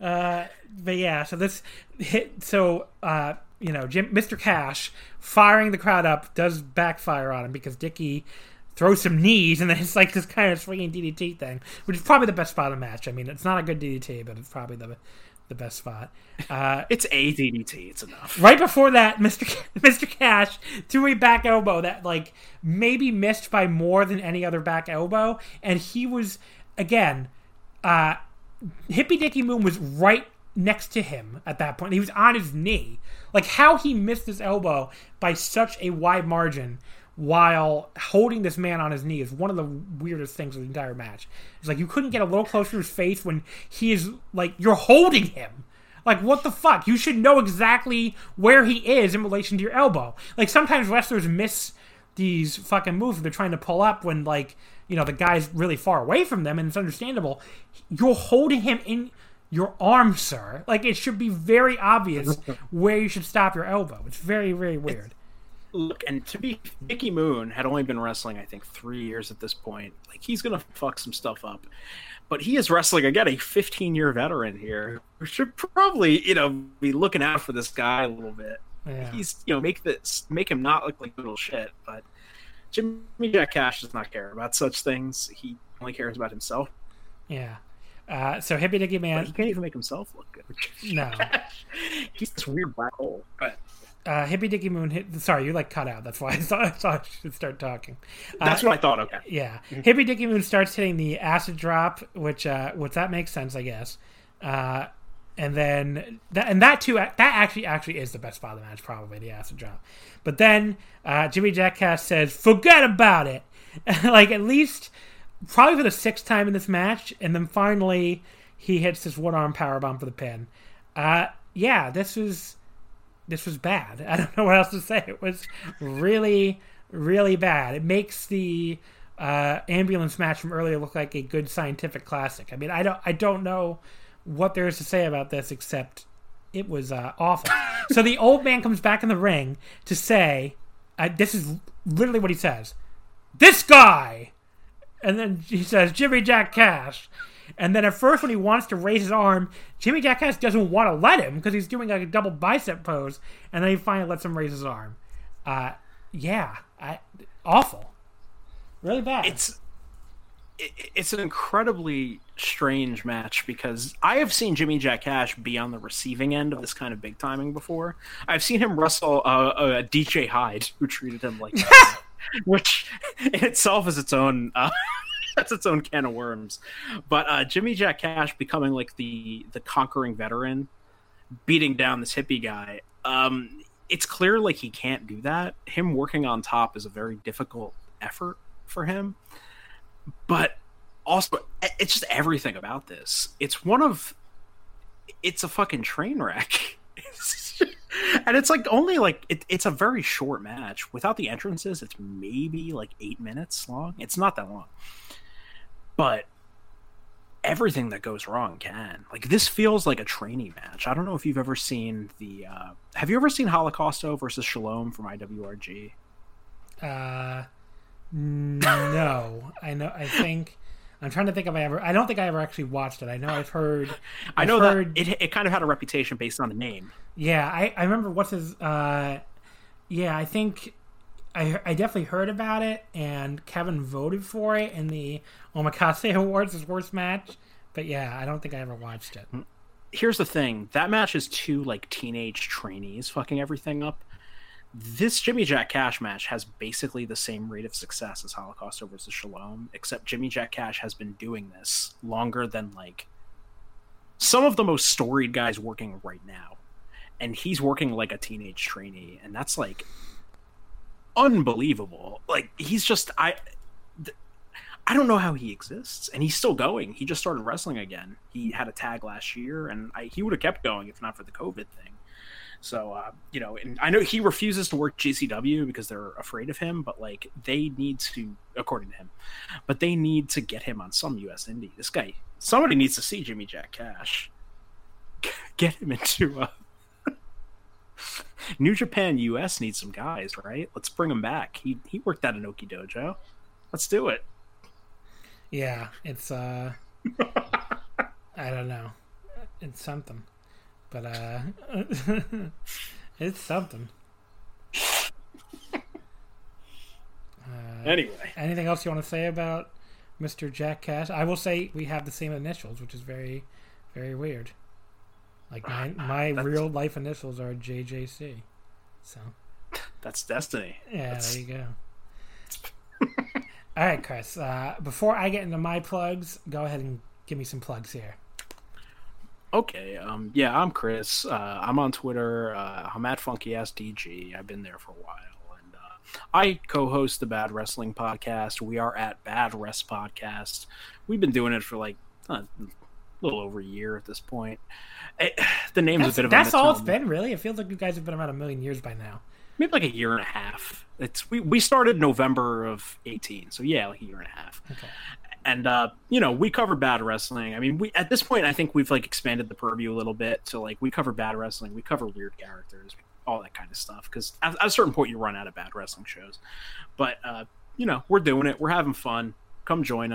Uh, but yeah, so this hit. So uh, you know, Jim, Mr. Cash firing the crowd up does backfire on him because Dicky throws some knees and then it's like this kind of swinging DDT thing, which is probably the best spot of the match. I mean, it's not a good DDT, but it's probably the the best spot. Uh, it's a DDT. It's enough. Right before that, Mr. Mr. Cash threw a back elbow that like maybe missed by more than any other back elbow, and he was again, uh, Hippy Dicky Moon was right next to him at that point. He was on his knee. Like how he missed his elbow by such a wide margin while holding this man on his knee is one of the weirdest things of the entire match. It's like you couldn't get a little closer to his face when he is like you're holding him. Like what the fuck? You should know exactly where he is in relation to your elbow. Like sometimes wrestlers miss these fucking moves they're trying to pull up when like you know the guy's really far away from them and it's understandable. You're holding him in your arm, sir. Like it should be very obvious where you should stop your elbow. It's very very weird. Look, and to be Mickey Moon had only been wrestling, I think, three years at this point. Like he's gonna fuck some stuff up, but he is wrestling again a 15 year veteran here. We should probably, you know, be looking out for this guy a little bit. Yeah. He's, you know, make this make him not look like little shit. But Jimmy Jack Cash does not care about such things. He only cares about himself. Yeah. Uh, so Hippy Dicky Man, but he can't even make himself look good. No, he's this weird black hole. But uh, Hippy Dicky Moon hit. Sorry, you like cut out. That's why I thought I, thought I should start talking. Uh, That's what I thought. Okay. Yeah, mm-hmm. Hippy Dicky Moon starts hitting the acid drop, which uh, which that makes sense, I guess. Uh, and then that and that too that actually actually is the best spot of the match, probably the acid drop. But then uh, Jimmy Jackass says, "Forget about it." like at least probably for the sixth time in this match, and then finally he hits this one arm power bomb for the pin. Uh, yeah, this was this was bad. I don't know what else to say. It was really, really bad. It makes the uh, ambulance match from earlier look like a good scientific classic. I mean, I don't, I don't know what there is to say about this except it was uh, awful. so the old man comes back in the ring to say, uh, "This is literally what he says. This guy." And then he says, Jimmy Jack Cash. And then at first, when he wants to raise his arm, Jimmy Jack Cash doesn't want to let him because he's doing like a double bicep pose. And then he finally lets him raise his arm. Uh, yeah, I, awful, really bad. It's it's an incredibly strange match because I have seen Jimmy Jack Cash be on the receiving end of this kind of big timing before. I've seen him wrestle uh, a DJ Hyde who treated him like, which in itself is its own. Uh, that's its own can of worms. But uh, Jimmy Jack Cash becoming like the the conquering veteran, beating down this hippie guy. Um, it's clear like he can't do that. Him working on top is a very difficult effort for him. But also, it's just everything about this. It's one of, it's a fucking train wreck. and it's like only like it, it's a very short match without the entrances it's maybe like eight minutes long it's not that long but everything that goes wrong can. Like this feels like a training match. I don't know if you've ever seen the. Uh, have you ever seen Holocausto versus Shalom from IWRG? Uh, no. I know. I think. I'm trying to think if I ever. I don't think I ever actually watched it. I know I've heard. I've i know heard, that it, it kind of had a reputation based on the name. Yeah, I, I remember what's his. Uh, yeah, I think I, I definitely heard about it, and Kevin voted for it in the Omakase Awards as worst match. But yeah, I don't think I ever watched it. Here's the thing: that match is two like teenage trainees fucking everything up. This Jimmy Jack Cash match has basically the same rate of success as Holocausto versus Shalom, except Jimmy Jack Cash has been doing this longer than like some of the most storied guys working right now, and he's working like a teenage trainee, and that's like unbelievable. Like he's just I I don't know how he exists, and he's still going. He just started wrestling again. He had a tag last year, and I, he would have kept going if not for the COVID thing. So uh, you know, and I know he refuses to work GCW because they're afraid of him, but like they need to, according to him, but they need to get him on some U.S. indie. This guy, somebody needs to see Jimmy Jack Cash, get him into a New Japan US needs some guys, right? Let's bring him back. He he worked at Inoki Dojo. Let's do it. Yeah, it's uh I don't know. It's something. But uh it's something. Uh, anyway, anything else you want to say about Mr. Jack Cash? I will say we have the same initials, which is very, very weird. Like my my real life initials are JJC. So that's destiny. Yeah, that's... there you go. All right, Chris. Uh, before I get into my plugs, go ahead and give me some plugs here. Okay. Um, yeah, I'm Chris. Uh, I'm on Twitter. Uh, I'm at funkyassdg. I've been there for a while. And uh, I co host the Bad Wrestling Podcast. We are at Bad Rest Podcast. We've been doing it for like uh, a little over a year at this point. It, the name's that's, a bit of That's all it's been, really? It feels like you guys have been around a million years by now maybe like a year and a half. It's we we started November of eighteen, so yeah, like a year and a half. Okay. And uh, you know, we cover bad wrestling. I mean, we at this point, I think we've like expanded the purview a little bit to like we cover bad wrestling, we cover weird characters, all that kind of stuff. Because at, at, a certain point, you run out of bad wrestling shows. But uh, you know, we're doing it. We're having fun. Come join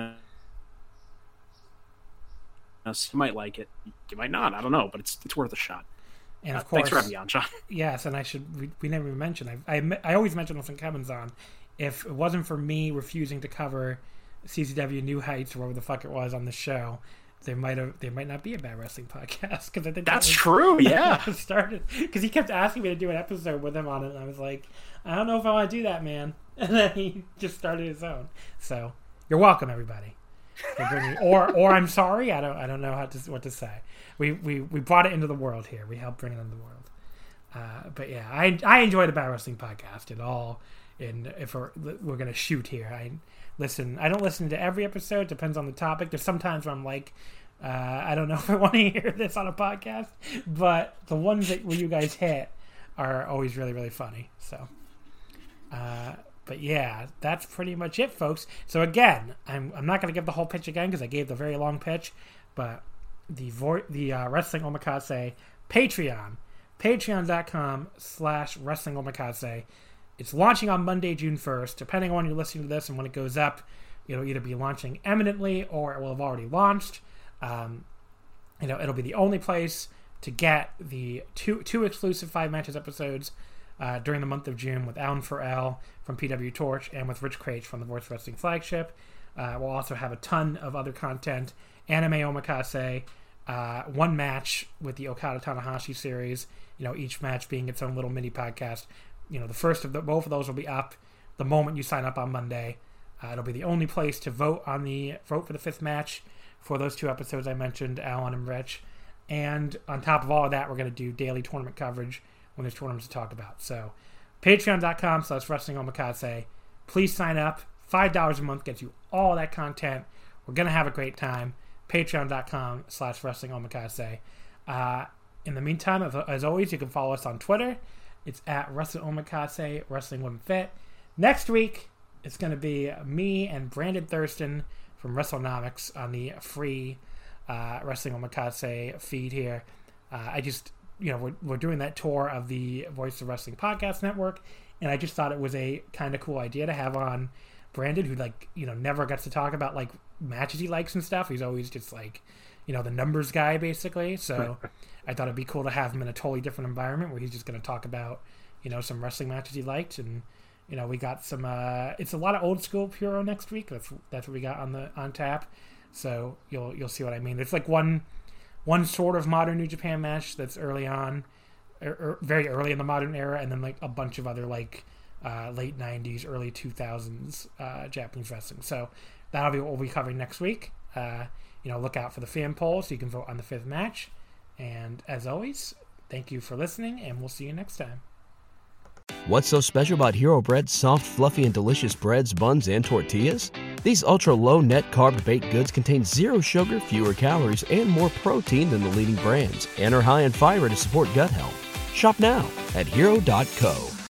us. You might like it. You might not. I don't know, but it's it's worth a shot. And of uh, course, thanks for having me on, John. Yes, and I should we, we never even mentioned. I, I, I always mention when Kevin's on. If it wasn't for me refusing to cover CZW New Heights or whatever the fuck it was on the show, there might have there might not be a bad wrestling podcast because I think that's that was, true. Yeah, started because he kept asking me to do an episode with him on it, and I was like, I don't know if I want to do that, man. And then he just started his own. So you're welcome, everybody. or or I'm sorry, I don't I don't know how to what to say we, we, we brought it into the world here. We helped bring it into the world. Uh, but yeah, I I enjoy the Bad Wrestling podcast at all. And if we're we're gonna shoot here, I listen. I don't listen to every episode. Depends on the topic. There's sometimes where I'm like, uh, I don't know if I want to hear this on a podcast. But the ones that you guys hit are always really really funny. So. Uh, but yeah, that's pretty much it, folks. So again, I'm I'm not going to give the whole pitch again because I gave the very long pitch, but the vo- the uh, Wrestling Omakase Patreon, patreon.com slash Wrestling Omakase. It's launching on Monday, June 1st. Depending on when you're listening to this and when it goes up, it'll either be launching eminently or it will have already launched. Um, you know, it'll be the only place to get the two two exclusive five matches episodes uh, during the month of June with Alan4L from PW Torch and with Rich Kraetsch from the Voice Wrestling flagship. Uh, we'll also have a ton of other content, anime omakase, uh, one match with the Okada Tanahashi series. You know, each match being its own little mini podcast. You know, the first of the both of those will be up the moment you sign up on Monday. Uh, it'll be the only place to vote on the vote for the fifth match for those two episodes I mentioned, Alan and Rich. And on top of all of that, we're going to do daily tournament coverage when there's tournaments to talk about. So, patreon.com slash wrestling omakase. Please sign up. $5 a month gets you all that content. We're going to have a great time patreon.com slash wrestling omakase. Uh, in the meantime, as always, you can follow us on Twitter. It's at wrestling omakase, wrestling women fit. Next week, it's going to be me and Brandon Thurston from WrestleNomics on the free uh, Wrestling Omakase feed here. Uh, I just, you know, we're, we're doing that tour of the Voice of Wrestling Podcast Network, and I just thought it was a kind of cool idea to have on Brandon, who like you know never gets to talk about like matches he likes and stuff. He's always just like you know the numbers guy basically. So I thought it'd be cool to have him in a totally different environment where he's just going to talk about you know some wrestling matches he liked and you know we got some uh it's a lot of old school puro next week that's that's what we got on the on tap so you'll you'll see what i mean it's like one one sort of modern new japan match that's early on er, er, very early in the modern era and then like a bunch of other like uh, late 90s, early 2000s uh, Japanese wrestling. So that'll be what we'll be covering next week. Uh, you know, look out for the fan poll so you can vote on the fifth match. And as always, thank you for listening, and we'll see you next time. What's so special about Hero Bread's soft, fluffy, and delicious breads, buns, and tortillas? These ultra low net carb baked goods contain zero sugar, fewer calories, and more protein than the leading brands, and are high in fiber to support gut health. Shop now at hero.co.